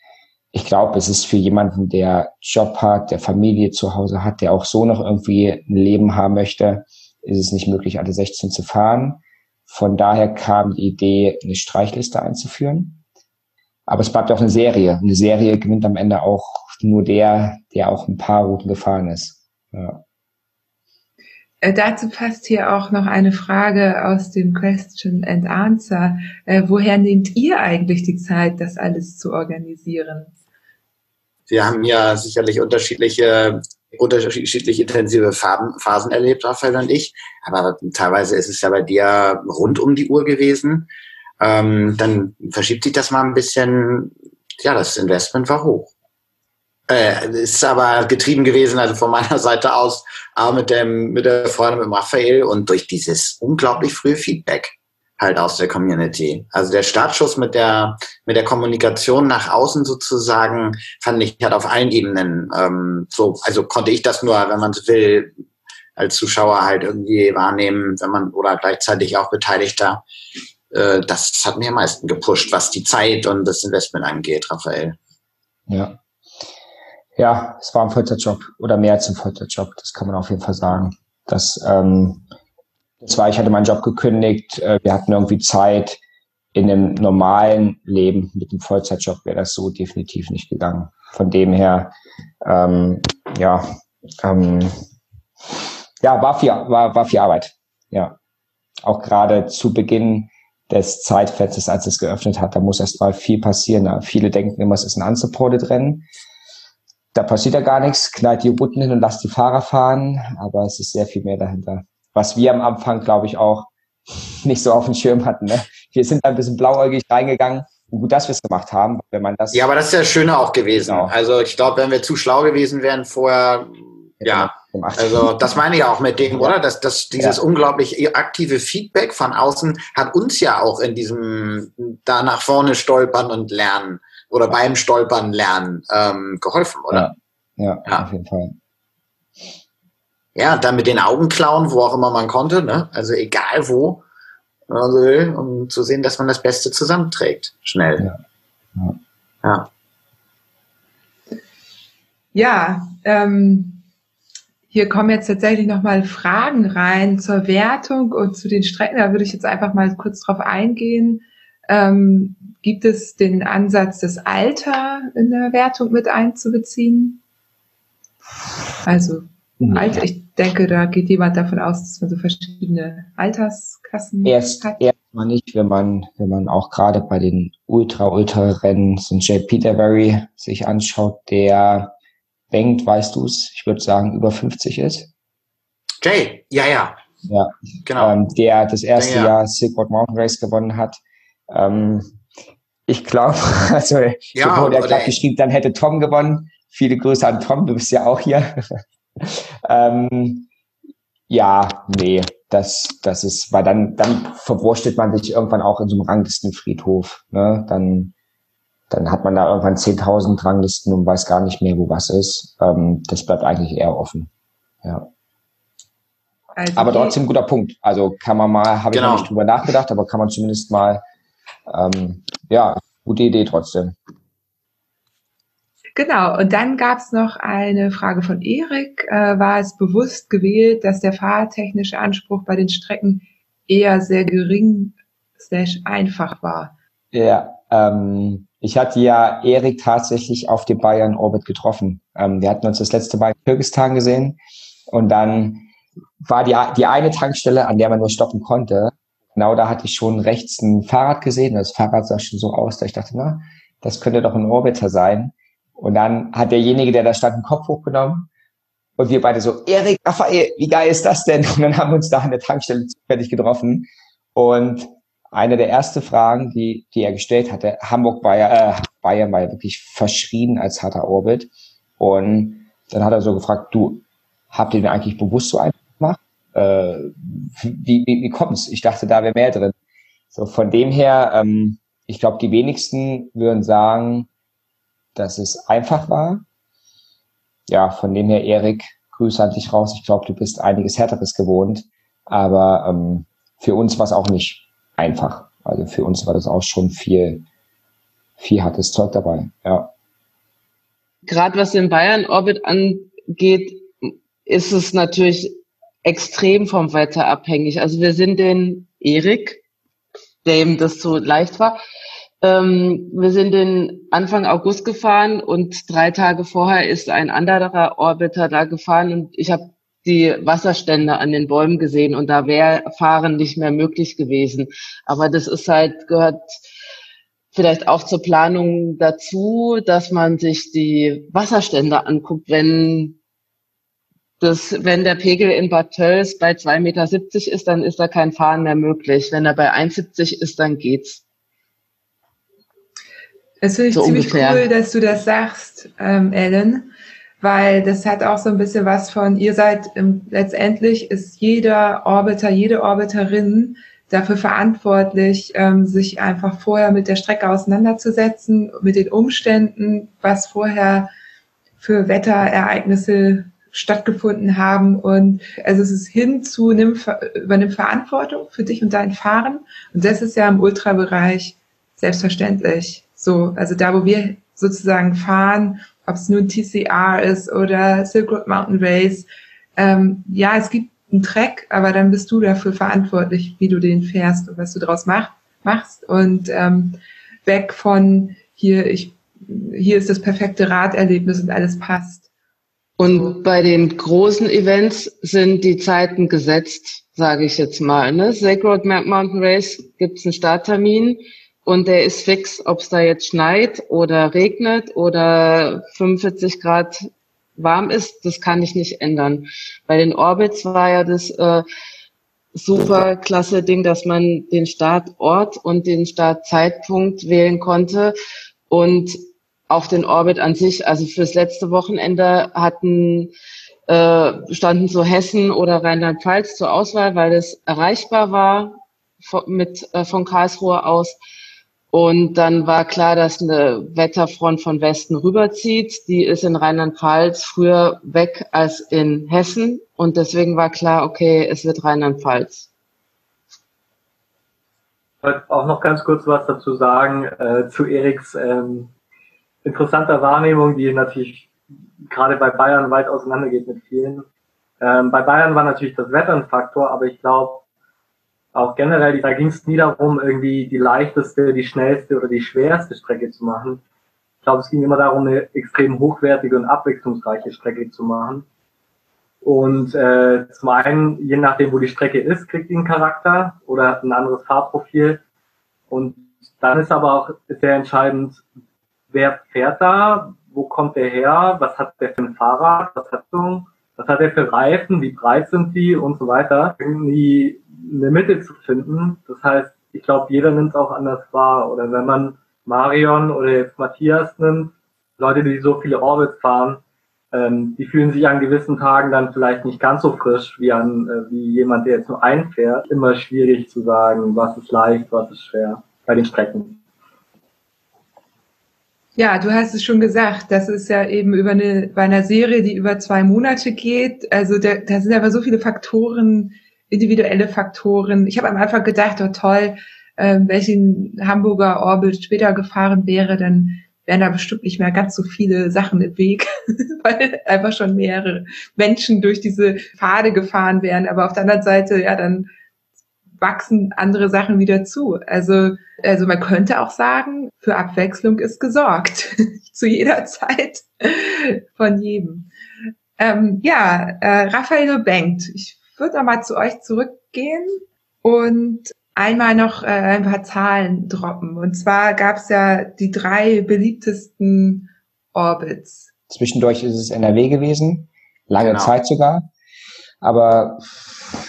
ich glaube, es ist für jemanden, der Job hat, der Familie zu Hause hat, der auch so noch irgendwie ein Leben haben möchte, ist es nicht möglich, alle 16 zu fahren. Von daher kam die Idee, eine Streichliste einzuführen. Aber es bleibt auch eine Serie. Eine Serie gewinnt am Ende auch nur der, der auch ein paar Routen gefahren ist. Ja. Äh, dazu passt hier auch noch eine Frage aus dem Question and Answer. Äh, woher nehmt ihr eigentlich die Zeit, das alles zu organisieren? Wir haben ja sicherlich unterschiedliche, unterschiedlich intensive Phasen erlebt, Raphael und ich. Aber teilweise ist es ja bei dir rund um die Uhr gewesen ähm, dann verschiebt sich das mal ein bisschen, ja, das Investment war hoch. Äh, ist aber getrieben gewesen, also von meiner [laughs] Seite aus, auch mit dem, mit der Freundin mit Raphael und durch dieses unglaublich frühe Feedback. Halt aus der Community. Also der Startschuss mit der mit der Kommunikation nach außen sozusagen fand ich hat auf allen Ebenen ähm, so also konnte ich das nur, wenn man so will, als Zuschauer halt irgendwie wahrnehmen, wenn man oder gleichzeitig auch Beteiligter. Äh, das hat mir am meisten gepusht, was die Zeit und das Investment angeht, Raphael. Ja. Ja, es war ein Vollzeitjob oder mehr als ein Vollzeitjob, das kann man auf jeden Fall sagen. Das, ähm, das war, ich hatte meinen Job gekündigt, äh, wir hatten irgendwie Zeit. In einem normalen Leben mit einem Vollzeitjob wäre das so definitiv nicht gegangen. Von dem her, ähm, ja, ähm, ja, war viel, war, war viel Arbeit. Ja. Auch gerade zu Beginn des Zeitfensters, als es geöffnet hat, da muss erst mal viel passieren. Da viele denken immer, es ist ein unsupported Rennen. Da passiert ja gar nichts, knallt die Routen hin und lasst die Fahrer fahren, aber es ist sehr viel mehr dahinter. Was wir am Anfang, glaube ich, auch [laughs] nicht so auf dem Schirm hatten. Ne? Wir sind ein bisschen blauäugig reingegangen. Und gut, dass wir es gemacht haben, wenn man das. Ja, aber das ist ja Schöne auch gewesen. Genau. Also ich glaube, wenn wir zu schlau gewesen wären vorher, ja, also das meine ich auch mit dem, oder? Dass, dass dieses ja. unglaublich aktive Feedback von außen hat uns ja auch in diesem da nach vorne stolpern und lernen oder beim Stolpern lernen ähm, geholfen, oder? Ja. ja, ja, auf jeden Fall. Ja, dann mit den Augen klauen, wo auch immer man konnte, ne? Also egal wo man will, um zu sehen, dass man das Beste zusammenträgt. Schnell. Ja. Ja. ja. ja ähm, hier kommen jetzt tatsächlich nochmal Fragen rein zur Wertung und zu den Strecken. Da würde ich jetzt einfach mal kurz drauf eingehen. Ähm, gibt es den Ansatz, das Alter in der Wertung mit einzubeziehen? Also ja. Alter, ich denke, da geht jemand davon aus, dass man so verschiedene Altersklassen Erst, hat. Erstmal nicht, wenn man, wenn man auch gerade bei den Ultra-Ultra-Rennen so Jay Peterberry sich anschaut, der denkt, weißt du es, ich würde sagen, über 50 ist. Jay, ja, ja. Ja, genau. Ähm, der das erste ja, ja. Jahr Silkwood Mountain Race gewonnen hat. Ähm, ich glaube, [laughs] also ja, wurde ja gerade geschrieben, dann hätte Tom gewonnen. Viele Grüße an Tom, du bist ja auch hier. [laughs] ähm, ja, nee, das, das ist, weil dann, dann verwurschtelt man sich irgendwann auch in so einem Ranglistenfriedhof. Ne? Dann, dann hat man da irgendwann 10.000 Ranglisten und weiß gar nicht mehr, wo was ist. Ähm, das bleibt eigentlich eher offen. Ja. Also aber trotzdem guter Punkt. Also kann man mal, habe genau. ich noch nicht drüber nachgedacht, aber kann man zumindest mal ähm, ja, gute Idee trotzdem. Genau, und dann gab es noch eine Frage von Erik. Äh, war es bewusst gewählt, dass der fahrtechnische Anspruch bei den Strecken eher sehr gering slash einfach war? Ja, ähm, ich hatte ja Erik tatsächlich auf dem Bayern Orbit getroffen. Ähm, wir hatten uns das letzte Mal in Kirgistan gesehen und dann war die, die eine Tankstelle, an der man nur stoppen konnte, genau da hatte ich schon rechts ein Fahrrad gesehen. Das Fahrrad sah schon so aus, dass ich dachte, na, das könnte doch ein Orbiter sein. Und dann hat derjenige, der da stand, den Kopf hochgenommen. Und wir beide so, Erik, Raphael, wie geil ist das denn? Und dann haben wir uns da an der Tankstelle zufällig getroffen. Und eine der ersten Fragen, die, die er gestellt hatte, Hamburg war ja, äh, Bayern war ja wirklich verschrien als harter Orbit. Und dann hat er so gefragt, du, habt ihr den eigentlich bewusst so einfach gemacht? äh, wie, wie, wie kommt's? Ich dachte, da wäre mehr drin. So von dem her, ähm, ich glaube, die wenigsten würden sagen, dass es einfach war. Ja, von dem her, Erik, Grüße an dich raus. Ich glaube, du bist einiges Härteres gewohnt. Aber ähm, für uns war es auch nicht einfach. Also für uns war das auch schon viel, viel hartes Zeug dabei. Ja. Gerade was den Bayern-Orbit angeht, ist es natürlich extrem vom Wetter abhängig. Also wir sind den Erik, eben das so leicht war. Ähm, wir sind den Anfang August gefahren und drei Tage vorher ist ein anderer Orbiter da gefahren und ich habe die Wasserstände an den Bäumen gesehen und da wäre Fahren nicht mehr möglich gewesen. Aber das ist halt, gehört vielleicht auch zur Planung dazu, dass man sich die Wasserstände anguckt, wenn das, wenn der Pegel in Bad Tölz bei 2,70 Meter ist, dann ist da kein Fahren mehr möglich. Wenn er bei 1,70 ist, dann geht's. Das finde ich so ziemlich ungefähr. cool, dass du das sagst, ähm, Ellen, weil das hat auch so ein bisschen was von, ihr seid im, letztendlich ist jeder Orbiter, jede Orbiterin dafür verantwortlich, ähm, sich einfach vorher mit der Strecke auseinanderzusetzen, mit den Umständen, was vorher für Wetterereignisse stattgefunden haben. Und also es ist hin zu nimm, übernimm Verantwortung für dich und dein Fahren. Und das ist ja im Ultrabereich selbstverständlich. So, also da, wo wir sozusagen fahren, ob es nun TCR ist oder Silk Road Mountain Race, ähm, ja, es gibt einen Track, aber dann bist du dafür verantwortlich, wie du den fährst und was du daraus mach, machst. Und ähm, weg von hier, ich, hier ist das perfekte Raderlebnis und alles passt. Und bei den großen Events sind die Zeiten gesetzt, sage ich jetzt mal. Ne? Sacred Mountain Race gibt es einen Starttermin und der ist fix, ob es da jetzt schneit oder regnet oder 45 Grad warm ist, das kann ich nicht ändern. Bei den Orbits war ja das äh, super klasse Ding, dass man den Startort und den Startzeitpunkt wählen konnte und auf den Orbit an sich. Also fürs letzte Wochenende hatten äh, standen so Hessen oder Rheinland-Pfalz zur Auswahl, weil es erreichbar war mit äh, von Karlsruhe aus. Und dann war klar, dass eine Wetterfront von Westen rüberzieht. Die ist in Rheinland-Pfalz früher weg als in Hessen. Und deswegen war klar, okay, es wird Rheinland-Pfalz. Ich wollte auch noch ganz kurz was dazu sagen äh, zu Eriks ähm, interessanter Wahrnehmung, die natürlich gerade bei Bayern weit auseinandergeht mit vielen. Ähm, bei Bayern war natürlich das Wetter ein Faktor, aber ich glaube auch generell, da ging es nie darum, irgendwie die leichteste, die schnellste oder die schwerste Strecke zu machen. Ich glaube, es ging immer darum, eine extrem hochwertige und abwechslungsreiche Strecke zu machen. Und äh, zum einen, je nachdem, wo die Strecke ist, kriegt die einen Charakter oder ein anderes Fahrprofil. Und dann ist aber auch sehr entscheidend, wer fährt da, wo kommt der her, was hat der für ein Fahrrad, was hat was hat der für Reifen, wie breit sind die und so weiter. Irgendwie eine Mitte zu finden. Das heißt, ich glaube, jeder nimmt es auch anders wahr. Oder wenn man Marion oder jetzt Matthias nimmt, Leute, die so viele Orbits fahren, ähm, die fühlen sich an gewissen Tagen dann vielleicht nicht ganz so frisch wie an äh, wie jemand, der jetzt nur einfährt. Immer schwierig zu sagen, was ist leicht, was ist schwer bei den Strecken. Ja, du hast es schon gesagt, das ist ja eben über eine, bei einer Serie, die über zwei Monate geht. Also da, da sind aber so viele Faktoren, individuelle Faktoren. Ich habe am Anfang gedacht, oh toll, äh, welchen Hamburger Orbit später gefahren wäre, dann wären da bestimmt nicht mehr ganz so viele Sachen im Weg, [laughs] weil einfach schon mehrere Menschen durch diese Pfade gefahren wären. Aber auf der anderen Seite, ja, dann wachsen andere Sachen wieder zu. Also, also man könnte auch sagen, für Abwechslung ist gesorgt. [laughs] zu jeder Zeit von jedem. Ähm, ja, äh, Raphael Bengt. Ich würde nochmal zu euch zurückgehen und einmal noch äh, ein paar Zahlen droppen. Und zwar gab es ja die drei beliebtesten Orbits. Zwischendurch ist es NRW gewesen, lange genau. Zeit sogar. Aber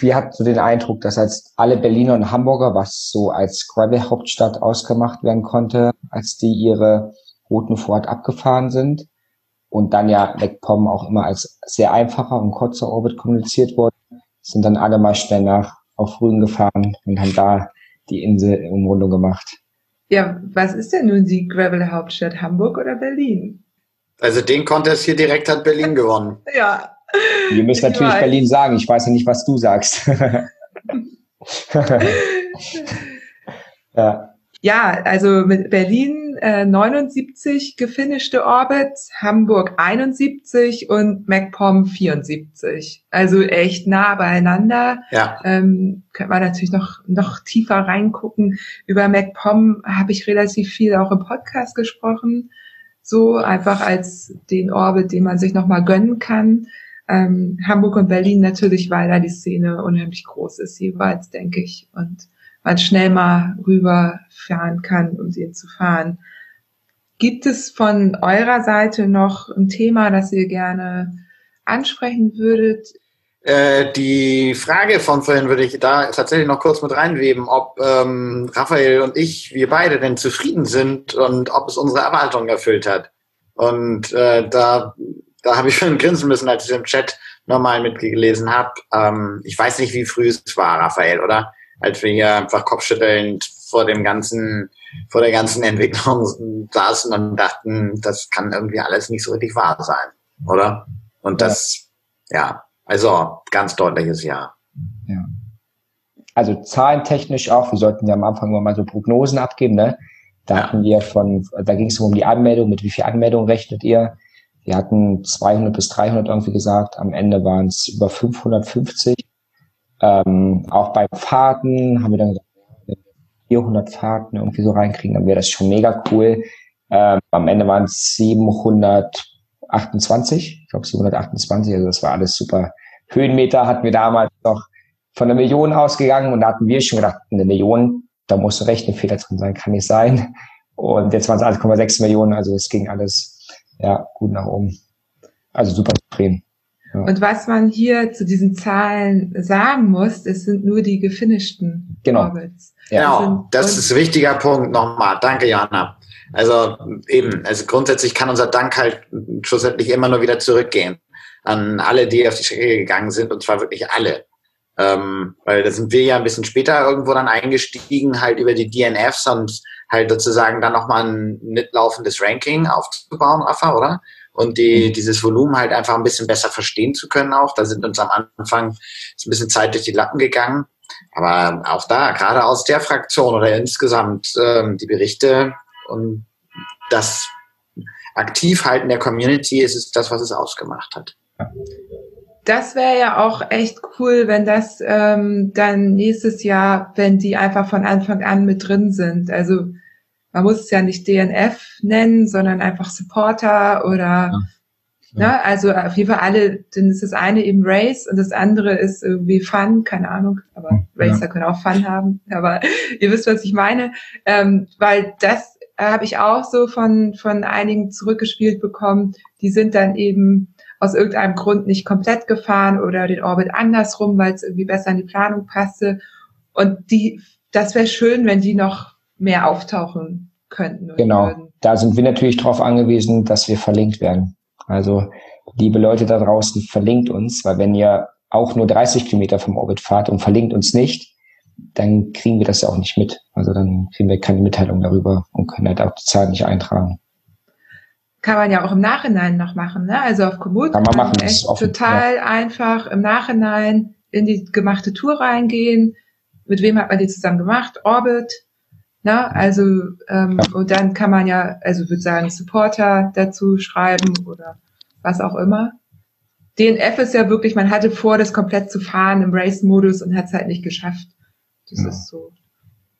wir hatten so den Eindruck, dass als alle Berliner und Hamburger, was so als Gravel-Hauptstadt ausgemacht werden konnte, als die ihre Routen vor Ort abgefahren sind und dann ja MacPom auch immer als sehr einfacher und kurzer Orbit kommuniziert wurde, sind dann alle mal schnell nach auf Rügen gefahren und haben da die Insel Umrundung gemacht. Ja, was ist denn nun die Gravel-Hauptstadt, Hamburg oder Berlin? Also den Contest hier direkt hat Berlin gewonnen. [laughs] ja, Ihr müsst natürlich weiß. Berlin sagen. Ich weiß ja nicht, was du sagst. [laughs] [laughs] ja. Ja, also mit Berlin äh, 79 gefinischte Orbits, Hamburg 71 und MacPom 74. Also echt nah beieinander. Ja. Ähm, könnte man natürlich noch, noch tiefer reingucken. Über MacPom habe ich relativ viel auch im Podcast gesprochen. So einfach als den Orbit, den man sich nochmal gönnen kann. Ähm, Hamburg und Berlin natürlich, weil da die Szene unheimlich groß ist jeweils, denke ich. Und man schnell mal rüberfahren kann, um den zu fahren. Gibt es von eurer Seite noch ein Thema, das ihr gerne ansprechen würdet? Äh, die Frage von vorhin würde ich da tatsächlich noch kurz mit reinweben, ob ähm, Raphael und ich, wir beide denn zufrieden sind und ob es unsere Erwartungen erfüllt hat. Und äh, da da habe ich [laughs] schon grinsen müssen, als ich im Chat nochmal mitgelesen habe. Ähm, ich weiß nicht, wie früh es war, Raphael, oder? Als wir hier einfach kopfschüttelnd vor dem ganzen, vor der ganzen [laughs] Entwicklung saßen und dachten, das kann irgendwie alles nicht so richtig wahr sein, oder? Und das, ja, ja also ganz deutliches Ja. Ja. Also zahlentechnisch auch, wir sollten ja am Anfang mal so Prognosen abgeben, ne? Da ja. hatten wir von, da ging es um die Anmeldung, mit wie viel Anmeldungen rechnet ihr? Wir hatten 200 bis 300 irgendwie gesagt, am Ende waren es über 550. Ähm, auch bei Fahrten haben wir dann gesagt, 400 Fahrten irgendwie so reinkriegen, dann wäre das schon mega cool. Ähm, am Ende waren es 728, ich glaube 728, also das war alles super. Höhenmeter hatten wir damals noch von einer Million ausgegangen und da hatten wir schon gedacht, eine Million, da muss ein Rechnungsfehler drin sein, kann nicht sein. Und jetzt waren es 1,6 Millionen, also es ging alles ja gut nach oben. Also super zufrieden. Ja. Und was man hier zu diesen Zahlen sagen muss, es sind nur die gefinischten genau. Orbits. Ja. Genau, das ist ein wichtiger Punkt nochmal. Danke, Jana. Also eben, also grundsätzlich kann unser Dank halt schlussendlich immer nur wieder zurückgehen an alle, die auf die Strecke gegangen sind, und zwar wirklich alle. Ähm, weil da sind wir ja ein bisschen später irgendwo dann eingestiegen, halt über die DNFs und halt sozusagen dann nochmal ein mitlaufendes Ranking aufzubauen, Rafa, oder? Und die, mhm. dieses Volumen halt einfach ein bisschen besser verstehen zu können auch. Da sind uns am Anfang ist ein bisschen Zeit durch die Lappen gegangen. Aber auch da, gerade aus der Fraktion oder insgesamt ähm, die Berichte und das Aktivhalten der Community ist es das, was es ausgemacht hat. Das wäre ja auch echt cool, wenn das ähm, dann nächstes Jahr, wenn die einfach von Anfang an mit drin sind. Also man muss es ja nicht DNF nennen, sondern einfach Supporter oder ja. Ne? Also auf jeden Fall alle, dann ist das eine eben Race und das andere ist irgendwie Fun, keine Ahnung, aber Racer ja. können auch Fun haben, aber [laughs] ihr wisst, was ich meine, ähm, weil das äh, habe ich auch so von, von einigen zurückgespielt bekommen, die sind dann eben aus irgendeinem Grund nicht komplett gefahren oder den Orbit andersrum, weil es irgendwie besser in die Planung passte und die, das wäre schön, wenn die noch mehr auftauchen könnten. Genau, würden. da sind wir natürlich darauf angewiesen, dass wir verlinkt werden. Also, liebe Leute da draußen, verlinkt uns, weil wenn ihr auch nur 30 Kilometer vom Orbit fahrt und verlinkt uns nicht, dann kriegen wir das ja auch nicht mit. Also dann kriegen wir keine Mitteilung darüber und können halt auch die Zahlen nicht eintragen. Kann man ja auch im Nachhinein noch machen, ne? Also auf Komoot kann man machen. Das ist offen, total ja. einfach im Nachhinein in die gemachte Tour reingehen. Mit wem hat man die zusammen gemacht? Orbit. Ne? Also ähm, ja. und dann kann man ja, also würde sagen, Supporter dazu schreiben oder was auch immer. DNF ist ja wirklich, man hatte vor, das komplett zu fahren im Race-Modus und hat es halt nicht geschafft. Das ja. ist so,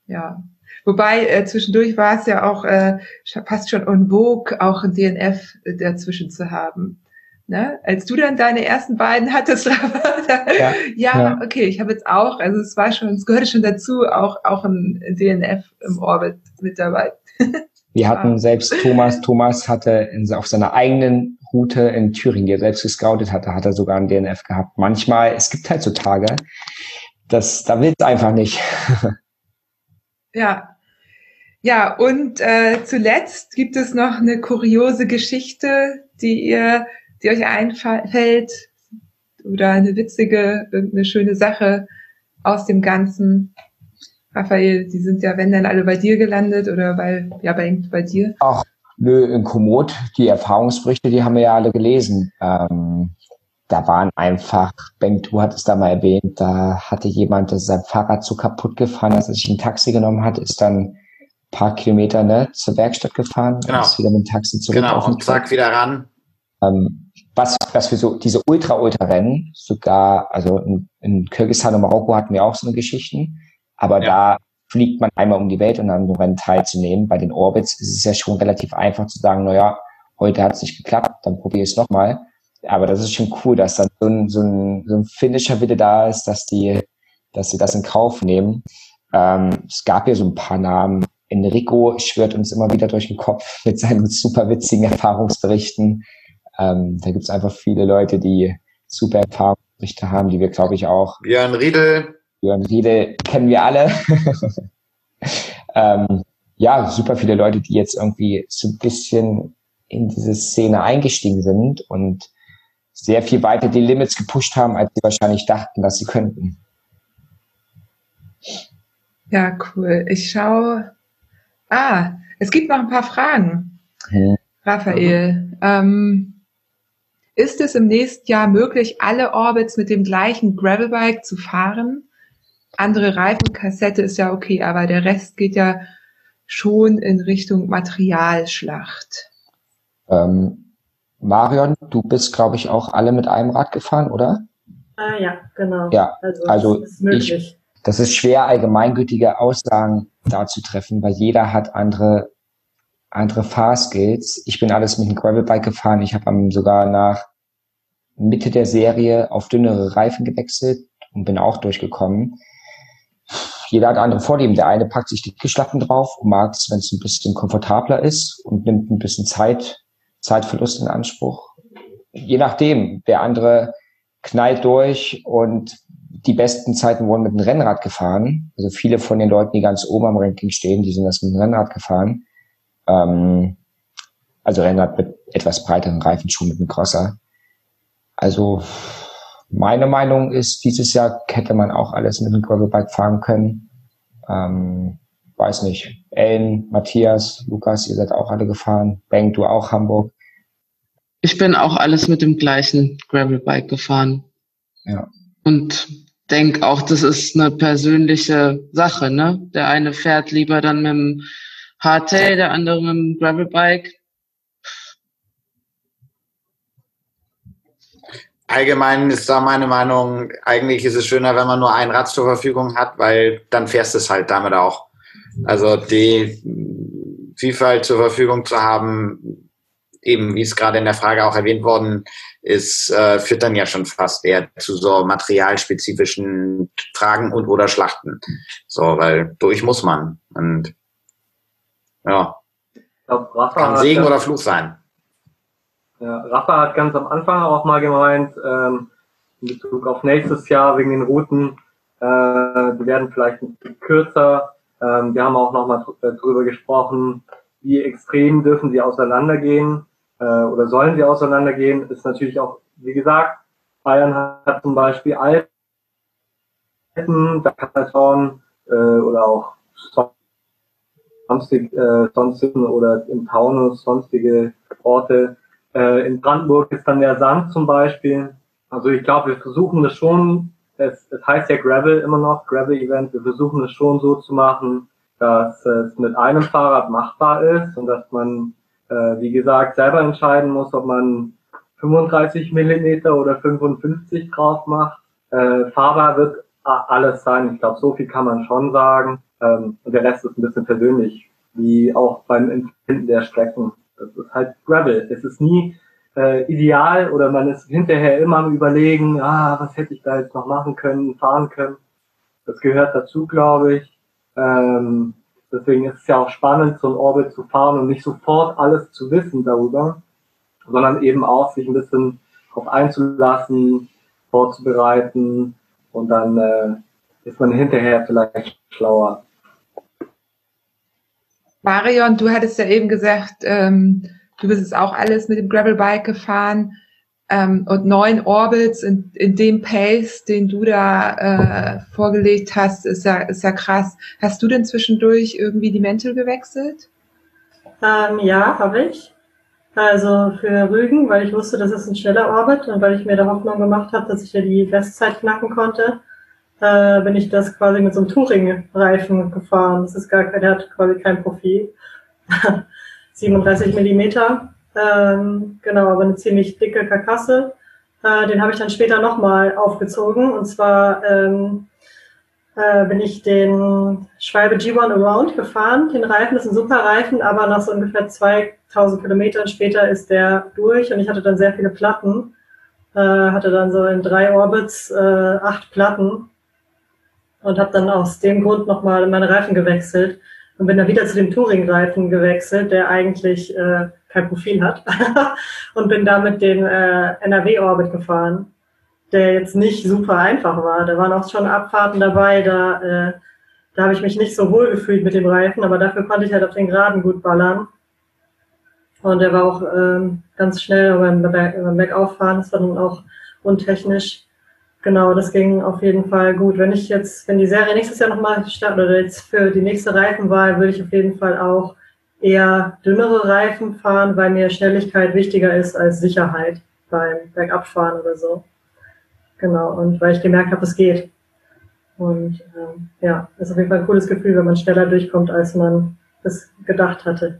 ja. Wobei äh, zwischendurch war es ja auch äh, fast schon en vogue, auch ein DNF äh, dazwischen zu haben. Ne? Als du dann deine ersten beiden hattest, [laughs] da, ja, ja, okay, ich habe jetzt auch, also es war schon, es gehörte schon dazu, auch auch ein DNF im Orbit mit dabei. [laughs] Wir hatten selbst Thomas, Thomas hatte in, auf seiner eigenen Route in Thüringen, die er selbst gescoutet hatte, hat er sogar ein DNF gehabt. Manchmal, es gibt halt so Tage, das, da will es einfach nicht. [laughs] Ja. Ja, und äh, zuletzt gibt es noch eine kuriose Geschichte, die ihr, die euch einfällt, oder eine witzige, irgendeine schöne Sache aus dem Ganzen. Raphael, die sind ja, wenn dann alle bei dir gelandet oder bei, ja, bei, bei dir. Ach, nö, in Komoot, die Erfahrungsberichte, die haben wir ja alle gelesen. Ähm, da waren einfach, Ben, du hattest da mal erwähnt, da hatte jemand das sein Fahrrad so kaputt gefahren, dass er sich ein Taxi genommen hat, ist dann ein paar Kilometer ne, zur Werkstatt gefahren, genau. ist wieder mit dem Taxi zurück. Genau, und zack, wieder ran. Ähm, was, was für so diese Ultra-Ultra-Rennen, sogar, also in, in Kirgisistan und Marokko hatten wir auch so eine Geschichten, aber ja. da fliegt man einmal um die Welt und dann so Rennen teilzunehmen. Bei den Orbits ist es ja schon relativ einfach zu sagen, naja, heute hat es nicht geklappt, dann probiere ich es nochmal aber das ist schon cool, dass dann so ein, so ein, so ein Finisher bitte da ist, dass die, dass sie das in Kauf nehmen. Ähm, es gab ja so ein paar Namen. Enrico schwört uns immer wieder durch den Kopf mit seinen super witzigen Erfahrungsberichten. Ähm, da gibt's einfach viele Leute, die super Erfahrungsberichte haben, die wir, glaube ich, auch. Björn Riedel. Björn Riedel kennen wir alle. [laughs] ähm, ja, super viele Leute, die jetzt irgendwie so ein bisschen in diese Szene eingestiegen sind und sehr viel weiter die Limits gepusht haben, als sie wahrscheinlich dachten, dass sie könnten. Ja, cool. Ich schaue. Ah, es gibt noch ein paar Fragen. Ja. Raphael, ähm, ist es im nächsten Jahr möglich, alle Orbits mit dem gleichen Gravelbike zu fahren? Andere Reifenkassette ist ja okay, aber der Rest geht ja schon in Richtung Materialschlacht. Ähm, Marion, du bist, glaube ich, auch alle mit einem Rad gefahren, oder? Ah, ja, genau. Ja, also, also das ist ich, das ist schwer, allgemeingültige Aussagen da zu treffen, weil jeder hat andere, andere Fahrskills. Ich bin alles mit einem Gravelbike gefahren. Ich habe sogar nach Mitte der Serie auf dünnere Reifen gewechselt und bin auch durchgekommen. Jeder hat andere Vorlieben. Der eine packt sich die Geschlappen drauf und mag es, wenn es ein bisschen komfortabler ist und nimmt ein bisschen Zeit, Zeitverlust in Anspruch. Je nachdem. Der andere knallt durch und die besten Zeiten wurden mit dem Rennrad gefahren. Also viele von den Leuten, die ganz oben am Ranking stehen, die sind das mit dem Rennrad gefahren. Ähm, also Rennrad mit etwas breiteren Reifen, schon mit einem Crosser. Also meine Meinung ist, dieses Jahr hätte man auch alles mit dem Gravelbike fahren können. Ähm, weiß nicht. Ellen, Matthias, Lukas, ihr seid auch alle gefahren. Bang, du auch Hamburg. Ich bin auch alles mit dem gleichen Gravelbike gefahren. Ja. Und denke auch, das ist eine persönliche Sache, ne? Der eine fährt lieber dann mit dem Hardtail, der andere mit Gravelbike. Allgemein ist da meine Meinung, eigentlich ist es schöner, wenn man nur ein Rad zur Verfügung hat, weil dann fährst du es halt damit auch. Also die Vielfalt zur Verfügung zu haben, eben wie es gerade in der Frage auch erwähnt worden ist, äh, führt dann ja schon fast eher zu so materialspezifischen Fragen und oder Schlachten. So, weil durch muss man. Und ja. Glaub, Kann Segen oder Fluch sein. Ja, Rafa hat ganz am Anfang auch mal gemeint, ähm, in Bezug auf nächstes Jahr wegen den Routen, äh, die werden vielleicht ein bisschen kürzer. Ähm, wir haben auch nochmal drüber gesprochen, wie extrem dürfen sie auseinandergehen äh, oder sollen sie auseinandergehen, ist natürlich auch, wie gesagt, Bayern hat zum Beispiel Alpen, da kann man schauen, äh, oder auch sonstig, äh, sonstigen oder im Taunus sonstige Orte, äh, in Brandenburg ist dann der Sand zum Beispiel. Also ich glaube, wir versuchen das schon, es, es heißt ja Gravel immer noch, Gravel-Event, wir versuchen es schon so zu machen, dass es mit einem Fahrrad machbar ist und dass man, äh, wie gesagt, selber entscheiden muss, ob man 35 Millimeter oder 55 drauf macht. Äh, fahrbar wird alles sein. Ich glaube, so viel kann man schon sagen. Ähm, und der Rest ist ein bisschen persönlich, wie auch beim Empfinden der Strecken. Das ist halt Gravel. Es ist nie äh, ideal oder man ist hinterher immer am überlegen, ah, was hätte ich da jetzt noch machen können, fahren können. Das gehört dazu, glaube ich. Ähm, deswegen ist es ja auch spannend, so ein Orbit zu fahren und nicht sofort alles zu wissen darüber, sondern eben auch sich ein bisschen darauf einzulassen, vorzubereiten und dann äh, ist man hinterher vielleicht schlauer. Marion, du hattest ja eben gesagt, ähm, du bist es auch alles mit dem Gravelbike gefahren ähm, und neun Orbits in, in dem Pace, den du da äh, vorgelegt hast, ist ja, ist ja krass. Hast du denn zwischendurch irgendwie die Mäntel gewechselt? Ähm, ja, habe ich. Also für Rügen, weil ich wusste, das ist ein schneller Orbit und weil ich mir da Hoffnung gemacht habe, dass ich ja die Bestzeit knacken konnte, äh, bin ich das quasi mit so einem Touring-Reifen gefahren. Das ist gar kein, der hat quasi kein Profil. [laughs] 37 Millimeter, ähm, genau, aber eine ziemlich dicke Karkasse. Äh, den habe ich dann später nochmal aufgezogen und zwar ähm, äh, bin ich den Schwalbe G1 Around gefahren. Den Reifen ist ein super Reifen, aber nach so ungefähr 2000 Kilometern später ist der durch und ich hatte dann sehr viele Platten. Äh, hatte dann so in drei Orbits äh, acht Platten und habe dann aus dem Grund nochmal meine Reifen gewechselt und bin dann wieder zu dem Touring-Reifen gewechselt, der eigentlich äh, kein Profil hat [laughs] und bin damit den äh, NRW-Orbit gefahren, der jetzt nicht super einfach war. Da waren auch schon Abfahrten dabei, da, äh, da habe ich mich nicht so wohl gefühlt mit dem Reifen, aber dafür konnte ich halt auf den Geraden gut ballern. Und der war auch ähm, ganz schnell beim, beim das war dann auch untechnisch. Genau, das ging auf jeden Fall gut. Wenn ich jetzt, wenn die Serie nächstes Jahr nochmal startet oder jetzt für die nächste Reifenwahl, würde ich auf jeden Fall auch eher dünnere Reifen fahren, weil mir Schnelligkeit wichtiger ist als Sicherheit beim Bergabfahren oder so. Genau, und weil ich gemerkt habe, es geht. Und ähm, ja, ist auf jeden Fall ein cooles Gefühl, wenn man schneller durchkommt, als man es gedacht hatte.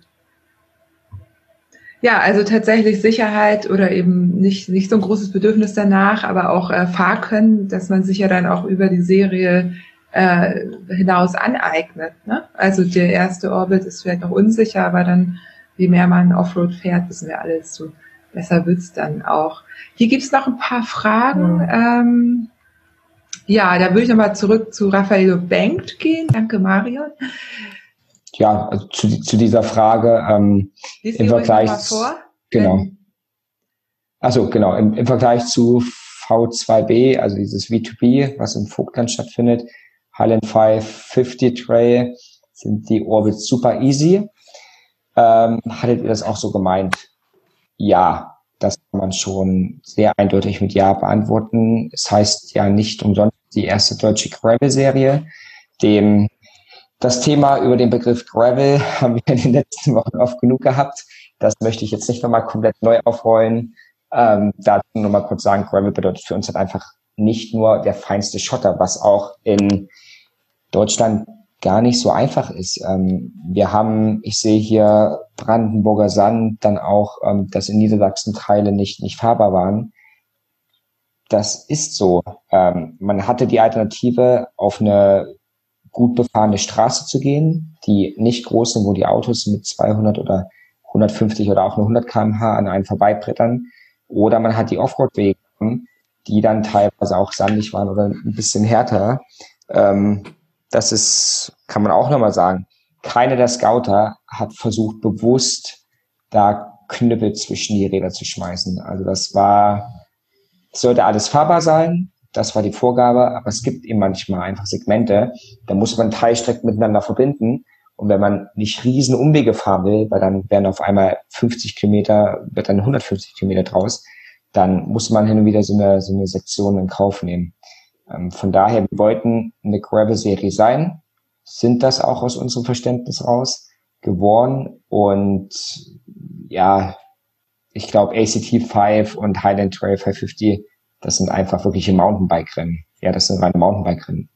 Ja, also tatsächlich Sicherheit oder eben nicht, nicht so ein großes Bedürfnis danach, aber auch äh, Fahrkönnen, dass man sich ja dann auch über die Serie äh, hinaus aneignet. Ne? Also der erste Orbit ist vielleicht noch unsicher, aber dann, je mehr man Offroad fährt, wissen wir alles, so besser wird's dann auch. Hier gibt's noch ein paar Fragen. Mhm. Ähm, ja, da würde ich nochmal zurück zu Raffaello Bengt gehen. Danke, Marion ja, also zu, zu dieser Frage ähm, im Vergleich vor. genau. Also genau, im, im Vergleich zu V2B, also dieses V2B, was im Vogtland stattfindet, Highland 550 Trail, sind die Orbits super easy. Ähm, hattet ihr das auch so gemeint? Ja, das kann man schon sehr eindeutig mit Ja beantworten. Es heißt ja nicht umsonst die erste deutsche Gravel-Serie. Dem das Thema über den Begriff Gravel [laughs] haben wir in den letzten Wochen oft genug gehabt. Das möchte ich jetzt nicht nochmal komplett neu aufrollen. Ähm, dazu nur mal kurz sagen, Gravel bedeutet für uns halt einfach nicht nur der feinste Schotter, was auch in Deutschland gar nicht so einfach ist. Ähm, wir haben, ich sehe hier Brandenburger Sand, dann auch, ähm, dass in Niedersachsen Teile nicht, nicht fahrbar waren. Das ist so. Ähm, man hatte die Alternative auf eine gut befahrene Straße zu gehen, die nicht groß sind, wo die Autos mit 200 oder 150 oder auch nur 100 kmh an einen vorbeibrettern. Oder man hat die Offroad-Wege, die dann teilweise auch sandig waren oder ein bisschen härter. Ähm, das ist, kann man auch nochmal sagen, keiner der Scouter hat versucht, bewusst da Knüppel zwischen die Räder zu schmeißen. Also das war, sollte alles fahrbar sein. Das war die Vorgabe, aber es gibt eben manchmal einfach Segmente, da muss man Teilstrecken miteinander verbinden. Und wenn man nicht riesen Umwege fahren will, weil dann werden auf einmal 50 Kilometer, wird dann 150 Kilometer draus, dann muss man hin und wieder so eine, so eine Sektion in Kauf nehmen. Ähm, von daher, wir wollten eine Gravel-Serie sein, sind das auch aus unserem Verständnis raus geworden und ja, ich glaube ACT 5 und Highland Trail 550 das sind einfach wirkliche Mountainbike-Rennen. Ja, das sind reine Mountainbike-Rennen.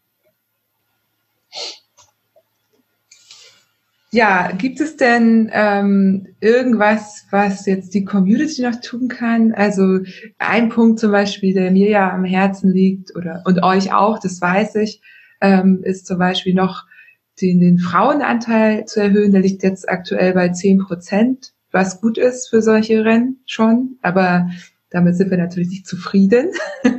Ja, gibt es denn ähm, irgendwas, was jetzt die Community noch tun kann? Also ein Punkt zum Beispiel, der mir ja am Herzen liegt oder und euch auch, das weiß ich, ähm, ist zum Beispiel noch den, den Frauenanteil zu erhöhen. Der liegt jetzt aktuell bei zehn Prozent, was gut ist für solche Rennen schon. Aber damit sind wir natürlich nicht zufrieden. [laughs]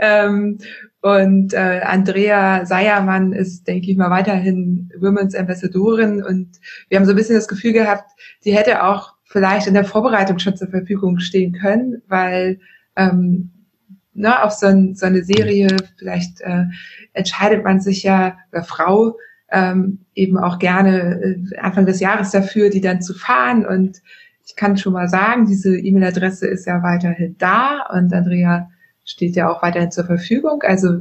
ähm, und äh, Andrea Seiermann ist, denke ich mal, weiterhin Women's Ambassadorin. Und wir haben so ein bisschen das Gefühl gehabt, die hätte auch vielleicht in der Vorbereitung schon zur Verfügung stehen können, weil ähm, ne, auf so, ein, so eine Serie vielleicht äh, entscheidet man sich ja, oder Frau, ähm, eben auch gerne äh, Anfang des Jahres dafür, die dann zu fahren und ich kann schon mal sagen, diese E-Mail-Adresse ist ja weiterhin da und Andrea steht ja auch weiterhin zur Verfügung. Also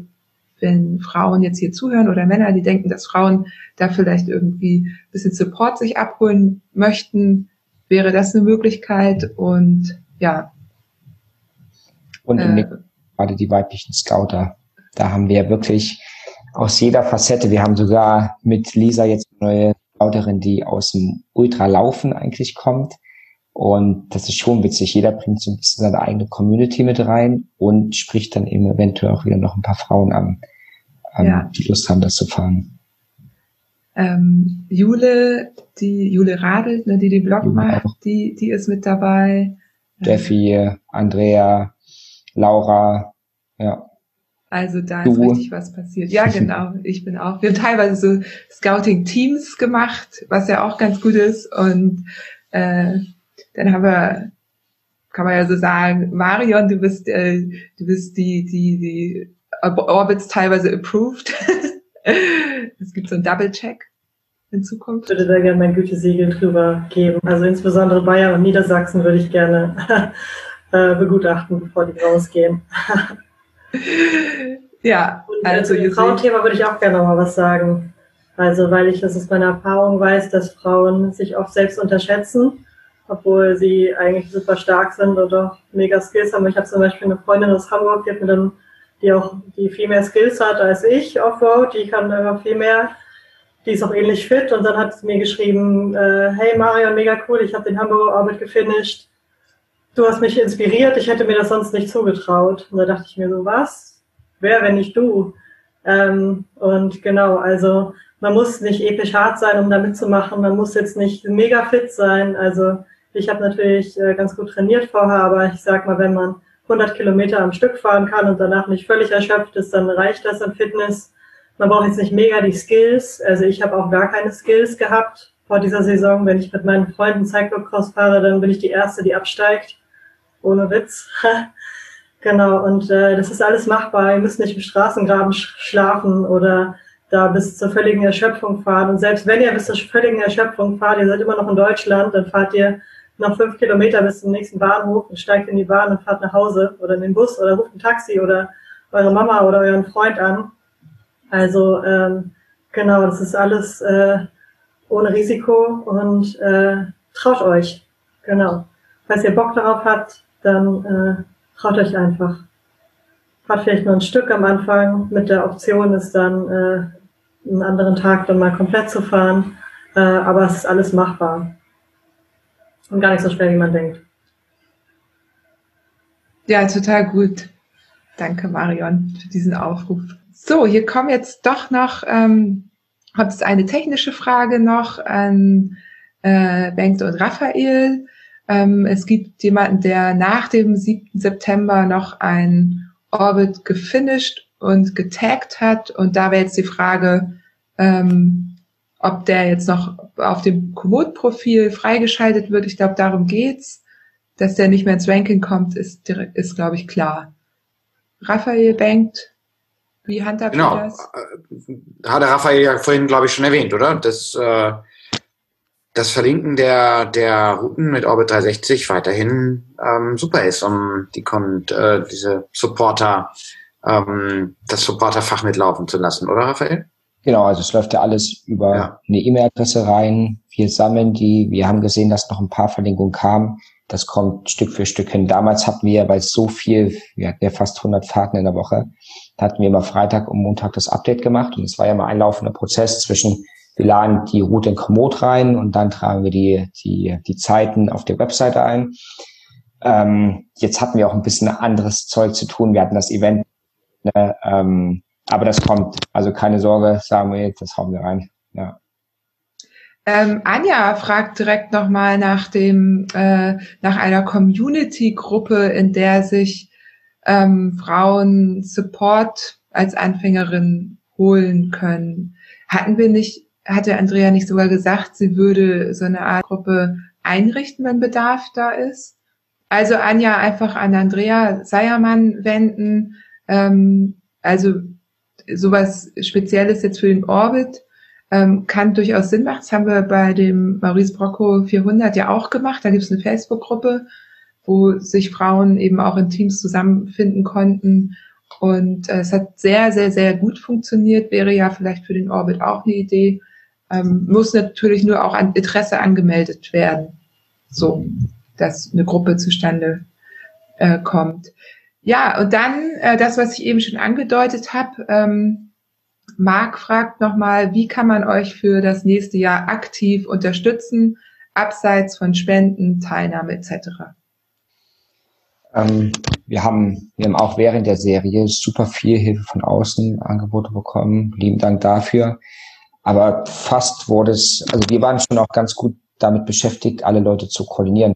wenn Frauen jetzt hier zuhören oder Männer, die denken, dass Frauen da vielleicht irgendwie ein bisschen Support sich abholen möchten, wäre das eine Möglichkeit und ja. Und äh, gerade die weiblichen Scouter, da haben wir wirklich aus jeder Facette, wir haben sogar mit Lisa jetzt eine neue Scouterin, die aus dem Ultralaufen eigentlich kommt. Und das ist schon witzig. Jeder bringt so ein bisschen seine eigene Community mit rein und spricht dann eben eventuell auch wieder noch ein paar Frauen an, ähm, ja. die Lust haben, das zu fahren. Ähm, Jule, die Jule Radelt, ne, die den Blog Jule macht, die, die ist mit dabei. Steffi, Andrea, Laura, ja. Also da du. ist richtig was passiert. Ja, genau. [laughs] Ich bin auch. Wir haben teilweise so Scouting-Teams gemacht, was ja auch ganz gut ist. Und äh, dann haben wir, kann man ja so sagen, Marion, du bist, äh, du bist die, die, die Orbits teilweise approved. [laughs] es gibt so einen Double-Check in Zukunft. Ich würde da gerne mein Gütesiegel drüber geben. Also insbesondere Bayern und Niedersachsen würde ich gerne [laughs] äh, begutachten, bevor die rausgehen. [laughs] ja, und also zum Frauenthema würde ich auch gerne noch mal was sagen. Also weil ich, das ist meine Erfahrung, weiß, dass Frauen sich oft selbst unterschätzen, obwohl sie eigentlich super stark sind oder mega Skills haben. Ich habe zum Beispiel eine Freundin aus Hamburg, die hat mit einem, die auch die viel mehr Skills hat als ich Offroad, die kann immer viel mehr die ist auch ähnlich fit und dann hat sie mir geschrieben, äh, hey Marion, mega cool, ich habe den Hamburger Orbit gefinisht. Du hast mich inspiriert, ich hätte mir das sonst nicht zugetraut. Und da dachte ich mir so, was? Wer, wenn nicht du? Ähm, und genau, also man muss nicht episch hart sein, um da mitzumachen. Man muss jetzt nicht mega fit sein. Also ich habe natürlich äh, ganz gut trainiert vorher, aber ich sag mal, wenn man 100 Kilometer am Stück fahren kann und danach nicht völlig erschöpft ist, dann reicht das an Fitness. Man braucht jetzt nicht mega die Skills. Also ich habe auch gar keine Skills gehabt vor dieser Saison. Wenn ich mit meinen Freunden Cyclocross fahre, dann bin ich die Erste, die absteigt. Ohne Witz. [laughs] genau, und äh, das ist alles machbar. Ihr müsst nicht im Straßengraben sch schlafen oder da bis zur völligen Erschöpfung fahren. Und selbst wenn ihr bis zur völligen Erschöpfung fahrt, ihr seid immer noch in Deutschland, dann fahrt ihr noch fünf Kilometer bis zum nächsten Bahnhof und steigt in die Bahn und fahrt nach Hause oder in den Bus oder ruft ein Taxi oder eure Mama oder euren Freund an. Also ähm, genau, das ist alles äh, ohne Risiko und äh, traut euch. Genau. Falls ihr Bock darauf habt, dann äh, traut euch einfach. Fahrt vielleicht nur ein Stück am Anfang. Mit der Option ist dann äh, einen anderen Tag dann mal komplett zu fahren. Äh, aber es ist alles machbar. Und gar nicht so schwer, wie man denkt. Ja, total gut. Danke, Marion, für diesen Aufruf. So, hier kommen jetzt doch noch, ähm, habe es eine technische Frage noch an äh, Bengt und Raphael. Ähm, es gibt jemanden, der nach dem 7. September noch ein Orbit gefinisht und getaggt hat. Und da wäre jetzt die Frage, ähm, ob der jetzt noch auf dem Komoot-Profil freigeschaltet wird. Ich glaube, darum geht's. Dass der nicht mehr ins Ranking kommt, ist, ist glaube ich, klar. Raphael Bengt, wie handhabt genau. ihr das? Äh, hat der Raphael ja vorhin, glaube ich, schon erwähnt, oder? Das, äh, das Verlinken der, der Routen mit Orbit 360 weiterhin ähm, super ist, um die kommt, äh, diese Supporter, ähm, das Supporter-Fach mitlaufen zu lassen, oder Raphael? Genau, also es läuft ja alles über ja. eine E-Mail-Adresse rein. Wir sammeln die. Wir haben gesehen, dass noch ein paar Verlinkungen kamen. Das kommt Stück für Stück hin. Damals hatten wir, weil es so viel, wir hatten ja fast 100 Fahrten in der Woche, hatten wir immer Freitag und Montag das Update gemacht. Und es war ja mal ein laufender Prozess zwischen, wir laden die Route in Komoot rein und dann tragen wir die, die, die Zeiten auf der Webseite ein. Ähm, jetzt hatten wir auch ein bisschen anderes Zeug zu tun. Wir hatten das Event, ne, ähm, aber das kommt. Also keine Sorge, sagen wir jetzt, das hauen wir rein. Ja. Ähm, Anja fragt direkt nochmal nach dem, äh, nach einer Community-Gruppe, in der sich ähm, Frauen Support als Anfängerin holen können. Hatten wir nicht, hatte Andrea nicht sogar gesagt, sie würde so eine Art Gruppe einrichten, wenn Bedarf da ist? Also Anja einfach an Andrea Seiermann wenden. Ähm, also sowas Spezielles jetzt für den Orbit ähm, kann durchaus Sinn machen. Das haben wir bei dem Maurice Brocco 400 ja auch gemacht. Da gibt es eine Facebook-Gruppe, wo sich Frauen eben auch in Teams zusammenfinden konnten. Und äh, es hat sehr, sehr, sehr gut funktioniert. Wäre ja vielleicht für den Orbit auch eine Idee. Ähm, muss natürlich nur auch an Interesse angemeldet werden. So, dass eine Gruppe zustande äh, kommt. Ja, und dann äh, das, was ich eben schon angedeutet habe. Ähm, Marc fragt nochmal, wie kann man euch für das nächste Jahr aktiv unterstützen, abseits von Spenden, Teilnahme etc.? Ähm, wir haben, wir haben auch während der Serie super viel Hilfe von außen Angebote bekommen. Lieben Dank dafür. Aber fast wurde es, also wir waren schon auch ganz gut damit beschäftigt, alle Leute zu koordinieren.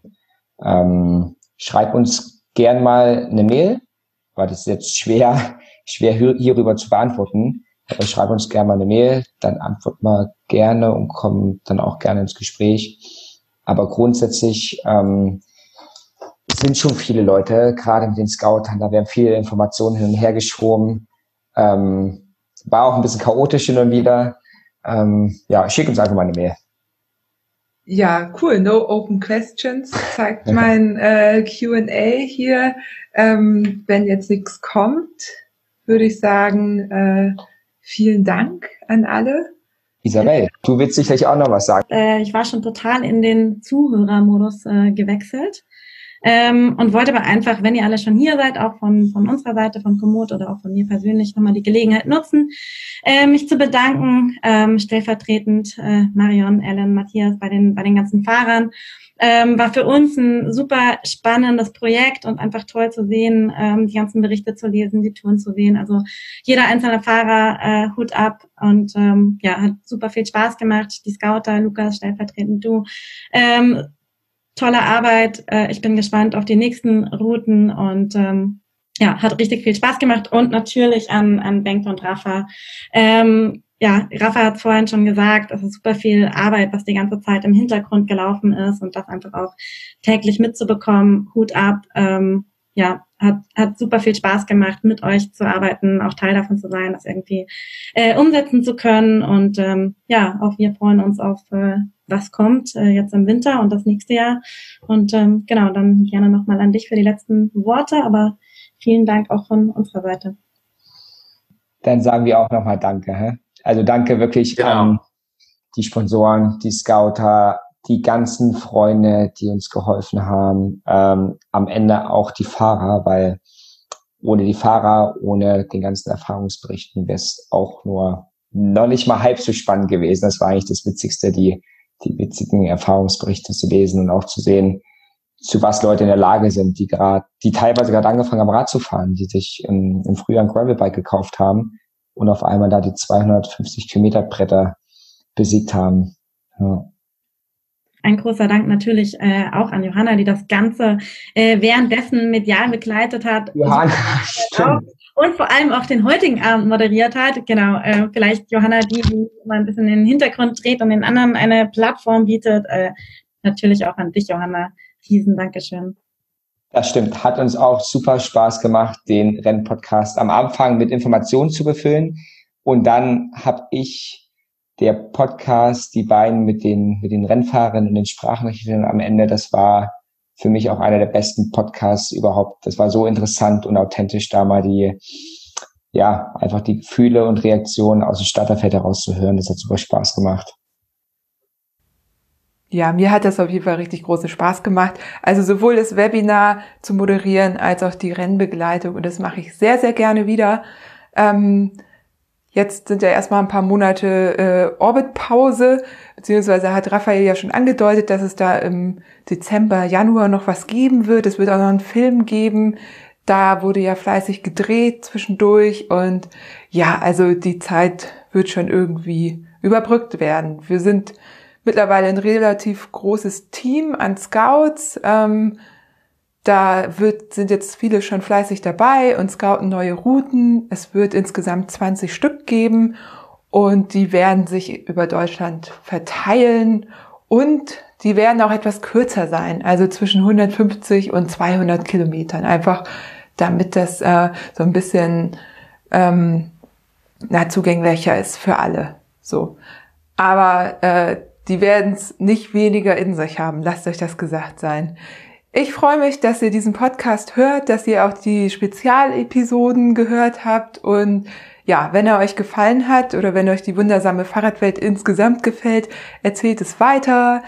Ähm, schreibt uns gern mal eine Mail, weil das ist jetzt schwer, [laughs] schwer hierüber zu beantworten. Aber schreib uns gerne mal eine Mail, dann antworten wir gerne und kommen dann auch gerne ins Gespräch. Aber grundsätzlich ähm, sind schon viele Leute, gerade mit den Scoutern, da werden viele Informationen hin und her geschwommen. Ähm, war auch ein bisschen chaotisch hin und wieder. Ähm, ja, schick uns einfach mal eine Mail. Ja, cool. No open questions zeigt mein äh, Q&A hier. Ähm, wenn jetzt nichts kommt, würde ich sagen, äh, vielen Dank an alle. Isabel, du willst sicherlich auch noch was sagen. Äh, ich war schon total in den Zuhörermodus äh, gewechselt. Ähm, und wollte aber einfach, wenn ihr alle schon hier seid, auch von, von unserer Seite, von Komoot oder auch von mir persönlich, nochmal die Gelegenheit nutzen, äh, mich zu bedanken, ähm, stellvertretend äh, Marion, Ellen, Matthias bei den, bei den ganzen Fahrern. Ähm, war für uns ein super spannendes Projekt und einfach toll zu sehen, ähm, die ganzen Berichte zu lesen, die Touren zu sehen. Also jeder einzelne Fahrer, äh, Hut ab und ähm, ja, hat super viel Spaß gemacht. Die Scouter, Lukas, stellvertretend du. Ähm, tolle Arbeit. Äh, ich bin gespannt auf die nächsten Routen und ähm, ja, hat richtig viel Spaß gemacht und natürlich an, an Bengt und Rafa. Ähm, ja, Rafa hat vorhin schon gesagt, es ist super viel Arbeit, was die ganze Zeit im Hintergrund gelaufen ist und das einfach auch täglich mitzubekommen. Hut ab. Ähm, ja, hat, hat super viel Spaß gemacht, mit euch zu arbeiten, auch Teil davon zu sein, das irgendwie äh, umsetzen zu können. Und ähm, ja, auch wir freuen uns auf äh, was kommt äh, jetzt im Winter und das nächste Jahr. Und ähm, genau, dann gerne nochmal an dich für die letzten Worte, aber vielen Dank auch von unserer Seite. Dann sagen wir auch nochmal Danke. Hä? Also danke wirklich genau. an die Sponsoren, die Scouter, die ganzen Freunde, die uns geholfen haben, ähm, am Ende auch die Fahrer, weil ohne die Fahrer, ohne den ganzen Erfahrungsberichten wäre es auch nur noch nicht mal halb so spannend gewesen. Das war eigentlich das Witzigste, die die witzigen Erfahrungsberichte zu lesen und auch zu sehen, zu was Leute in der Lage sind, die gerade, die teilweise gerade angefangen haben, Rad zu fahren, die sich im, im Frühjahr ein Gravelbike gekauft haben und auf einmal da die 250 Kilometer Bretter besiegt haben. Ja. Ein großer Dank natürlich äh, auch an Johanna, die das Ganze äh, währenddessen medial begleitet hat. Johanna, stimmt und vor allem auch den heutigen Abend moderiert hat. Genau, äh, vielleicht Johanna, die, die mal ein bisschen in den Hintergrund dreht und den anderen eine Plattform bietet. Äh, natürlich auch an dich, Johanna. Riesen Dankeschön. Das stimmt. Hat uns auch super Spaß gemacht, den Rennpodcast am Anfang mit Informationen zu befüllen. Und dann habe ich der Podcast, die beiden mit den, mit den Rennfahrern und den Sprachnachrichten am Ende, das war für mich auch einer der besten Podcasts überhaupt. Das war so interessant und authentisch, da mal die, ja, einfach die Gefühle und Reaktionen aus dem Starterfeld herauszuhören. Das hat super Spaß gemacht. Ja, mir hat das auf jeden Fall richtig großen Spaß gemacht. Also sowohl das Webinar zu moderieren als auch die Rennbegleitung und das mache ich sehr, sehr gerne wieder. Ähm, Jetzt sind ja erstmal ein paar Monate äh, Orbitpause, beziehungsweise hat Raphael ja schon angedeutet, dass es da im Dezember, Januar noch was geben wird. Es wird auch noch einen Film geben. Da wurde ja fleißig gedreht zwischendurch und ja, also die Zeit wird schon irgendwie überbrückt werden. Wir sind mittlerweile ein relativ großes Team an Scouts. Ähm, da wird, sind jetzt viele schon fleißig dabei und scouten neue Routen. Es wird insgesamt 20 Stück geben und die werden sich über Deutschland verteilen und die werden auch etwas kürzer sein, also zwischen 150 und 200 Kilometern, einfach damit das äh, so ein bisschen ähm, na, zugänglicher ist für alle. So, aber äh, die werden es nicht weniger in sich haben. Lasst euch das gesagt sein. Ich freue mich, dass ihr diesen Podcast hört, dass ihr auch die Spezialepisoden gehört habt und ja, wenn er euch gefallen hat oder wenn euch die wundersame Fahrradwelt insgesamt gefällt, erzählt es weiter.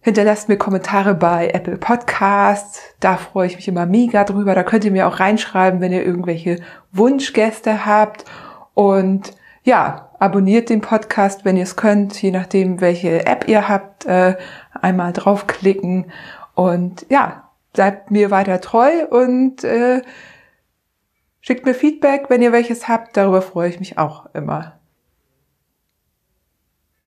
Hinterlasst mir Kommentare bei Apple Podcasts. Da freue ich mich immer mega drüber. Da könnt ihr mir auch reinschreiben, wenn ihr irgendwelche Wunschgäste habt. Und ja, abonniert den Podcast, wenn ihr es könnt, je nachdem, welche App ihr habt. Äh, einmal draufklicken und ja, bleibt mir weiter treu und äh, schickt mir Feedback, wenn ihr welches habt. Darüber freue ich mich auch immer.